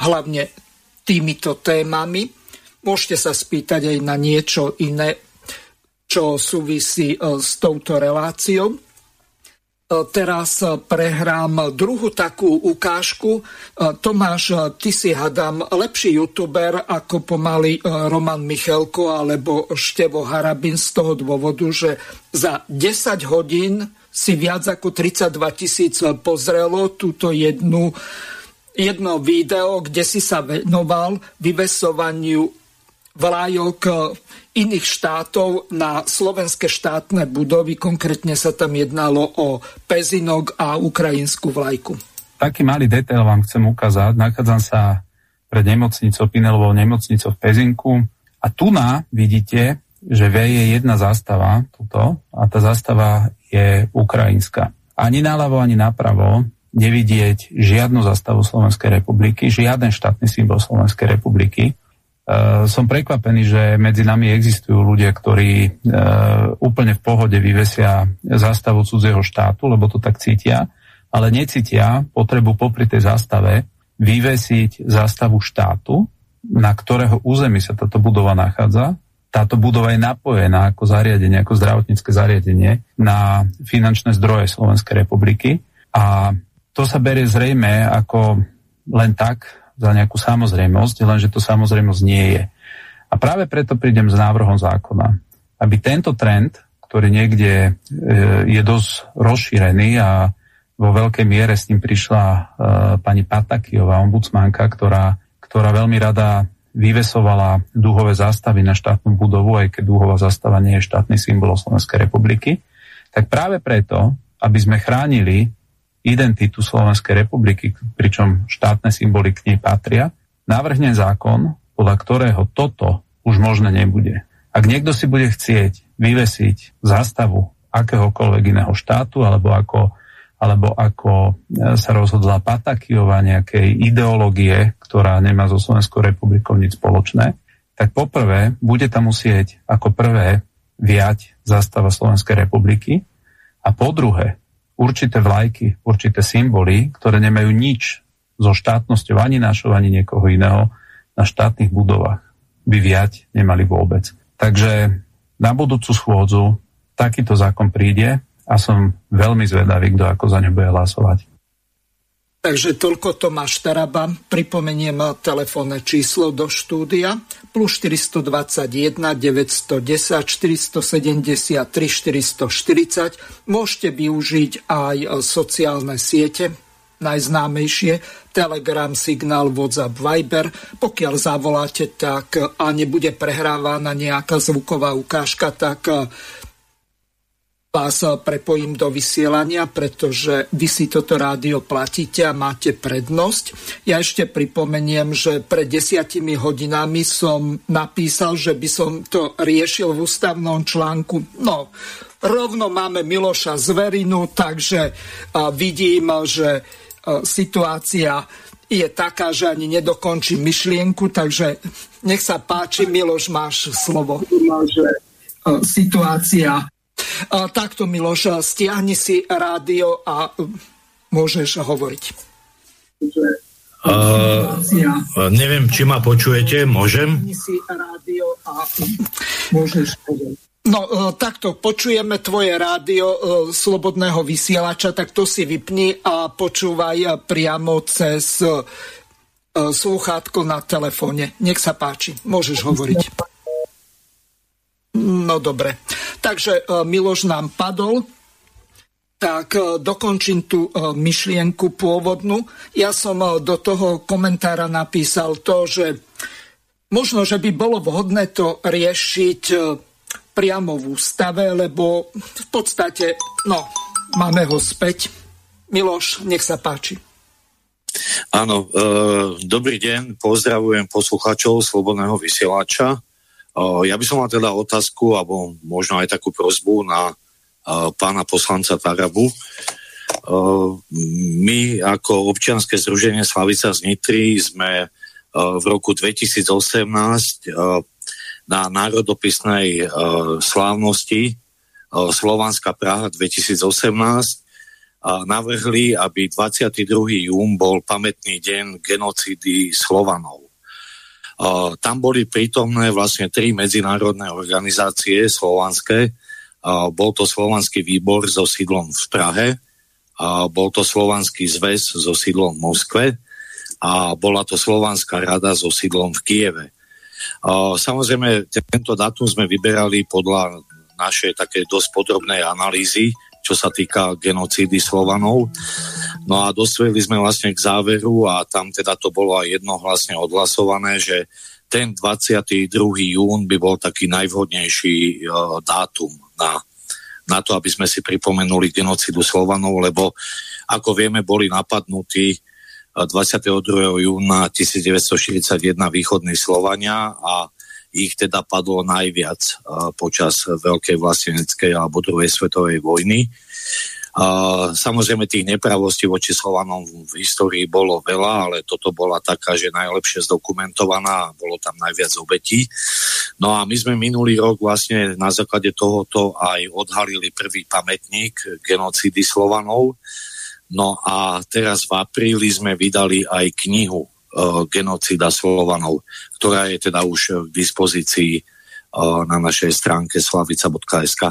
hlavne týmito témami. Môžete sa spýtať aj na niečo iné, čo súvisí e, s touto reláciou. E, teraz e, prehrám druhú takú ukážku. Tomáš, ty si hadám lepší youtuber ako pomaly Roman Michelko alebo Števo Harabin z toho dôvodu, že za 10 hodín si viac ako 32 tisíc pozrelo túto jednu, jedno video, kde si sa venoval vyvesovaniu vlájok iných štátov na slovenské štátne budovy. Konkrétne sa tam jednalo o Pezinok a ukrajinskú vlajku. Taký malý detail vám chcem ukázať. Nachádzam sa pred nemocnicou, Pinelovou nemocnicou v Pezinku a tu na vidíte, že je jedna zástava tuto a tá zástava je ukrajinská. Ani naľavo, ani napravo nevidieť žiadnu zastavu Slovenskej republiky, žiaden štátny symbol Slovenskej republiky. Uh, som prekvapený, že medzi nami existujú ľudia, ktorí uh, úplne v pohode vyvesia zástavu cudzieho štátu, lebo to tak cítia, ale necítia potrebu popri tej zástave vyvesiť zástavu štátu, na ktorého území sa táto budova nachádza. Táto budova je napojená ako zariadenie, ako zdravotnícke zariadenie na finančné zdroje Slovenskej republiky a to sa berie zrejme ako len tak, za nejakú samozrejmosť, lenže to samozrejmosť nie je. A práve preto prídem s návrhom zákona, aby tento trend, ktorý niekde e, je dosť rozšírený a vo veľkej miere s ním prišla e, pani Patakiová, ombudsmanka, ktorá, ktorá veľmi rada vyvesovala dúhové zástavy na štátnu budovu, aj keď dúhová zástava nie je štátny symbol Slovenskej republiky, tak práve preto, aby sme chránili identitu Slovenskej republiky, pričom štátne symboly k nej patria, navrhne zákon, podľa ktorého toto už možné nebude. Ak niekto si bude chcieť vyvesiť zástavu akéhokoľvek iného štátu, alebo ako, alebo ako e, sa rozhodla Patakiova nejakej ideológie, ktorá nemá so Slovenskou republikou nič spoločné, tak poprvé bude tam musieť ako prvé viať zástava Slovenskej republiky a po druhé určité vlajky, určité symboly, ktoré nemajú nič so štátnosťou ani našou, ani niekoho iného na štátnych budovách by viať nemali vôbec. Takže na budúcu schôdzu takýto zákon príde a som veľmi zvedavý, kto ako za ňu bude hlasovať. Takže toľko Tomáš Taraba. Pripomeniem telefónne číslo do štúdia plus 421 910 473 440. Môžete využiť aj sociálne siete, najznámejšie, Telegram, Signál, WhatsApp, Viber. Pokiaľ zavoláte tak a nebude prehrávaná nejaká zvuková ukážka, tak vás prepojím do vysielania, pretože vy si toto rádio platíte a máte prednosť. Ja ešte pripomeniem, že pred desiatimi hodinami som napísal, že by som to riešil v ústavnom článku. No, rovno máme Miloša Zverinu, takže vidím, že situácia je taká, že ani nedokončím myšlienku, takže nech sa páči, Miloš, máš slovo. Situácia Takto, Miloš, stiahni si rádio a môžeš hovoriť. Uh, neviem, či ma počujete, môžem? si rádio a môžeš hovoriť. No, takto, počujeme tvoje rádio slobodného vysielača, tak to si vypni a počúvaj priamo cez slúchátko na telefóne. Nech sa páči, môžeš hovoriť. No dobre. Takže e, Miloš nám padol, tak e, dokončím tú e, myšlienku pôvodnú. Ja som do toho komentára napísal to, že možno, že by bolo vhodné to riešiť priamo v ústave, lebo v podstate, no, máme ho späť. Miloš, nech sa páči. Áno, e, dobrý deň, pozdravujem poslucháčov Slobodného vysielača. Ja by som mal teda otázku, alebo možno aj takú prozbu na pána poslanca Tarabu. My ako občianske združenie Slavica z Nitry sme v roku 2018 na národopisnej slávnosti Slovanská Praha 2018 navrhli, aby 22. jún bol pamätný deň genocídy Slovanov. Tam boli prítomné vlastne tri medzinárodné organizácie slovanské. Bol to Slovanský výbor so sídlom v Prahe, bol to Slovanský zväz so sídlom v Moskve a bola to Slovanská rada so sídlom v Kieve. Samozrejme, tento dátum sme vyberali podľa našej také dosť podrobnej analýzy, čo sa týka genocídy Slovanov. No a dospeli sme vlastne k záveru a tam teda to bolo aj jednohlasne odhlasované, že ten 22. jún by bol taký najvhodnejší uh, dátum na, na to, aby sme si pripomenuli genocidu Slovanov, lebo ako vieme, boli napadnutí 22. júna 1941 východní Slovania a ich teda padlo najviac počas Veľkej vlasteneckej alebo druhej svetovej vojny. Samozrejme tých nepravostí voči Slovanom v histórii bolo veľa, ale toto bola taká, že najlepšie zdokumentovaná a bolo tam najviac obetí. No a my sme minulý rok vlastne na základe tohoto aj odhalili prvý pamätník genocídy Slovanov. No a teraz v apríli sme vydali aj knihu Genocída Slovanov, ktorá je teda už k dispozícii na našej stránke slavica.sk.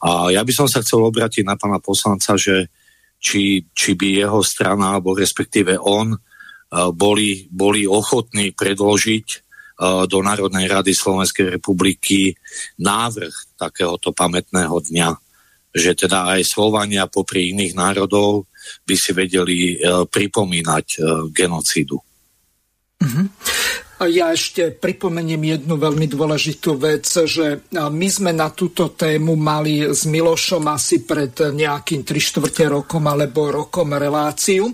A ja by som sa chcel obrátiť na pána poslanca, že či, či by jeho strana, alebo respektíve on, boli, boli ochotní predložiť do Národnej rady Slovenskej republiky návrh takéhoto pamätného dňa, že teda aj Slovania popri iných národov by si vedeli pripomínať genocídu. Mm-hmm. Ja ešte pripomeniem jednu veľmi dôležitú vec, že my sme na túto tému mali s Milošom asi pred nejakým 3 čtvrte rokom alebo rokom reláciu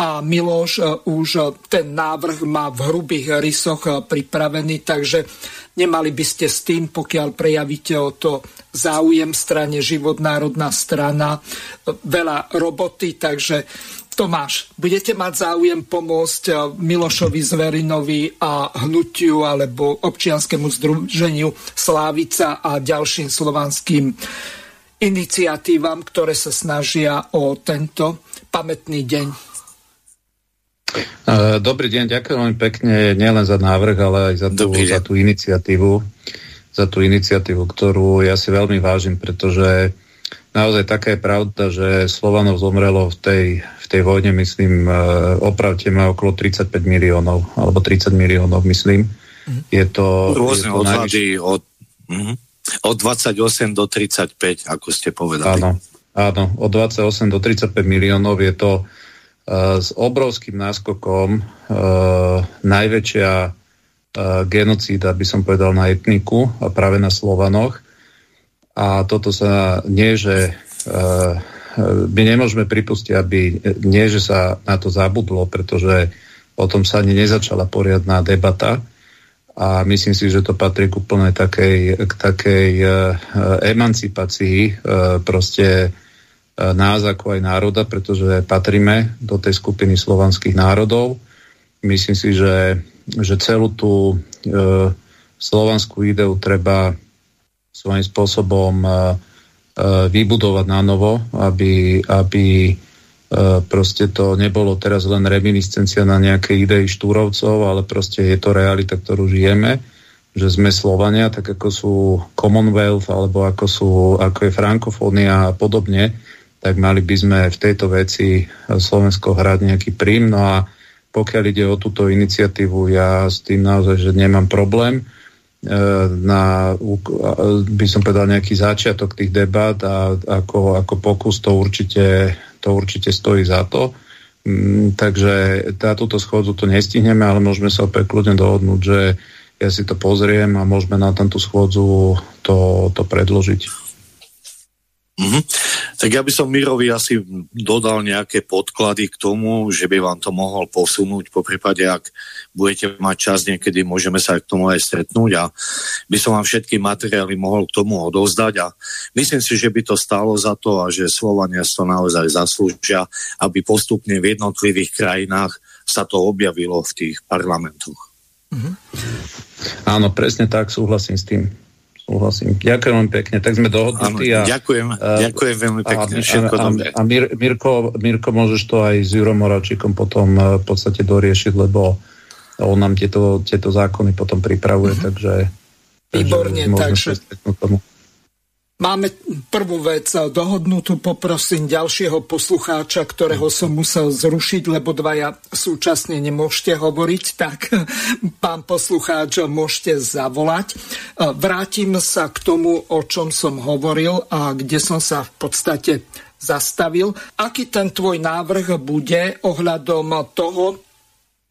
a Miloš e, už ten návrh má v hrubých rysoch pripravený, takže nemali by ste s tým, pokiaľ prejavíte o to záujem strane Život národná strana, e, veľa roboty, takže Tomáš, budete mať záujem pomôcť eh, Milošovi Zverinovi a hnutiu alebo občianskému združeniu Slávica a ďalším slovanským iniciatívam, ktoré sa snažia o tento pamätný deň. Eh, dobrý deň, ďakujem veľmi pekne nielen za návrh, ale aj za tú, za tú iniciatívu, za tú iniciatívu, ktorú ja si veľmi vážim, pretože naozaj taká je pravda, že Slovanov zomrelo v tej, v tej vojne, myslím, e, opravte ma okolo 35 miliónov, alebo 30 miliónov, myslím. Mm-hmm. Je to... Rôzne je to odhady najvyš... od, mm, od 28 do 35, ako ste povedali. Áno, áno, od 28 do 35 miliónov je to uh, s obrovským náskokom uh, najväčšia uh, genocída, by som povedal, na etniku a práve na Slovanoch A toto sa nie, že my nemôžeme pripustiť, aby nie, že sa na to zabudlo, pretože o tom sa ani nezačala poriadná debata a myslím si, že to patrí k úplne takej, k takej uh, emancipácii uh, proste nás ako aj národa, pretože patríme do tej skupiny slovanských národov. Myslím si, že, že celú tú slovanskú ideu treba svojím spôsobom vybudovať na novo, aby, aby uh, proste to nebolo teraz len reminiscencia na nejaké idei štúrovcov, ale proste je to realita, ktorú žijeme, že sme Slovania, tak ako sú Commonwealth, alebo ako, sú, ako je frankofónia a podobne, tak mali by sme v tejto veci Slovensko hrať nejaký prím. No a pokiaľ ide o túto iniciatívu, ja s tým naozaj, že nemám problém. E, na, by som povedal, nejaký začiatok tých debat a ako, ako pokus to určite, to určite stojí za to. Mm, takže tá, túto schôdzu to nestihneme, ale môžeme sa opäť kľudne dohodnúť, že ja si to pozriem a môžeme na tento schôdzu to, to predložiť. Mm-hmm. Tak ja by som Mirovi asi dodal nejaké podklady k tomu, že by vám to mohol posunúť, po prípade, ak budete mať čas niekedy, môžeme sa k tomu aj stretnúť a by som vám všetky materiály mohol k tomu odovzdať a myslím si, že by to stálo za to a že Slovania to naozaj zaslúžia, aby postupne v jednotlivých krajinách sa to objavilo v tých parlamentoch. Mm-hmm. Áno, presne tak, súhlasím s tým. Súhlasím. Ďakujem veľmi pekne. Tak sme dohodnutí. A, ďakujem, ďakujem veľmi pekne. A, Všetko a. A Mir, Mirko, Mirko, môžeš to aj s Jurom Moravčíkom potom e, v podstate doriešiť, lebo on nám tieto, tieto zákony potom pripravuje, mm-hmm. takže... Výborne, takže... takže Máme prvú vec dohodnutú, poprosím ďalšieho poslucháča, ktorého som musel zrušiť, lebo dvaja súčasne nemôžete hovoriť, tak *laughs* pán poslucháč môžete zavolať. Vrátim sa k tomu, o čom som hovoril a kde som sa v podstate zastavil. Aký ten tvoj návrh bude ohľadom toho,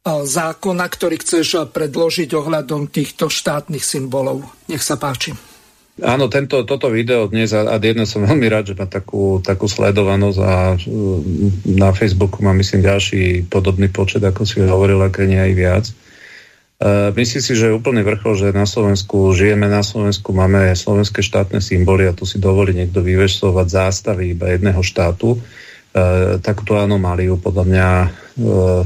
zákona, ktorý chceš predložiť ohľadom týchto štátnych symbolov. Nech sa páči. Áno, tento, toto video dnes, a, a jedno som veľmi rád, že má takú, takú sledovanosť a na Facebooku má myslím ďalší podobný počet, ako si hovoril, aké nie aj viac. Uh, myslím si, že je úplný vrchol, že na Slovensku žijeme, na Slovensku máme slovenské štátne symboly a tu si dovolí niekto vyvešovať zástavy iba jedného štátu. Uh, takúto anomáliu podľa mňa uh,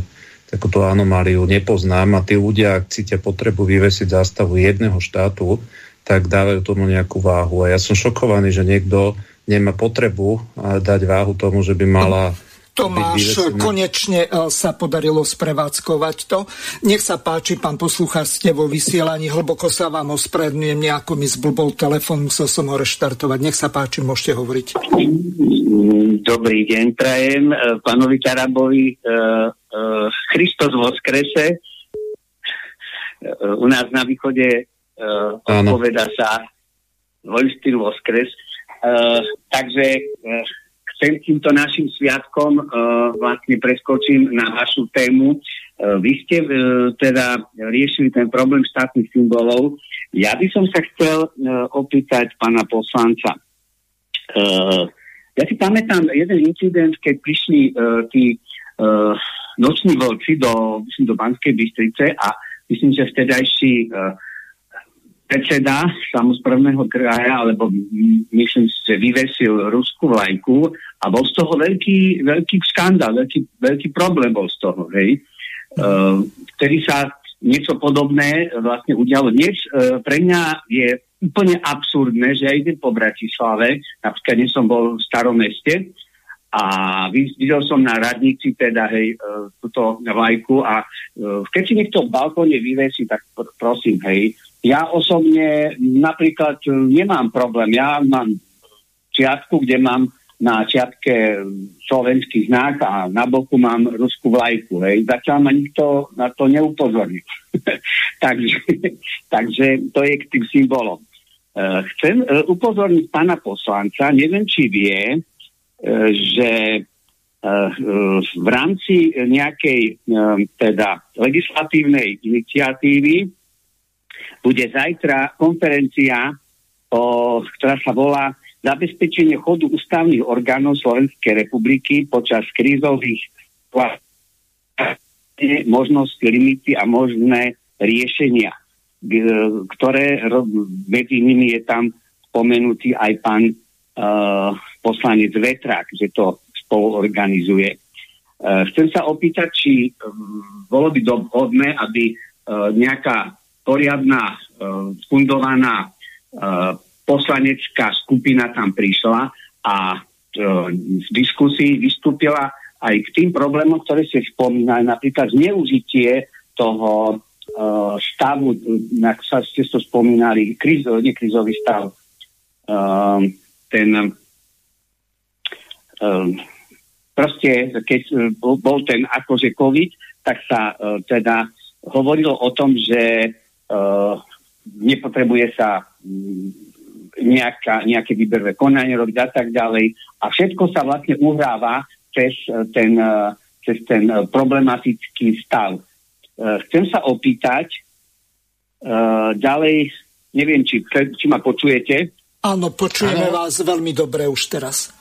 takúto anomáliu nepoznám a tí ľudia, ak cítia potrebu vyvesiť zástavu jedného štátu, tak dávajú tomu nejakú váhu. A ja som šokovaný, že niekto nemá potrebu dať váhu tomu, že by mala Tomáš, konečne e, sa podarilo sprevádzkovať to. Nech sa páči, pán poslucháč, ste vo vysielaní, hlboko sa vám ospravedlňujem, nejako mi zblbol telefon, musel som ho reštartovať. Nech sa páči, môžete hovoriť. Dobrý deň, prajem e, pánovi Tarabovi. Christos vo skrese. U nás na východe uh, odpoveda sa styl voskres. Uh, takže uh, chcem týmto našim sviatkom uh, vlastne preskočím na vašu tému. Uh, vy ste uh, teda riešili ten problém štátnych symbolov. Ja by som sa chcel uh, opýtať pána poslanca. Uh, ja si pamätám jeden incident, keď prišli uh, tí uh, noční vlci do, myslím, do Banskej Bystrice a myslím, že vtedajší uh, predseda samozprávneho kraja, alebo myslím že vyvesil ruskú vlajku a bol z toho veľký, veľký skandál, veľký, veľký problém bol z toho, hej. Uh, vtedy sa niečo podobné vlastne udialo. Dnes uh, pre mňa je úplne absurdné, že ja idem po Bratislave, napríklad dnes som bol v starom meste a videl som na radnici teda hej, uh, túto vlajku a uh, keď si niekto v balkóne vyvesí, tak pr- prosím, hej, ja osobne napríklad e, nemám problém. Ja mám čiatku, kde mám na čiatke slovenský znak a na boku mám ruskú vlajku. Hej. Zatiaľ ma nikto na to neupozornil. *laughs* takže, takže to je k tým symbolom. Uh, chcem uh, upozorniť pána poslanca, neviem, či vie, že v rámci nejakej teda legislatívnej iniciatívy bude zajtra konferencia o ktorá sa volá Zabezpečenie chodu ústavných orgánov Slovenskej republiky počas krízových možnosti, limity a možné riešenia, ktoré medzi nimi je tam spomenutý aj pán uh, poslanec Vetrák, že to spolu organizuje. Uh, chcem sa opýtať, či uh, bolo by vhodné, aby uh, nejaká poriadná, uh, fundovaná uh, poslanecká skupina tam prišla a uh, v diskusii vystúpila aj k tým problémom, ktoré ste spomínali, napríklad zneužitie toho stavu, ako sa ste to spomínali, kriz, nie krizový stav, ten proste, keď bol ten akože COVID, tak sa teda hovorilo o tom, že uh, nepotrebuje sa um, nejaká, nejaké výberové konanie robiť a tak ďalej. A všetko sa vlastne uhráva cez eh, ten, eh, cez ten problematický stav. Chcem sa opýtať, ďalej, neviem, či, či ma počujete. Áno, počujeme ano. vás veľmi dobre už teraz.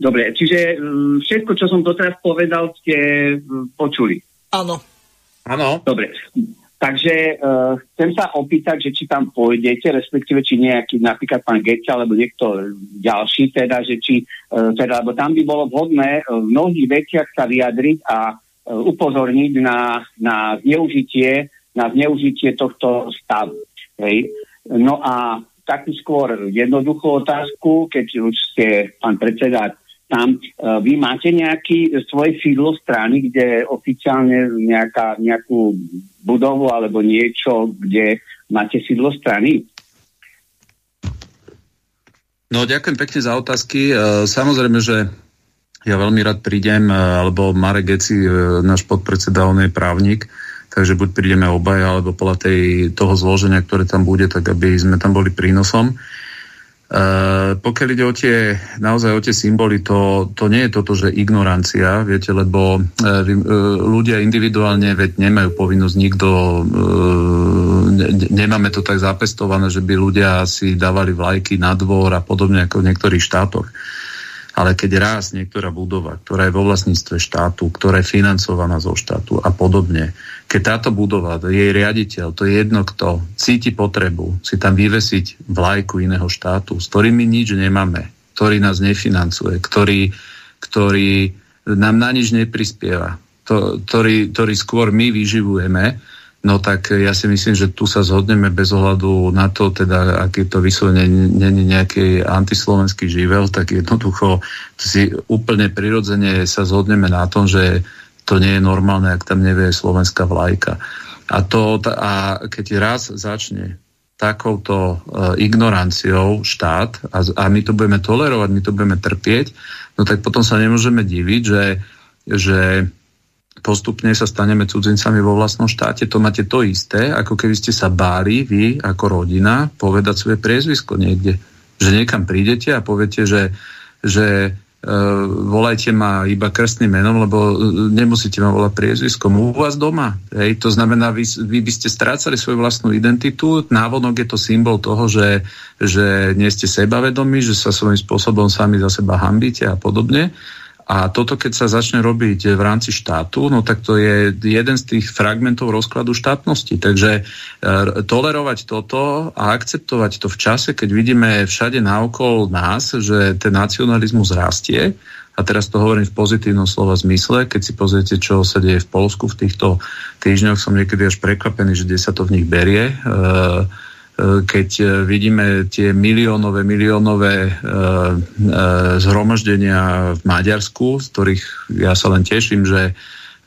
Dobre, čiže mm, všetko, čo som doteraz povedal, ste mm, počuli. Áno. Áno. Dobre. Takže uh, chcem sa opýtať, že či tam pôjdete, respektíve či nejaký napríklad pán Geca alebo niekto ďalší, teda, že či, uh, teda, lebo tam by bolo vhodné uh, v mnohých veciach sa vyjadriť a uh, upozorniť na, na zneužitie na zneužitie tohto stavu. Hej. No a takú skôr jednoduchú otázku, keď už ste, pán predseda, tam uh, vy máte nejaký svoje sídlo strany, kde oficiálne nejaká, nejakú budovu alebo niečo, kde máte sídlo strany? No, ďakujem pekne za otázky. Uh, samozrejme, že ja veľmi rád prídem, uh, alebo Marek Geci, náš podpredseda, on je právnik, takže buď prídeme obaja, alebo podľa tej, toho zloženia, ktoré tam bude, tak aby sme tam boli prínosom. Uh, pokiaľ ide o tie, naozaj o tie symboly, to, to nie je toto, že ignorancia, viete, lebo uh, ľudia individuálne veď nemajú povinnosť nikto, ne, nemáme to tak zapestované, že by ľudia si dávali vlajky na dvor a podobne ako v niektorých štátoch. Ale keď raz niektorá budova, ktorá je vo vlastníctve štátu, ktorá je financovaná zo štátu a podobne, keď táto budova, jej riaditeľ, to je jedno kto, cíti potrebu si tam vyvesiť vlajku iného štátu, s ktorými nič nemáme, ktorý nás nefinancuje, ktorý, ktorý nám na nič neprispieva, to, ktorý, ktorý skôr my vyživujeme, no tak ja si myslím, že tu sa zhodneme bez ohľadu na to, teda, aký to vyslovene není nejaký antislovenský živel, tak jednoducho si úplne prirodzene sa zhodneme na tom, že to nie je normálne, ak tam nevie slovenská vlajka. A, to, a keď raz začne takouto uh, ignoranciou štát a, a my to budeme tolerovať, my to budeme trpieť, no tak potom sa nemôžeme diviť, že, že postupne sa staneme cudzincami vo vlastnom štáte. To máte to isté, ako keby ste sa báli vy ako rodina povedať svoje priezvisko niekde. Že niekam prídete a poviete, že, že volajte ma iba krstným menom, lebo uh, nemusíte ma volať priezviskom. U vás doma. Hej? To znamená, vy, vy by ste strácali svoju vlastnú identitu. Návonok je to symbol toho, že, že nie ste sebavedomí, že sa svojím spôsobom sami za seba hambíte a podobne. A toto, keď sa začne robiť v rámci štátu, no tak to je jeden z tých fragmentov rozkladu štátnosti. Takže e, tolerovať toto a akceptovať to v čase, keď vidíme všade naokol nás, že ten nacionalizmus rastie, a teraz to hovorím v pozitívnom slova zmysle, keď si pozriete, čo sa deje v Polsku v týchto týždňoch, som niekedy až prekvapený, že kde sa to v nich berie. E, keď e, vidíme tie miliónové, miliónové e, zhromaždenia v Maďarsku, z ktorých ja sa len teším, že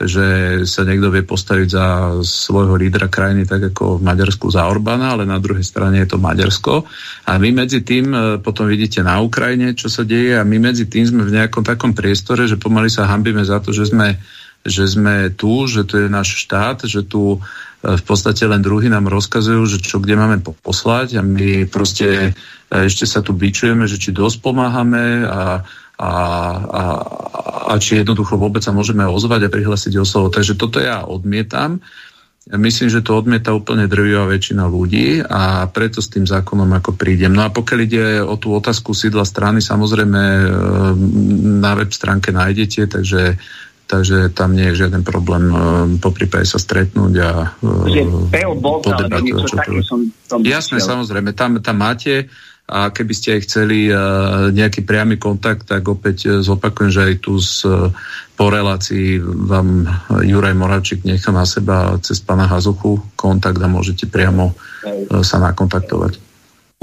že sa niekto vie postaviť za svojho lídra krajiny tak ako v Maďarsku za Orbána, ale na druhej strane je to Maďarsko. A my medzi tým potom vidíte na Ukrajine, čo sa deje a my medzi tým sme v nejakom takom priestore, že pomaly sa hambíme za to, že sme, že sme tu, že to je náš štát, že tu v podstate len druhý nám rozkazujú, že čo kde máme poslať a my proste e, ešte sa tu bičujeme, že či dosť pomáhame a, a, a, a či jednoducho vôbec sa môžeme ozvať a prihlásiť o slovo. Takže toto ja odmietam. Myslím, že to odmieta úplne drvivá väčšina ľudí a preto s tým zákonom ako prídem. No a pokiaľ ide o tú otázku sídla strany, samozrejme e, na web stránke nájdete, takže takže tam nie je žiaden problém e, po prípade sa stretnúť a podebatovať. Jasné, samozrejme, tam, tam máte a keby ste aj chceli nejaký priamy kontakt, tak opäť zopakujem, že aj tu z po relácii vám Juraj Moravčík nechá na seba cez pána Hazuchu kontakt a môžete priamo e, sa nakontaktovať.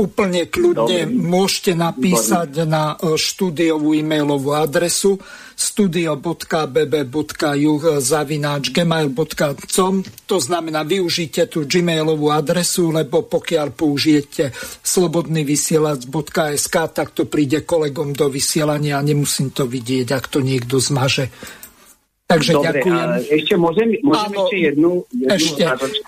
Úplne kľudne Dobre. môžete napísať Dobre. na e, štúdiovú e-mailovú adresu studio.bb.juh.gmail.com To znamená, využite tú gmailovú adresu, lebo pokiaľ použijete slobodný vysielač.sk, tak to príde kolegom do vysielania a nemusím to vidieť, ak to niekto zmaže. Takže Dobre, ďakujem. ešte môžem, môžem Áno, ešte jednu, jednu ešte.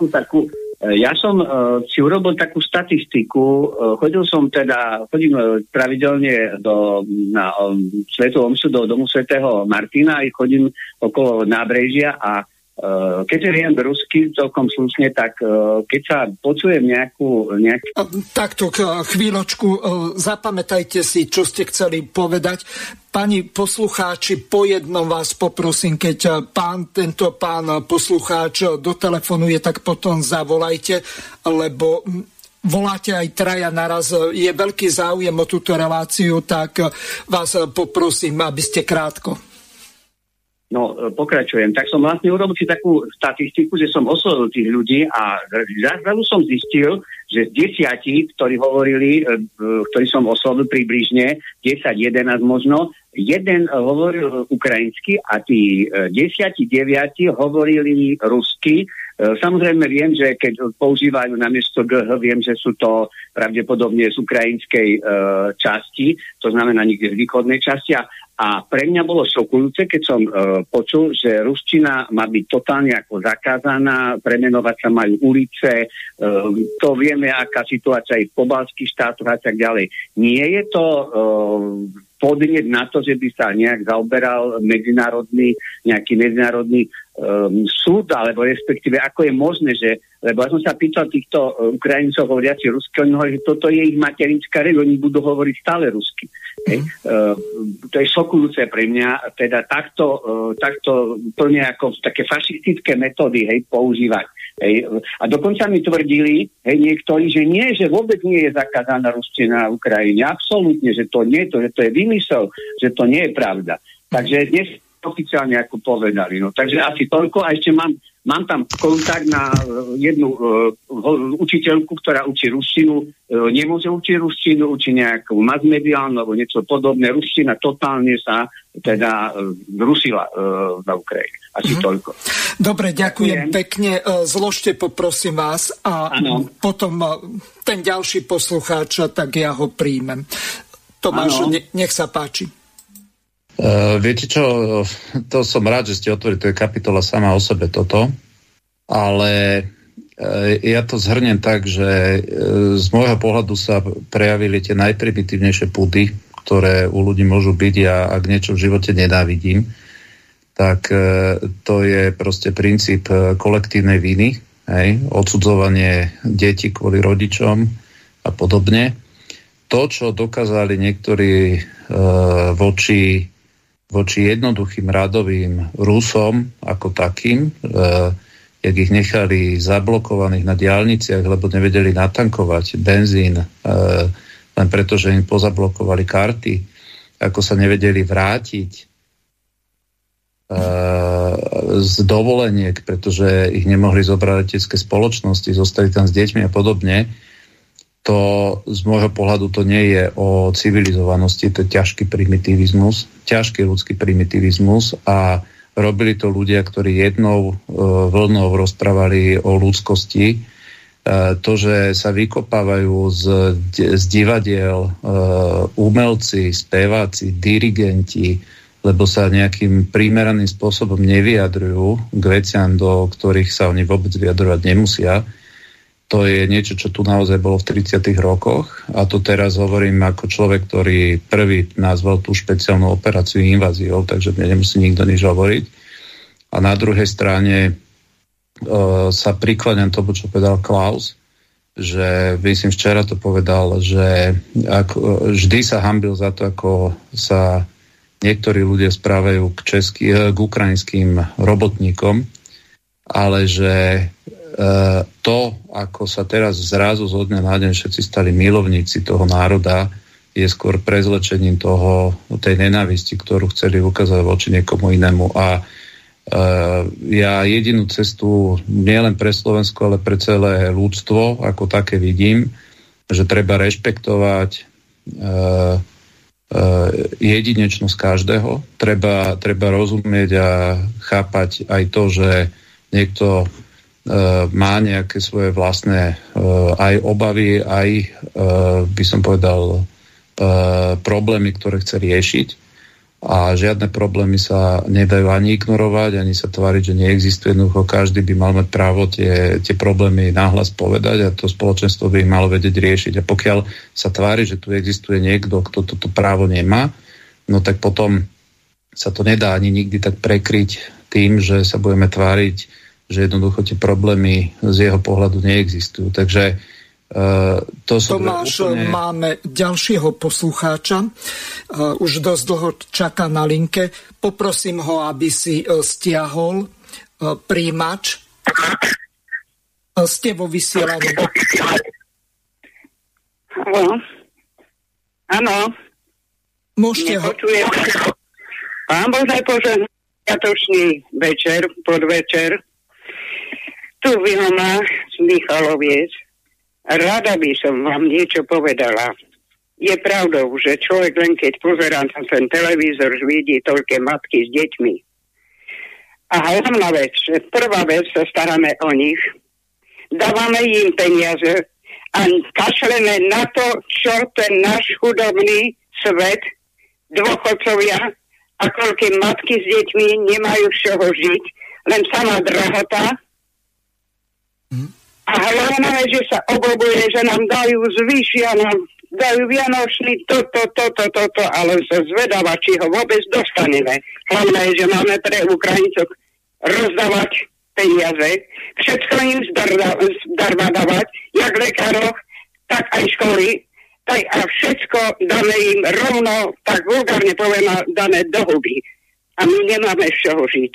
takú ja som uh, si urobil takú statistiku, uh, chodil som teda, chodím pravidelne do, na Svetu Omšu, do domu svätého Martina a chodím okolo nábrežia a keďže viem rusky celkom slušne, tak uh, keď sa počujem nejakú... Nejak... Takto, chvíľočku, uh, zapamätajte si, čo ste chceli povedať. Pani poslucháči, po jednom vás poprosím, keď pán, tento pán poslucháč dotelefonuje, tak potom zavolajte, lebo voláte aj traja naraz, je veľký záujem o túto reláciu, tak vás poprosím, aby ste krátko. No, e, pokračujem. Tak som vlastne urobil si takú statistiku, že som oslovil tých ľudí a zrazu som zistil, že z desiatich, ktorí hovorili, e, ktorí som oslovil približne, 10-11 možno, jeden hovoril ukrajinsky a tí e, desiati, deviati hovorili rusky. Samozrejme viem, že keď používajú namiesto GH, viem, že sú to pravdepodobne z ukrajinskej e, časti, to znamená niekde z východnej časti. A pre mňa bolo šokujúce, keď som e, počul, že ruština má byť totálne ako zakázaná, premenovať sa majú ulice, e, to vieme, aká situácia je v pobalských štátoch a tak ďalej. Nie je to e, podnieť na to, že by sa nejak zaoberal medzinárodný, nejaký medzinárodný um, súd, alebo respektíve ako je možné, že, lebo ja som sa pýtal týchto uh, Ukrajincov hovoriaci rusky, oni hovorí, že toto je ich materinská reč, oni budú hovoriť stále rusky. Mm. Hej. Uh, to je šokujúce pre mňa, teda takto, uh, takto plne ako také fašistické metódy hej, používať. Hej. A dokonca mi tvrdili hej, niektorí, že nie, že vôbec nie je zakázaná rustina na Ukrajine. Absolútne, že to nie, to, že to je vymysel, že to nie je pravda. Takže dnes oficiálne ako povedali. No, takže asi toľko a ešte mám, mám tam kontakt na uh, jednu uh, učiteľku, ktorá učí ruštinu. Uh, nemôže učiť ruštinu, učí nejakú masmediálnu alebo niečo podobné. Ruština totálne sa teda uh, rušila uh, na Ukrajine. Asi mm-hmm. toľko. Dobre, ďakujem, ďakujem pekne. Zložte poprosím vás a ano. potom ten ďalší poslucháč, tak ja ho príjmem. Tomáš, ne, nech sa páči. Uh, viete čo, to som rád, že ste otvorili, to je kapitola sama o sebe toto, ale uh, ja to zhrnem tak, že uh, z môjho pohľadu sa prejavili tie najprimitívnejšie pudy, ktoré u ľudí môžu byť a ak niečo v živote nenávidím, tak to je proste princíp kolektívnej viny, hej, odsudzovanie detí kvôli rodičom a podobne. To, čo dokázali niektorí uh, voči voči jednoduchým radovým Rusom ako takým, e, jak ich nechali zablokovaných na diálniciach, lebo nevedeli natankovať benzín, e, len preto, že im pozablokovali karty, ako sa nevedeli vrátiť e, z dovoleniek, pretože ich nemohli zobrať letecké spoločnosti, zostali tam s deťmi a podobne, to z môjho pohľadu to nie je o civilizovanosti, to je ťažký primitivizmus, ťažký ľudský primitivizmus a robili to ľudia, ktorí jednou e, vlnou rozprávali o ľudskosti. E, to, že sa vykopávajú z, z divadiel e, umelci, speváci, dirigenti, lebo sa nejakým primeraným spôsobom nevyjadrujú k veciam, do ktorých sa oni vôbec vyjadrovať nemusia, to je niečo, čo tu naozaj bolo v 30. rokoch a to teraz hovorím ako človek, ktorý prvý nazval tú špeciálnu operáciu inváziou, takže mne nemusí nikto nič hovoriť. A na druhej strane sa prikladám tomu, čo povedal Klaus, že myslím včera to povedal, že ako, vždy sa hambil za to, ako sa niektorí ľudia správajú k, český, k ukrajinským robotníkom, ale že e, to, ako sa teraz zrazu zo dňa na deň všetci stali milovníci toho národa, je skôr prezlečením toho, tej nenávisti, ktorú chceli ukázať voči niekomu inému. A uh, ja jedinú cestu nielen pre Slovensko, ale pre celé ľudstvo, ako také vidím, že treba rešpektovať uh, jedinečnosť každého. Treba, treba rozumieť a chápať aj to, že niekto má nejaké svoje vlastné aj obavy, aj by som povedal E, problémy, ktoré chce riešiť a žiadne problémy sa nedajú ani ignorovať, ani sa tváriť, že neexistuje. Jednoducho každý by mal mať právo tie, tie problémy náhlas povedať a to spoločenstvo by ich malo vedieť riešiť. A pokiaľ sa tvári, že tu existuje niekto, kto toto právo nemá, no tak potom sa to nedá ani nikdy tak prekryť tým, že sa budeme tváriť, že jednoducho tie problémy z jeho pohľadu neexistujú. Takže Uh, to Tomáš, úplne... máme ďalšieho poslucháča. Uh, už dosť dlho čaká na linke. Poprosím ho, aby si uh, stiahol uh, príjimač. Uh, ste vo vysielaní. Áno. Áno. Môžete ho... Pán Bože požehnaný večer, podvečer. Tu vyhomá z Michaloviec Rada by som vám niečo povedala. Je pravdou, že človek len keď pozerá na ten televízor, vidí toľké matky s deťmi. A hlavná vec, prvá vec sa staráme o nich, dávame im peniaze a kašleme na to, čo ten náš chudobný svet, dôchodcovia a koľké matky s deťmi nemajú z čoho žiť, len sama drahota. A hlavné, že sa obobuje, že nám dajú zvyšia, nám dajú vianočný toto, toto, toto, ale sa zvedáva, či ho vôbec dostaneme. Hlavné je, že máme pre Ukrajincov rozdávať peniaze, všetko im zdarva, zdarva dávať, jak lekároch, tak aj školy, tak a všetko dáme im rovno, tak vulgárne poviem, dané do huby. A my nemáme z čoho žiť.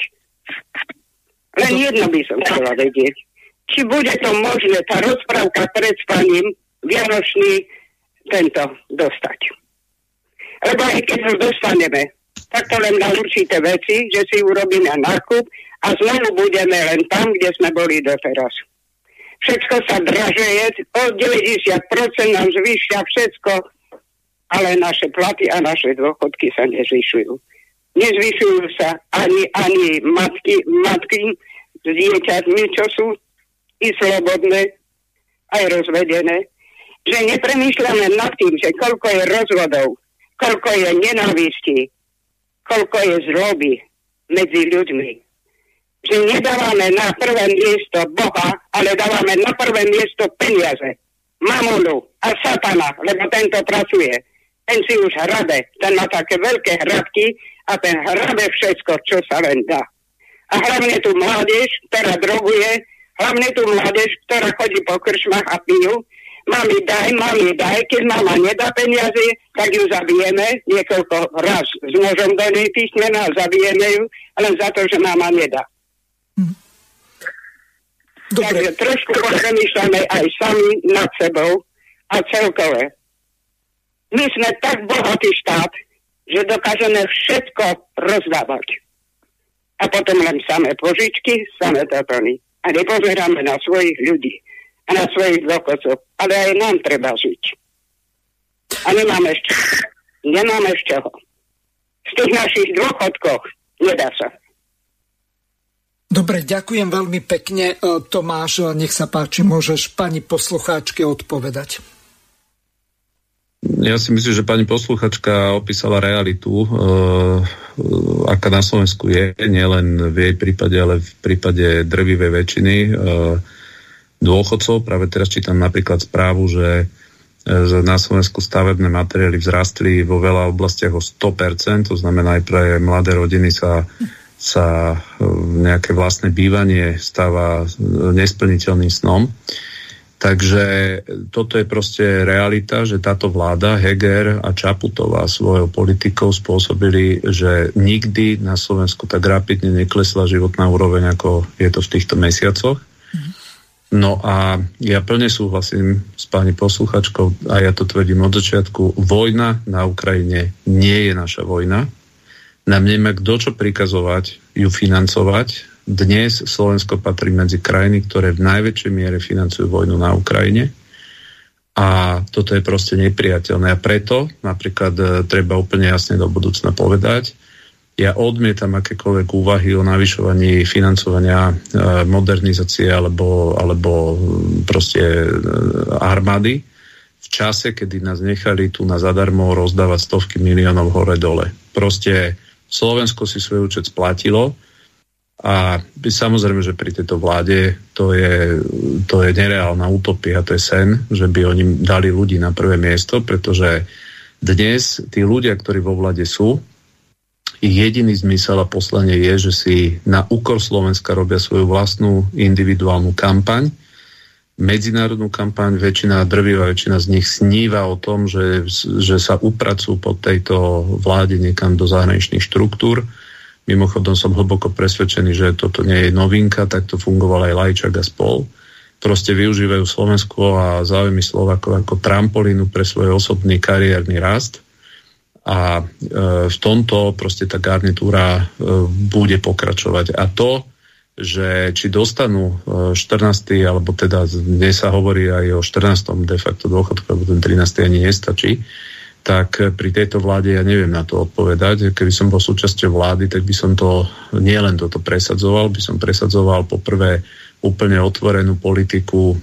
Len jedno by som chcela vedieť či bude to možné, tá rozprávka pred spaním Vianočný tento dostať. Lebo aj keď ho dostaneme, tak to len na určité veci, že si urobíme nákup a znovu budeme len tam, kde sme boli doteraz. Všetko sa dražeje, o 90% nám zvyšia všetko, ale naše platy a naše dôchodky sa nezvyšujú. Nezvyšujú sa ani, ani matky, matky s dieťatmi, čo sú i slobodné, aj rozvedené, že nepremýšľame nad tým, že koľko je rozvodov, koľko je nenávisti, koľko je zloby medzi ľuďmi. Že nedávame na prvé miesto Boha, ale dávame na prvé miesto peniaze, mamonu a satana, lebo tento pracuje. Ten si už hrabe, ten má také veľké hradky a ten hrabe všetko, čo sa len dá. A hlavne tu mládež, ktorá droguje, hlavne tú mládež, ktorá chodí po kršmach a pijú. Mami daj, mami daj, keď mama nedá peniaze, tak ju zabijeme niekoľko raz s nožom do nej písmena zabijeme ju, len za to, že mama nedá. Hm. Takže trošku premýšľame aj sami nad sebou a celkové. My sme tak bohatý štát, že dokážeme všetko rozdávať. A potom len samé požičky, samé tatony a nepozeráme na svojich ľudí a na svojich dôchodcov. Ale aj nám treba žiť. A nemáme ešte, nemáme z čoho. Z tých našich dôchodkoch nedá sa. Dobre, ďakujem veľmi pekne. E, Tomáš, nech sa páči, môžeš pani poslucháčke odpovedať. Ja si myslím, že pani posluchačka opísala realitu, e, aká na Slovensku je, nielen v jej prípade, ale v prípade drvivej väčšiny e, dôchodcov. Práve teraz čítam napríklad správu, že, že na Slovensku stavebné materiály vzrastli vo veľa oblastiach o 100%, to znamená aj pre mladé rodiny sa sa nejaké vlastné bývanie stáva nesplniteľným snom. Takže toto je proste realita, že táto vláda, Heger a Čaputová svojou politikou spôsobili, že nikdy na Slovensku tak rapidne neklesla životná úroveň, ako je to v týchto mesiacoch. No a ja plne súhlasím s pani posluchačkou a ja to tvrdím od začiatku. Vojna na Ukrajine nie je naša vojna. Nám nemá kto čo prikazovať ju financovať dnes Slovensko patrí medzi krajiny, ktoré v najväčšej miere financujú vojnu na Ukrajine. A toto je proste nepriateľné. A preto napríklad e, treba úplne jasne do budúcna povedať, ja odmietam akékoľvek úvahy o navyšovaní financovania e, modernizácie alebo, alebo proste e, armády v čase, kedy nás nechali tu na zadarmo rozdávať stovky miliónov hore-dole. Proste Slovensko si svoj účet splatilo, a samozrejme, že pri tejto vláde to je, to je nereálna utopia, to je sen, že by oni dali ľudí na prvé miesto, pretože dnes tí ľudia, ktorí vo vláde sú, ich jediný zmysel a poslanie je, že si na úkor Slovenska robia svoju vlastnú individuálnu kampaň, medzinárodnú kampaň, väčšina, drvivá väčšina z nich sníva o tom, že, že sa upracujú pod tejto vláde niekam do zahraničných štruktúr, Mimochodom som hlboko presvedčený, že toto nie je novinka, tak to fungoval aj Lajčak a spol. Proste využívajú Slovensko a záujmy Slovakov ako trampolínu pre svoj osobný kariérny rast. A e, v tomto proste tá garnitúra e, bude pokračovať. A to, že či dostanú 14. E, alebo teda dnes sa hovorí aj o 14. de facto dôchodku, alebo ten 13. ani nestačí, tak pri tejto vláde ja neviem na to odpovedať. Keby som bol súčasťou vlády, tak by som to nielen toto presadzoval, by som presadzoval poprvé úplne otvorenú politiku e,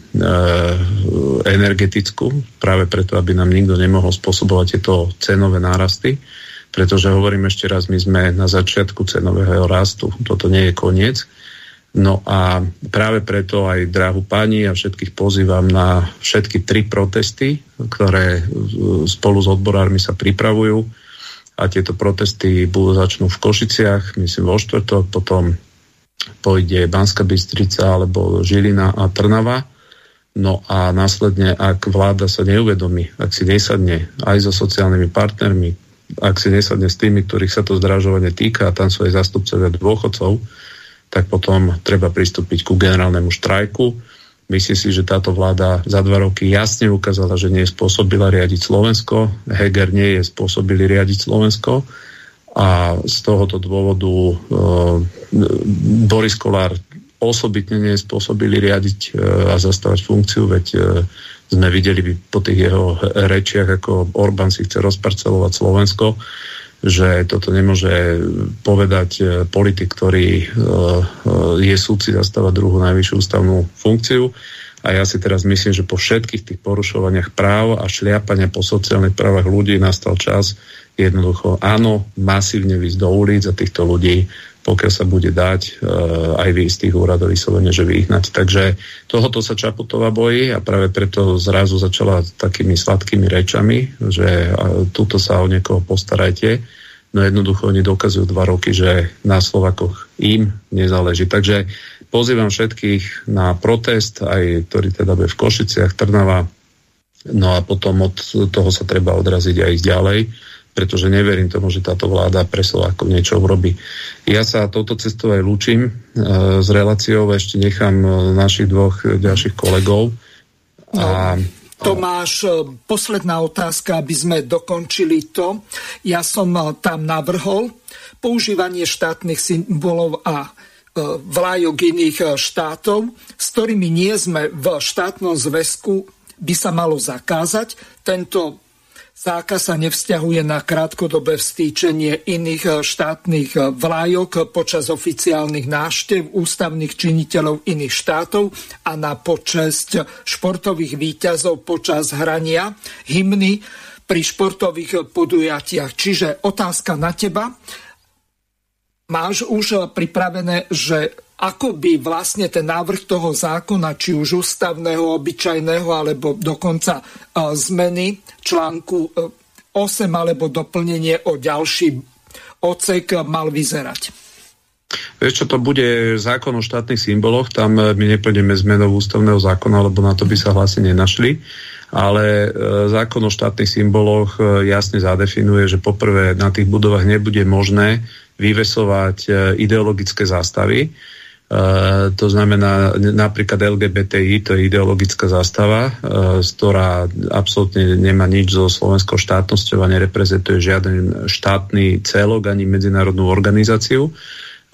energetickú, práve preto, aby nám nikto nemohol spôsobovať tieto cenové nárasty, pretože hovorím ešte raz, my sme na začiatku cenového rastu, toto nie je koniec. No a práve preto aj dráhu pani a všetkých pozývam na všetky tri protesty, ktoré spolu s odborármi sa pripravujú. A tieto protesty budú začnú v Košiciach, myslím vo štvrtok, potom pôjde Banska Bystrica alebo Žilina a Trnava. No a následne, ak vláda sa neuvedomí, ak si nesadne aj so sociálnymi partnermi, ak si nesadne s tými, ktorých sa to zdražovanie týka, a tam sú aj zastupcovia dôchodcov, tak potom treba pristúpiť ku generálnemu štrajku. Myslím si, že táto vláda za dva roky jasne ukázala, že nie je spôsobila riadiť Slovensko. Heger nie je spôsobili riadiť Slovensko. A z tohoto dôvodu e, Boris Kolár osobitne nie je spôsobili riadiť e, a zastávať funkciu, veď e, sme videli po tých jeho rečiach, ako Orbán si chce rozparcelovať Slovensko že toto nemôže povedať e, politik, ktorý e, e, je súci zastáva druhú najvyššiu ústavnú funkciu. A ja si teraz myslím, že po všetkých tých porušovaniach práv a šliapania po sociálnych právach ľudí nastal čas jednoducho áno, masívne výsť do ulic a týchto ľudí pokiaľ sa bude dať uh, aj vy z tých úradov vyslovene, že vyhnať. Takže tohoto sa Čaputová bojí a práve preto zrazu začala takými sladkými rečami, že uh, túto sa o niekoho postarajte. No jednoducho oni dokazujú dva roky, že na Slovakoch im nezáleží. Takže pozývam všetkých na protest, aj ktorý teda bude v Košiciach, Trnava, no a potom od toho sa treba odraziť aj ísť ďalej pretože neverím tomu, že táto vláda pre Slovákov niečo urobí. Ja sa touto cestou aj lúčim e, s reláciou, ešte nechám e, našich dvoch ďalších kolegov. A, no. Tomáš, e, posledná otázka, aby sme dokončili to. Ja som tam navrhol používanie štátnych symbolov a vlajok iných štátov, s ktorými nie sme v štátnom zväzku, by sa malo zakázať. Tento Zákaz sa nevzťahuje na krátkodobé vstýčenie iných eh, štátnych eh, vlajok počas oficiálnych náštev ústavných činiteľov iných štátov a na počesť športových výťazov počas hrania hymny pri športových podujatiach. Čiže otázka na teba. Máš už eh, pripravené, že ako by vlastne ten návrh toho zákona, či už ústavného, obyčajného, alebo dokonca zmeny článku 8 alebo doplnenie o ďalší ocek mal vyzerať? Vieš čo, to bude zákon o štátnych symboloch, tam my neplníme zmenou ústavného zákona, lebo na to by sa hlasy nenašli ale e, zákon o štátnych symboloch e, jasne zadefinuje, že poprvé na tých budovách nebude možné vyvesovať e, ideologické zástavy. To znamená napríklad LGBTI, to je ideologická zástava, ktorá absolútne nemá nič so slovenskou štátnosťou a nereprezentuje žiaden štátny celok ani medzinárodnú organizáciu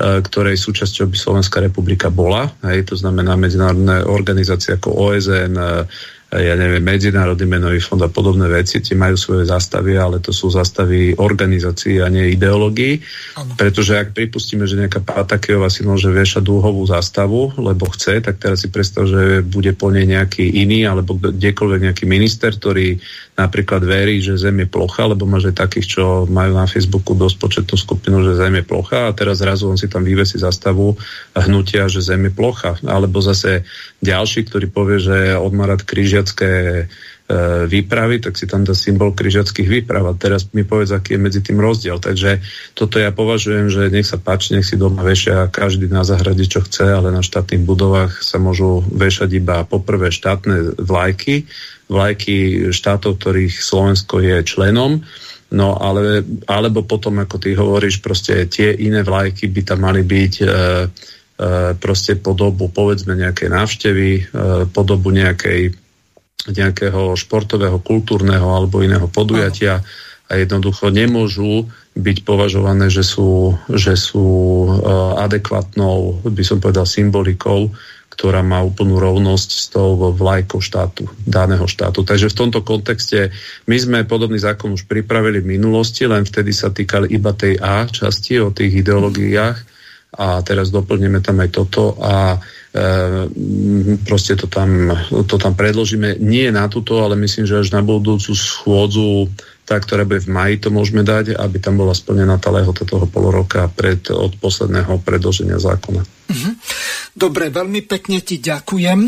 ktorej súčasťou by Slovenská republika bola. Hej, to znamená medzinárodné organizácie ako OSN, ja neviem, Medzinárodný menový fond a podobné veci, tie majú svoje zastavy, ale to sú zastavy organizácií a nie ideológií. Pretože ak pripustíme, že nejaká Patakejová si môže viešať dúhovú zastavu, lebo chce, tak teraz si predstav, že bude po nej nejaký iný, alebo kdekoľvek nejaký minister, ktorý napríklad verí, že Zem je plocha, lebo máš aj takých, čo majú na Facebooku dosť početnú skupinu, že Zem je plocha a teraz zrazu on si tam vyvesí zastavu hnutia, že Zem je plocha. Alebo zase ďalší, ktorý povie, že od Marat križiacké e, výpravy, tak si tam dá symbol križiackých výprav. A teraz mi povedz, aký je medzi tým rozdiel. Takže toto ja považujem, že nech sa páči, nech si doma vešia každý na zahrade, čo chce, ale na štátnych budovách sa môžu vešať iba poprvé štátne vlajky, vlajky štátov, ktorých Slovensko je členom, no ale, alebo potom, ako ty hovoríš, proste tie iné vlajky by tam mali byť e, e, proste po dobu, povedzme, nejakej návštevy, e, po dobu nejakej, nejakého športového, kultúrneho alebo iného podujatia. A jednoducho nemôžu byť považované, že sú, že sú e, adekvátnou, by som povedal, symbolikou ktorá má úplnú rovnosť s tou vlajkou štátu, daného štátu. Takže v tomto kontexte my sme podobný zákon už pripravili v minulosti, len vtedy sa týkali iba tej A časti o tých ideológiách a teraz doplníme tam aj toto a e, proste to tam, to tam predložíme. Nie na túto, ale myslím, že až na budúcu schôdzu tá, ktorá bude v maji, to môžeme dať, aby tam bola splnená tá lehota toho poloroka pred, od posledného predloženia zákona. Mhm. Dobre, veľmi pekne ti ďakujem.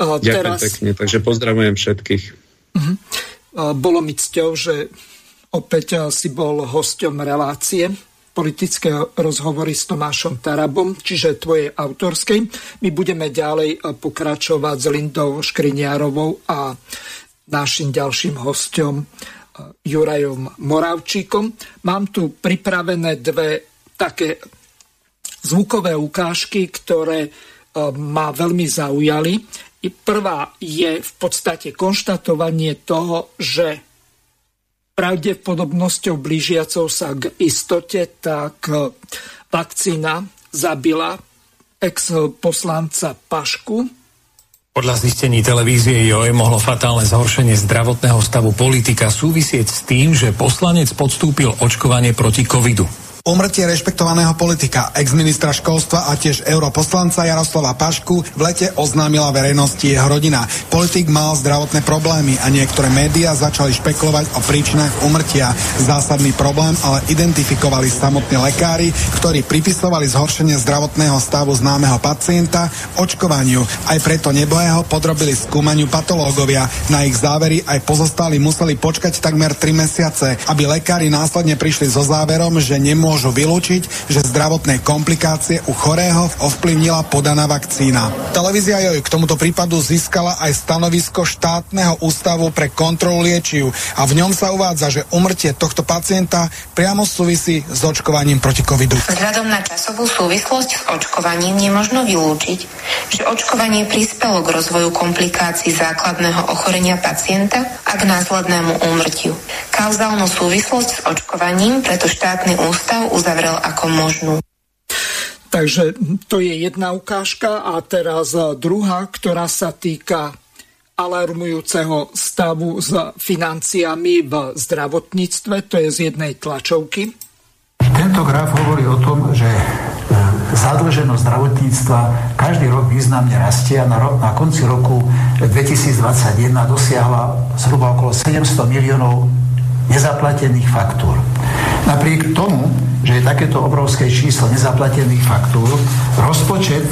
Ďakujem Teraz... pekne, takže pozdravujem všetkých. Uh-huh. Bolo mi cťou, že opäť si bol hosťom relácie politické rozhovory s Tomášom Tarabom, čiže tvojej autorskej. My budeme ďalej pokračovať s Lindou Škriniarovou a našim ďalším hostom Jurajom Moravčíkom. Mám tu pripravené dve také zvukové ukážky, ktoré e, ma veľmi zaujali. Prvá je v podstate konštatovanie toho, že pravdepodobnosťou blížiacou sa k istote, tak e, vakcína zabila ex-poslanca Pašku, podľa zistení televízie JOE mohlo fatálne zhoršenie zdravotného stavu politika súvisieť s tým, že poslanec podstúpil očkovanie proti covidu. Umrtie rešpektovaného politika, ex-ministra školstva a tiež europoslanca Jaroslava Pašku v lete oznámila verejnosti jeho rodina. Politik mal zdravotné problémy a niektoré médiá začali špekulovať o príčinách umrtia. Zásadný problém ale identifikovali samotní lekári, ktorí pripisovali zhoršenie zdravotného stavu známeho pacienta očkovaniu. Aj preto nebohého podrobili skúmaniu patológovia. Na ich závery aj pozostali museli počkať takmer 3 mesiace, aby lekári následne prišli so záverom, že nemôžu môžu vylúčiť, že zdravotné komplikácie u chorého ovplyvnila podaná vakcína. Televízia Joj k tomuto prípadu získala aj stanovisko štátneho ústavu pre kontrolu liečiv a v ňom sa uvádza, že umrtie tohto pacienta priamo súvisí s očkovaním proti covidu. Vzhľadom na časovú súvislosť s očkovaním nemožno vylúčiť, že očkovanie prispelo k rozvoju komplikácií základného ochorenia pacienta a k následnému úmrtiu. Kauzálnu súvislosť s očkovaním preto štátny ústav zatiaľ uzavrel ako možnú. Takže to je jedna ukážka a teraz druhá, ktorá sa týka alarmujúceho stavu s financiami v zdravotníctve, to je z jednej tlačovky. Tento graf hovorí o tom, že e, zadlženosť zdravotníctva každý rok významne rastie a na, rok, na konci roku 2021 dosiahla zhruba okolo 700 miliónov nezaplatených faktúr. Napriek tomu, že je takéto obrovské číslo nezaplatených faktúr, rozpočet,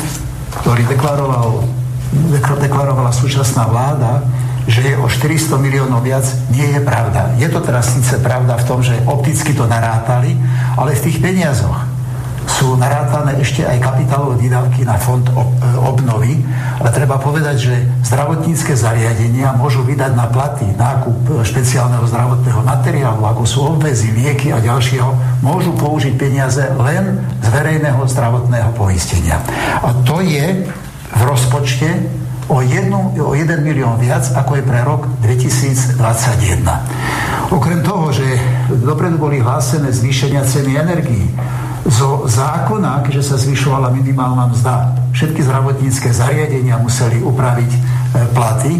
ktorý deklaroval, deklarovala súčasná vláda, že je o 400 miliónov viac, nie je pravda. Je to teraz síce pravda v tom, že opticky to narátali, ale v tých peniazoch sú narátané ešte aj kapitálové výdavky na fond obnovy, ale treba povedať, že zdravotnícke zariadenia môžu vydať na platy, nákup špeciálneho zdravotného materiálu, ako sú obvezy, lieky a ďalšieho, môžu použiť peniaze len z verejného zdravotného poistenia. A to je v rozpočte o, jednu, o 1 milión viac, ako je pre rok 2021. Okrem toho, že dopredu boli hlásené zvýšenia ceny energií, zo zákona, keďže sa zvyšovala minimálna mzda, všetky zdravotnícke zariadenia museli upraviť e, platy,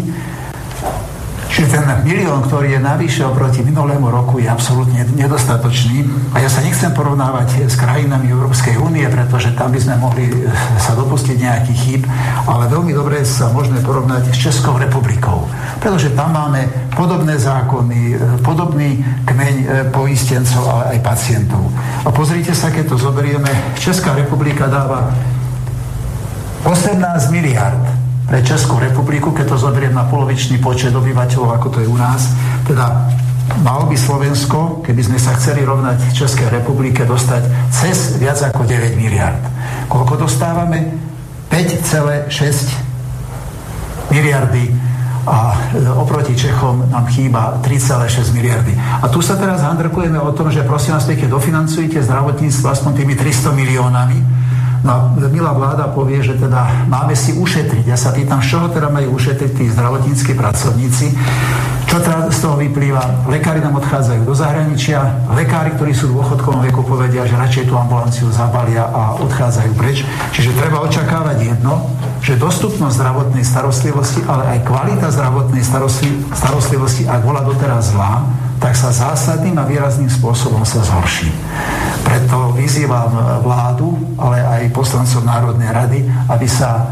Čiže ten milión, ktorý je navyše oproti minulému roku, je absolútne nedostatočný. A ja sa nechcem porovnávať s krajinami Európskej únie, pretože tam by sme mohli eh, sa dopustiť nejakých chýb, ale veľmi dobre sa môžeme porovnať s Českou republikou. Pretože tam máme podobné zákony, eh, podobný kmeň eh, poistencov, ale aj pacientov. A pozrite sa, keď to zoberieme, Česká republika dáva 18 miliard pre Českú republiku, keď to zoberiem na polovičný počet obyvateľov, ako to je u nás, teda mal by Slovensko, keby sme sa chceli rovnať Českej republike, dostať cez viac ako 9 miliard. Koľko dostávame? 5,6 miliardy a e, oproti Čechom nám chýba 3,6 miliardy. A tu sa teraz handrkujeme o tom, že prosím vás pekne dofinancujte zdravotníctvo aspoň tými 300 miliónami, No a milá vláda povie, že teda máme si ušetriť. Ja sa pýtam, z čoho teda majú ušetriť tí zdravotníckí pracovníci. Čo teda z toho vyplýva? Lekári nám odchádzajú do zahraničia, lekári, ktorí sú v dôchodkovom veku, povedia, že radšej tú ambulanciu zabalia a odchádzajú preč. Čiže treba očakávať jedno, že dostupnosť zdravotnej starostlivosti, ale aj kvalita zdravotnej starostlivosti, ak bola doteraz zlá, tak sa zásadným a výrazným spôsobom sa zhorší. Preto vyzývam vládu, ale aj poslancov Národnej rady, aby sa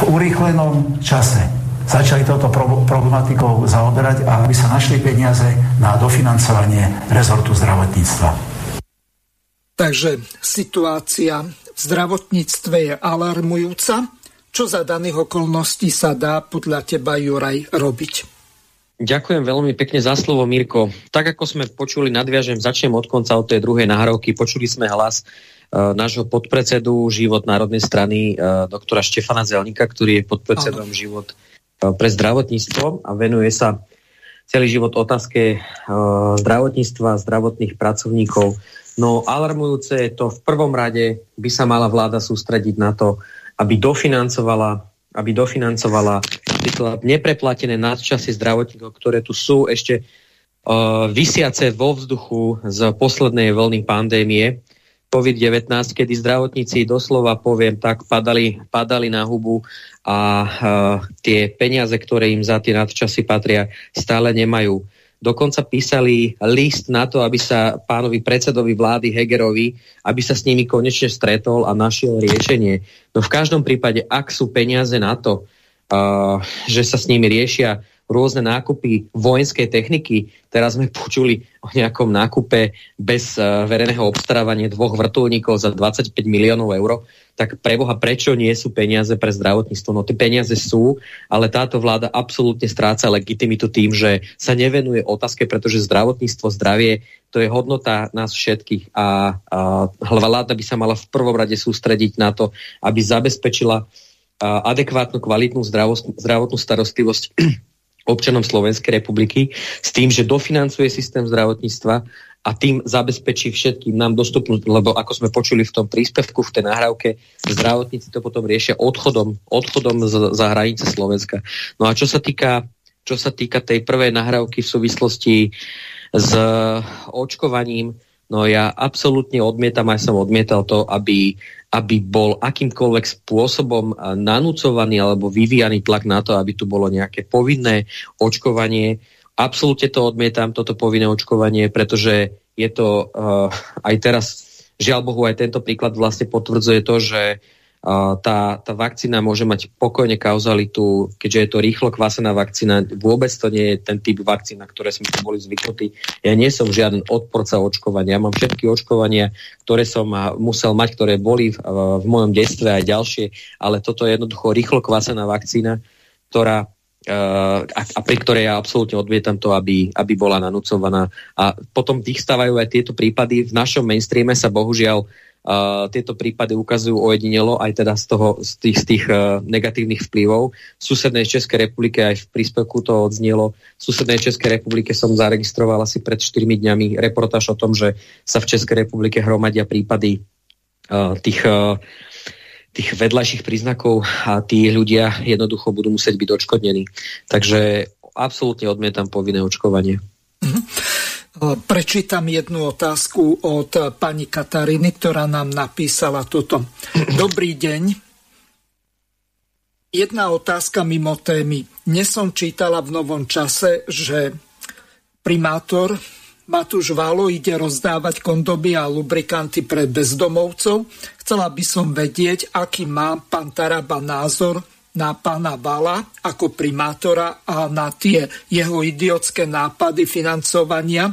v urýchlenom čase začali touto problematikou zaoberať a aby sa našli peniaze na dofinancovanie rezortu zdravotníctva. Takže situácia v zdravotníctve je alarmujúca. Čo za daných okolností sa dá podľa teba, Juraj, robiť? Ďakujem veľmi pekne za slovo, Mirko. Tak ako sme počuli, nadviažem, začnem od konca od tej druhej nahrávky. Počuli sme hlas uh, nášho podpredsedu Život národnej strany, uh, doktora Štefana Zelnika, ktorý je podpredsedom Aha. Život pre zdravotníctvo a venuje sa celý život otázke zdravotníctva, zdravotných pracovníkov. No alarmujúce je to, v prvom rade by sa mala vláda sústrediť na to, aby dofinancovala aby dofinancovala napríklad nepreplatené nadčasy zdravotníkov, ktoré tu sú ešte uh, vysiace vo vzduchu z poslednej vlny pandémie. COVID-19, kedy zdravotníci doslova, poviem tak, padali, padali na hubu a uh, tie peniaze, ktoré im za tie nadčasy patria, stále nemajú. Dokonca písali list na to, aby sa pánovi predsedovi vlády Hegerovi, aby sa s nimi konečne stretol a našiel riešenie. No v každom prípade, ak sú peniaze na to, uh, že sa s nimi riešia rôzne nákupy vojenskej techniky. Teraz sme počuli o nejakom nákupe bez uh, verejného obstarávania dvoch vrtulníkov za 25 miliónov eur. Tak preboha, prečo nie sú peniaze pre zdravotníctvo? No tie peniaze sú, ale táto vláda absolútne stráca legitimitu tým, že sa nevenuje otázke, pretože zdravotníctvo, zdravie, to je hodnota nás všetkých a, a vláda by sa mala v prvom rade sústrediť na to, aby zabezpečila adekvátnu, kvalitnú zdravotnú starostlivosť občanom Slovenskej republiky s tým, že dofinancuje systém zdravotníctva a tým zabezpečí všetkým nám dostupnú, lebo ako sme počuli v tom príspevku, v tej nahrávke, zdravotníci to potom riešia odchodom, odchodom z, za hranice Slovenska. No a čo sa týka čo sa týka tej prvej nahrávky v súvislosti s očkovaním, no ja absolútne odmietam, aj som odmietal to, aby aby bol akýmkoľvek spôsobom eh, nanúcovaný alebo vyvíjaný tlak na to, aby tu bolo nejaké povinné očkovanie. Absolútne to odmietam, toto povinné očkovanie, pretože je to uh, aj teraz, žiaľ Bohu, aj tento príklad vlastne potvrdzuje to, že tá, tá vakcína môže mať pokojne kauzalitu, keďže je to rýchlo kvasená vakcína. Vôbec to nie je ten typ vakcín, na ktoré sme tu boli zvyknutí. Ja nie som žiaden odporca očkovania. Ja mám všetky očkovania, ktoré som musel mať, ktoré boli v, v mojom detstve aj ďalšie, ale toto je jednoducho rýchlo kvasená vakcína, ktorá Uh, a, a pri ktorej ja absolútne odmietam to, aby, aby bola nanúcovaná. A potom vystávajú aj tieto prípady. V našom mainstreame sa bohužiaľ Uh, tieto prípady ukazujú ojedinelo aj teda z, toho, z tých, z tých uh, negatívnych vplyvov. V susednej Českej republike aj v príspevku to odznelo. V susednej Českej republike som zaregistroval asi pred 4 dňami reportáž o tom, že sa v Českej republike hromadia prípady uh, tých uh, tých vedľajších príznakov a tí ľudia jednoducho budú musieť byť odškodnení. Takže absolútne odmietam povinné očkovanie. Mm-hmm. Prečítam jednu otázku od pani Kataríny, ktorá nám napísala toto. *clears throat* Dobrý deň. Jedna otázka mimo témy. Dnes som čítala v novom čase, že primátor Matúš Válo ide rozdávať kondoby a lubrikanty pre bezdomovcov. Chcela by som vedieť, aký má pán Taraba názor na pána Vala ako primátora a na tie jeho idiotské nápady financovania e,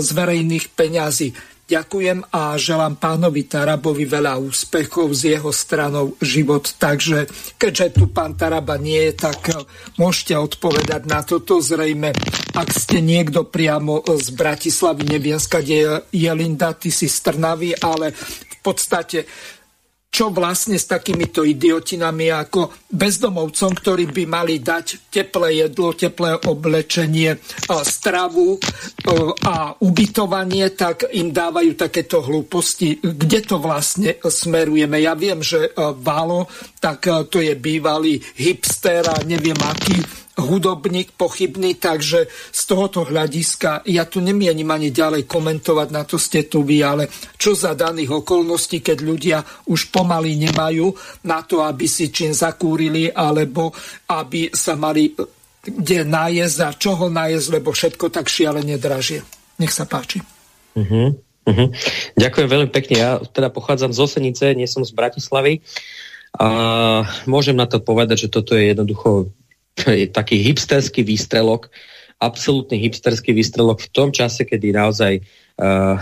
z verejných peňazí. Ďakujem a želám pánovi Tarabovi veľa úspechov z jeho stranou život. Takže keďže tu pán Taraba nie je, tak e, môžete odpovedať na toto. Zrejme, ak ste niekto priamo z Bratislavy, neviem, skade je Linda, ty si z Trnavy, ale v podstate čo vlastne s takýmito idiotinami ako bezdomovcom, ktorí by mali dať teplé jedlo, teplé oblečenie, stravu a ubytovanie, tak im dávajú takéto hlúposti. Kde to vlastne smerujeme? Ja viem, že Valo, tak to je bývalý hipster a neviem aký hudobník pochybný, takže z tohoto hľadiska ja tu nemienim ani ďalej komentovať, na to ste tu vy, ale čo za daných okolností, keď ľudia už pomaly nemajú na to, aby si čím zakúrili, alebo aby sa mali kde nájsť a čoho nájsť, lebo všetko tak šialene dražie. Nech sa páči. Uh-huh, uh-huh. Ďakujem veľmi pekne. Ja teda pochádzam z Osenice, nie som z Bratislavy. A môžem na to povedať, že toto je jednoducho *laughs* taký hipsterský výstrelok, absolútny hipsterský výstrelok v tom čase, kedy naozaj uh,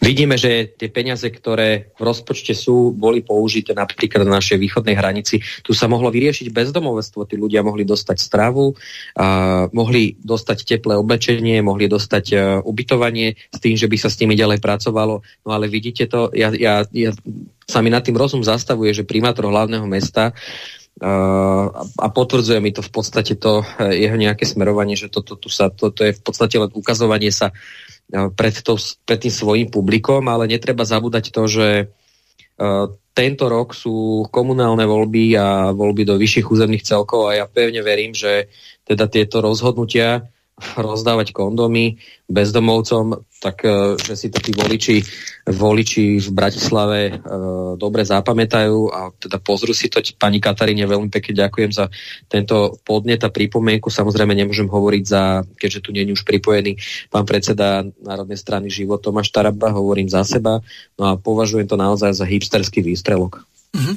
vidíme, že tie peniaze, ktoré v rozpočte sú, boli použité napríklad na našej východnej hranici. Tu sa mohlo vyriešiť bezdomovstvo, tí ľudia mohli dostať stravu, uh, mohli dostať teplé oblečenie, mohli dostať uh, ubytovanie s tým, že by sa s nimi ďalej pracovalo. No ale vidíte to, ja, ja, ja sa mi nad tým rozum zastavuje, že primátor hlavného mesta a potvrdzuje mi to v podstate to eh, jeho nejaké smerovanie, že toto to, to, to, je v podstate len ukazovanie sa eh, pred, to, pred tým svojim publikom, ale netreba zabúdať to, že uh, tento rok sú komunálne voľby a voľby do vyšších územných celkov a ja pevne verím, že teda tieto rozhodnutia rozdávať kondomy bezdomovcom, tak e, že si to tí voliči, voliči v Bratislave e, dobre zapamätajú a teda pozrú si to. Pani Kataríne veľmi pekne ďakujem za tento podnet a pripomienku. Samozrejme nemôžem hovoriť za, keďže tu nie je už pripojený pán predseda Národnej strany Život Tomáš Taraba, hovorím za seba. No a považujem to naozaj za hipsterský výstrelok. Mm-hmm.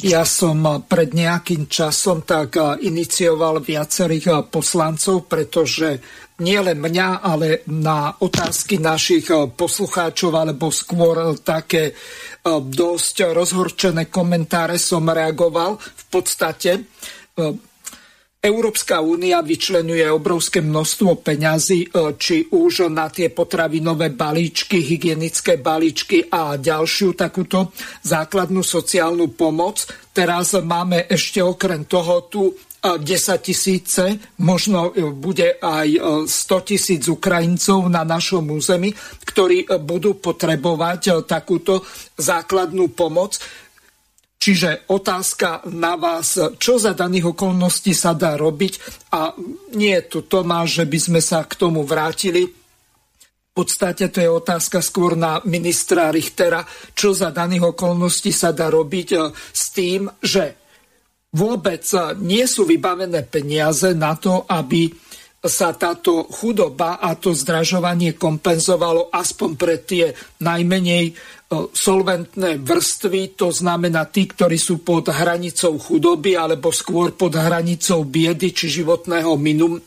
Ja som pred nejakým časom tak inicioval viacerých poslancov, pretože nie len mňa, ale na otázky našich poslucháčov, alebo skôr také dosť rozhorčené komentáre som reagoval. V podstate Európska únia vyčlenuje obrovské množstvo peňazí, e, či už na tie potravinové balíčky, hygienické balíčky a ďalšiu takúto základnú sociálnu pomoc. Teraz máme ešte okrem toho tu 10 e, tisíce, možno e, bude aj 100 tisíc Ukrajincov na našom území, ktorí budú potrebovať takúto základnú pomoc. Čiže otázka na vás, čo za daných okolností sa dá robiť a nie je tu Tomáš, že by sme sa k tomu vrátili. V podstate to je otázka skôr na ministra Richtera, čo za daných okolností sa dá robiť e, s tým, že vôbec nie sú vybavené peniaze na to, aby sa táto chudoba a to zdražovanie kompenzovalo aspoň pre tie najmenej solventné vrstvy, to znamená tí, ktorí sú pod hranicou chudoby alebo skôr pod hranicou biedy či životného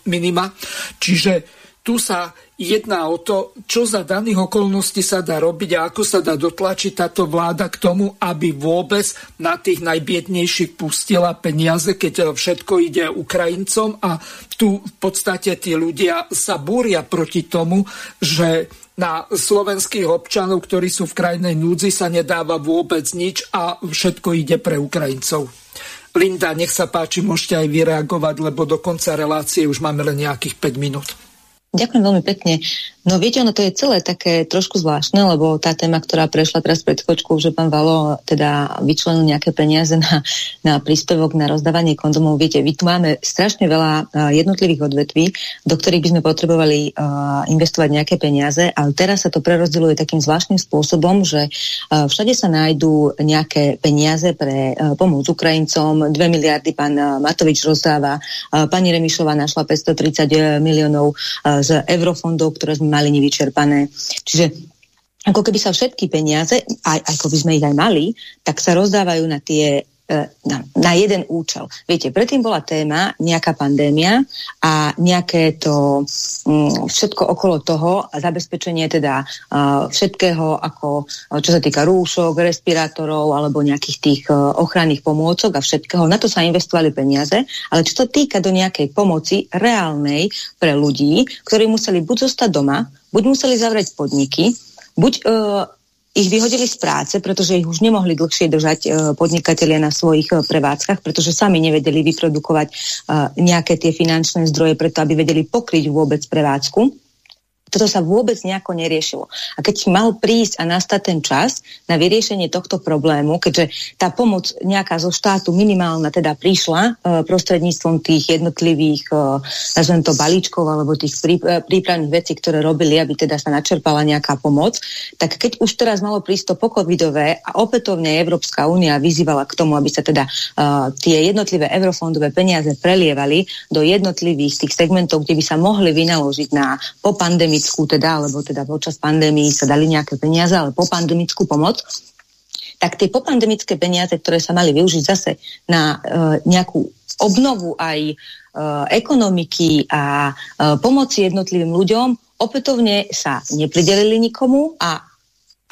minima. Čiže tu sa jedná o to, čo za daných okolností sa dá robiť a ako sa dá dotlačiť táto vláda k tomu, aby vôbec na tých najbiednejších pustila peniaze, keď všetko ide Ukrajincom a tu v podstate tí ľudia sa búria proti tomu, že na slovenských občanov, ktorí sú v krajnej núdzi, sa nedáva vôbec nič a všetko ide pre Ukrajincov. Linda, nech sa páči, môžete aj vyreagovať, lebo do konca relácie už máme len nejakých 5 minút. Ďakujem veľmi pekne. No viete, ono to je celé také trošku zvláštne, lebo tá téma, ktorá prešla teraz pred kočkou, že pán Valo teda vyčlenil nejaké peniaze na, na príspevok na rozdávanie kondomov. Viete, vy tu máme strašne veľa uh, jednotlivých odvetví, do ktorých by sme potrebovali uh, investovať nejaké peniaze, ale teraz sa to prerozdeľuje takým zvláštnym spôsobom, že uh, všade sa nájdú nejaké peniaze pre pomoc Ukrajincom, 2 miliardy pán Matovič rozdáva, pani Remišová našla 530 miliónov z eurofondov, ktoré sme mali nevyčerpané. Čiže ako keby sa všetky peniaze, aj ako by sme ich aj mali, tak sa rozdávajú na tie na, na jeden účel. Viete, predtým bola téma nejaká pandémia a nejaké to um, všetko okolo toho, zabezpečenie teda uh, všetkého, ako čo sa týka rúšok, respirátorov alebo nejakých tých ochranných pomôcok a všetkého. Na to sa investovali peniaze, ale čo sa týka do nejakej pomoci reálnej pre ľudí, ktorí museli buď zostať doma, buď museli zavrieť podniky, buď uh, ich vyhodili z práce, pretože ich už nemohli dlhšie držať uh, podnikatelia na svojich uh, prevádzkach, pretože sami nevedeli vyprodukovať uh, nejaké tie finančné zdroje preto, aby vedeli pokryť vôbec prevádzku toto sa vôbec nejako neriešilo. A keď mal prísť a nastať ten čas na vyriešenie tohto problému, keďže tá pomoc nejaká zo štátu minimálna teda prišla e, prostredníctvom tých jednotlivých, e, nazvem to balíčkov alebo tých prí, e, prípravných vecí, ktoré robili, aby teda sa načerpala nejaká pomoc, tak keď už teraz malo prísť to pokovidové a opätovne Európska únia vyzývala k tomu, aby sa teda uh, tie jednotlivé eurofondové peniaze prelievali do jednotlivých tých segmentov, kde by sa mohli vynaložiť na popandemickú pandemickú teda, alebo teda počas pandémii sa dali nejaké peniaze, ale po pandemickú pomoc, tak tie popandemické peniaze, ktoré sa mali využiť zase na uh, nejakú obnovu aj uh, ekonomiky a uh, pomoci jednotlivým ľuďom, opätovne sa nepridelili nikomu a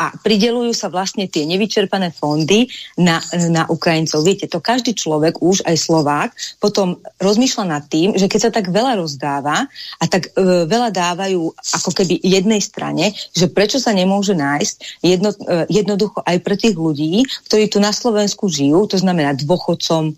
a pridelujú sa vlastne tie nevyčerpané fondy na, na Ukrajincov. Viete, to každý človek, už aj Slovák, potom rozmýšľa nad tým, že keď sa tak veľa rozdáva a tak e, veľa dávajú ako keby jednej strane, že prečo sa nemôže nájsť jedno, e, jednoducho aj pre tých ľudí, ktorí tu na Slovensku žijú, to znamená dôchodcom,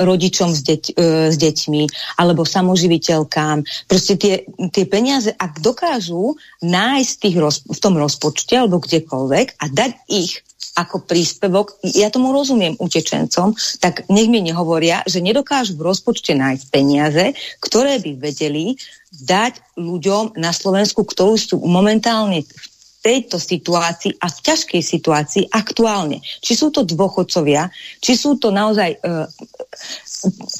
rodičom s, deť, uh, s deťmi alebo samoživiteľkám. Proste tie, tie peniaze, ak dokážu nájsť tých roz, v tom rozpočte alebo kdekoľvek a dať ich ako príspevok, ja tomu rozumiem utečencom, tak nech mi nehovoria, že nedokážu v rozpočte nájsť peniaze, ktoré by vedeli dať ľuďom na Slovensku, ktorí sú momentálne v tejto situácii a v ťažkej situácii aktuálne. Či sú to dôchodcovia, či sú to naozaj e,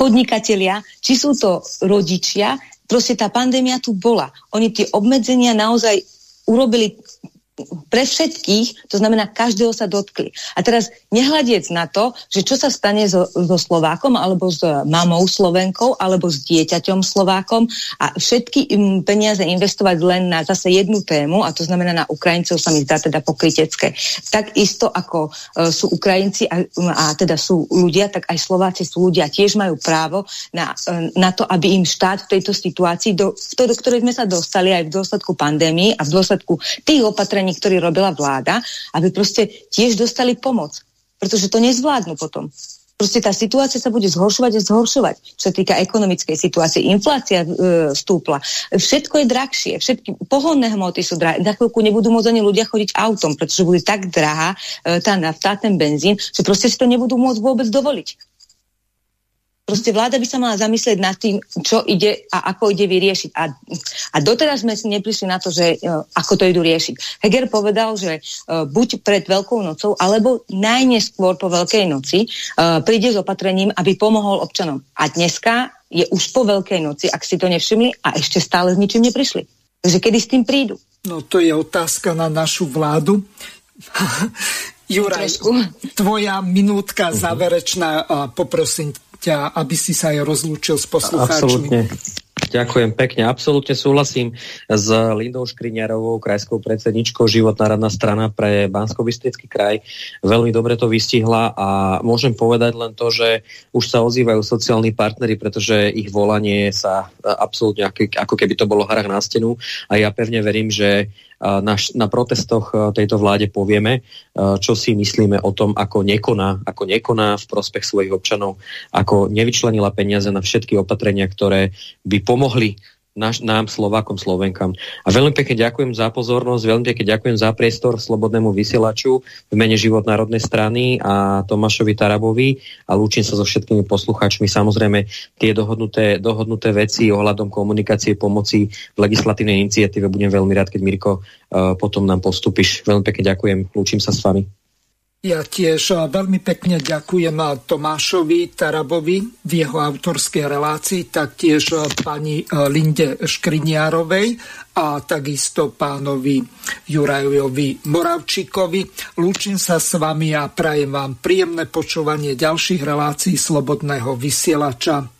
podnikatelia, či sú to rodičia, proste tá pandémia tu bola. Oni tie obmedzenia naozaj urobili pre všetkých, to znamená, každého sa dotkli. A teraz nehľadiec na to, že čo sa stane so, so Slovákom, alebo s mamou Slovenkou, alebo s dieťaťom Slovákom a všetky im peniaze investovať len na zase jednu tému, a to znamená na Ukrajincov sa mi zdá teda pokrytecké. Tak isto ako uh, sú Ukrajinci a, a teda sú ľudia, tak aj Slováci sú ľudia, tiež majú právo na, uh, na to, aby im štát v tejto situácii, do, do ktorej sme sa dostali aj v dôsledku pandémii a v dôsledku tých opatrení, opatrení, ktoré robila vláda, aby proste tiež dostali pomoc. Pretože to nezvládnu potom. Proste tá situácia sa bude zhoršovať a zhoršovať. Čo sa týka ekonomickej situácie, inflácia e, stúpla. Všetko je drahšie. Všetky pohonné hmoty sú drahé. Za chvíľku nebudú môcť ani ľudia chodiť autom, pretože bude tak drahá e, tá nafta, ten benzín, že proste si to nebudú môcť vôbec dovoliť. Proste vláda by sa mala zamyslieť nad tým, čo ide a ako ide vyriešiť. A, a doteraz sme si neprišli na to, že uh, ako to idú riešiť. Heger povedal, že uh, buď pred Veľkou nocou, alebo najneskôr po Veľkej noci uh, príde s opatrením, aby pomohol občanom. A dneska je už po Veľkej noci, ak si to nevšimli, a ešte stále s ničím neprišli. Takže kedy s tým prídu? No to je otázka na našu vládu. *laughs* Juraj, tvoja minútka záverečná, poprosím ťa, aby si sa aj rozlúčil s poslucháčmi. Absolutne. Ďakujem pekne. Absolútne súhlasím s Lindou Škriňarovou, krajskou predsedničkou Životná radná strana pre bansko kraj. Veľmi dobre to vystihla a môžem povedať len to, že už sa ozývajú sociálni partnery, pretože ich volanie sa absolútne ako keby to bolo hrách na stenu a ja pevne verím, že na, na protestoch tejto vláde povieme, čo si myslíme o tom, ako nekoná, ako nekoná v prospech svojich občanov, ako nevyčlenila peniaze na všetky opatrenia, ktoré by pomohli naš, nám, Slovákom, Slovenkám. A veľmi pekne ďakujem za pozornosť, veľmi pekne ďakujem za priestor Slobodnému vysielaču v mene Život národnej strany a Tomášovi Tarabovi a lúčim sa so všetkými poslucháčmi. Samozrejme, tie dohodnuté, dohodnuté veci ohľadom komunikácie, pomoci v legislatívnej iniciatíve budem veľmi rád, keď Mirko uh, potom nám postupíš. Veľmi pekne ďakujem, lúčim sa s vami. Ja tiež veľmi pekne ďakujem Tomášovi Tarabovi v jeho autorskej relácii, taktiež pani Linde Škriniarovej a takisto pánovi Jurajovi Moravčíkovi. Lúčim sa s vami a prajem vám príjemné počúvanie ďalších relácií Slobodného vysielača.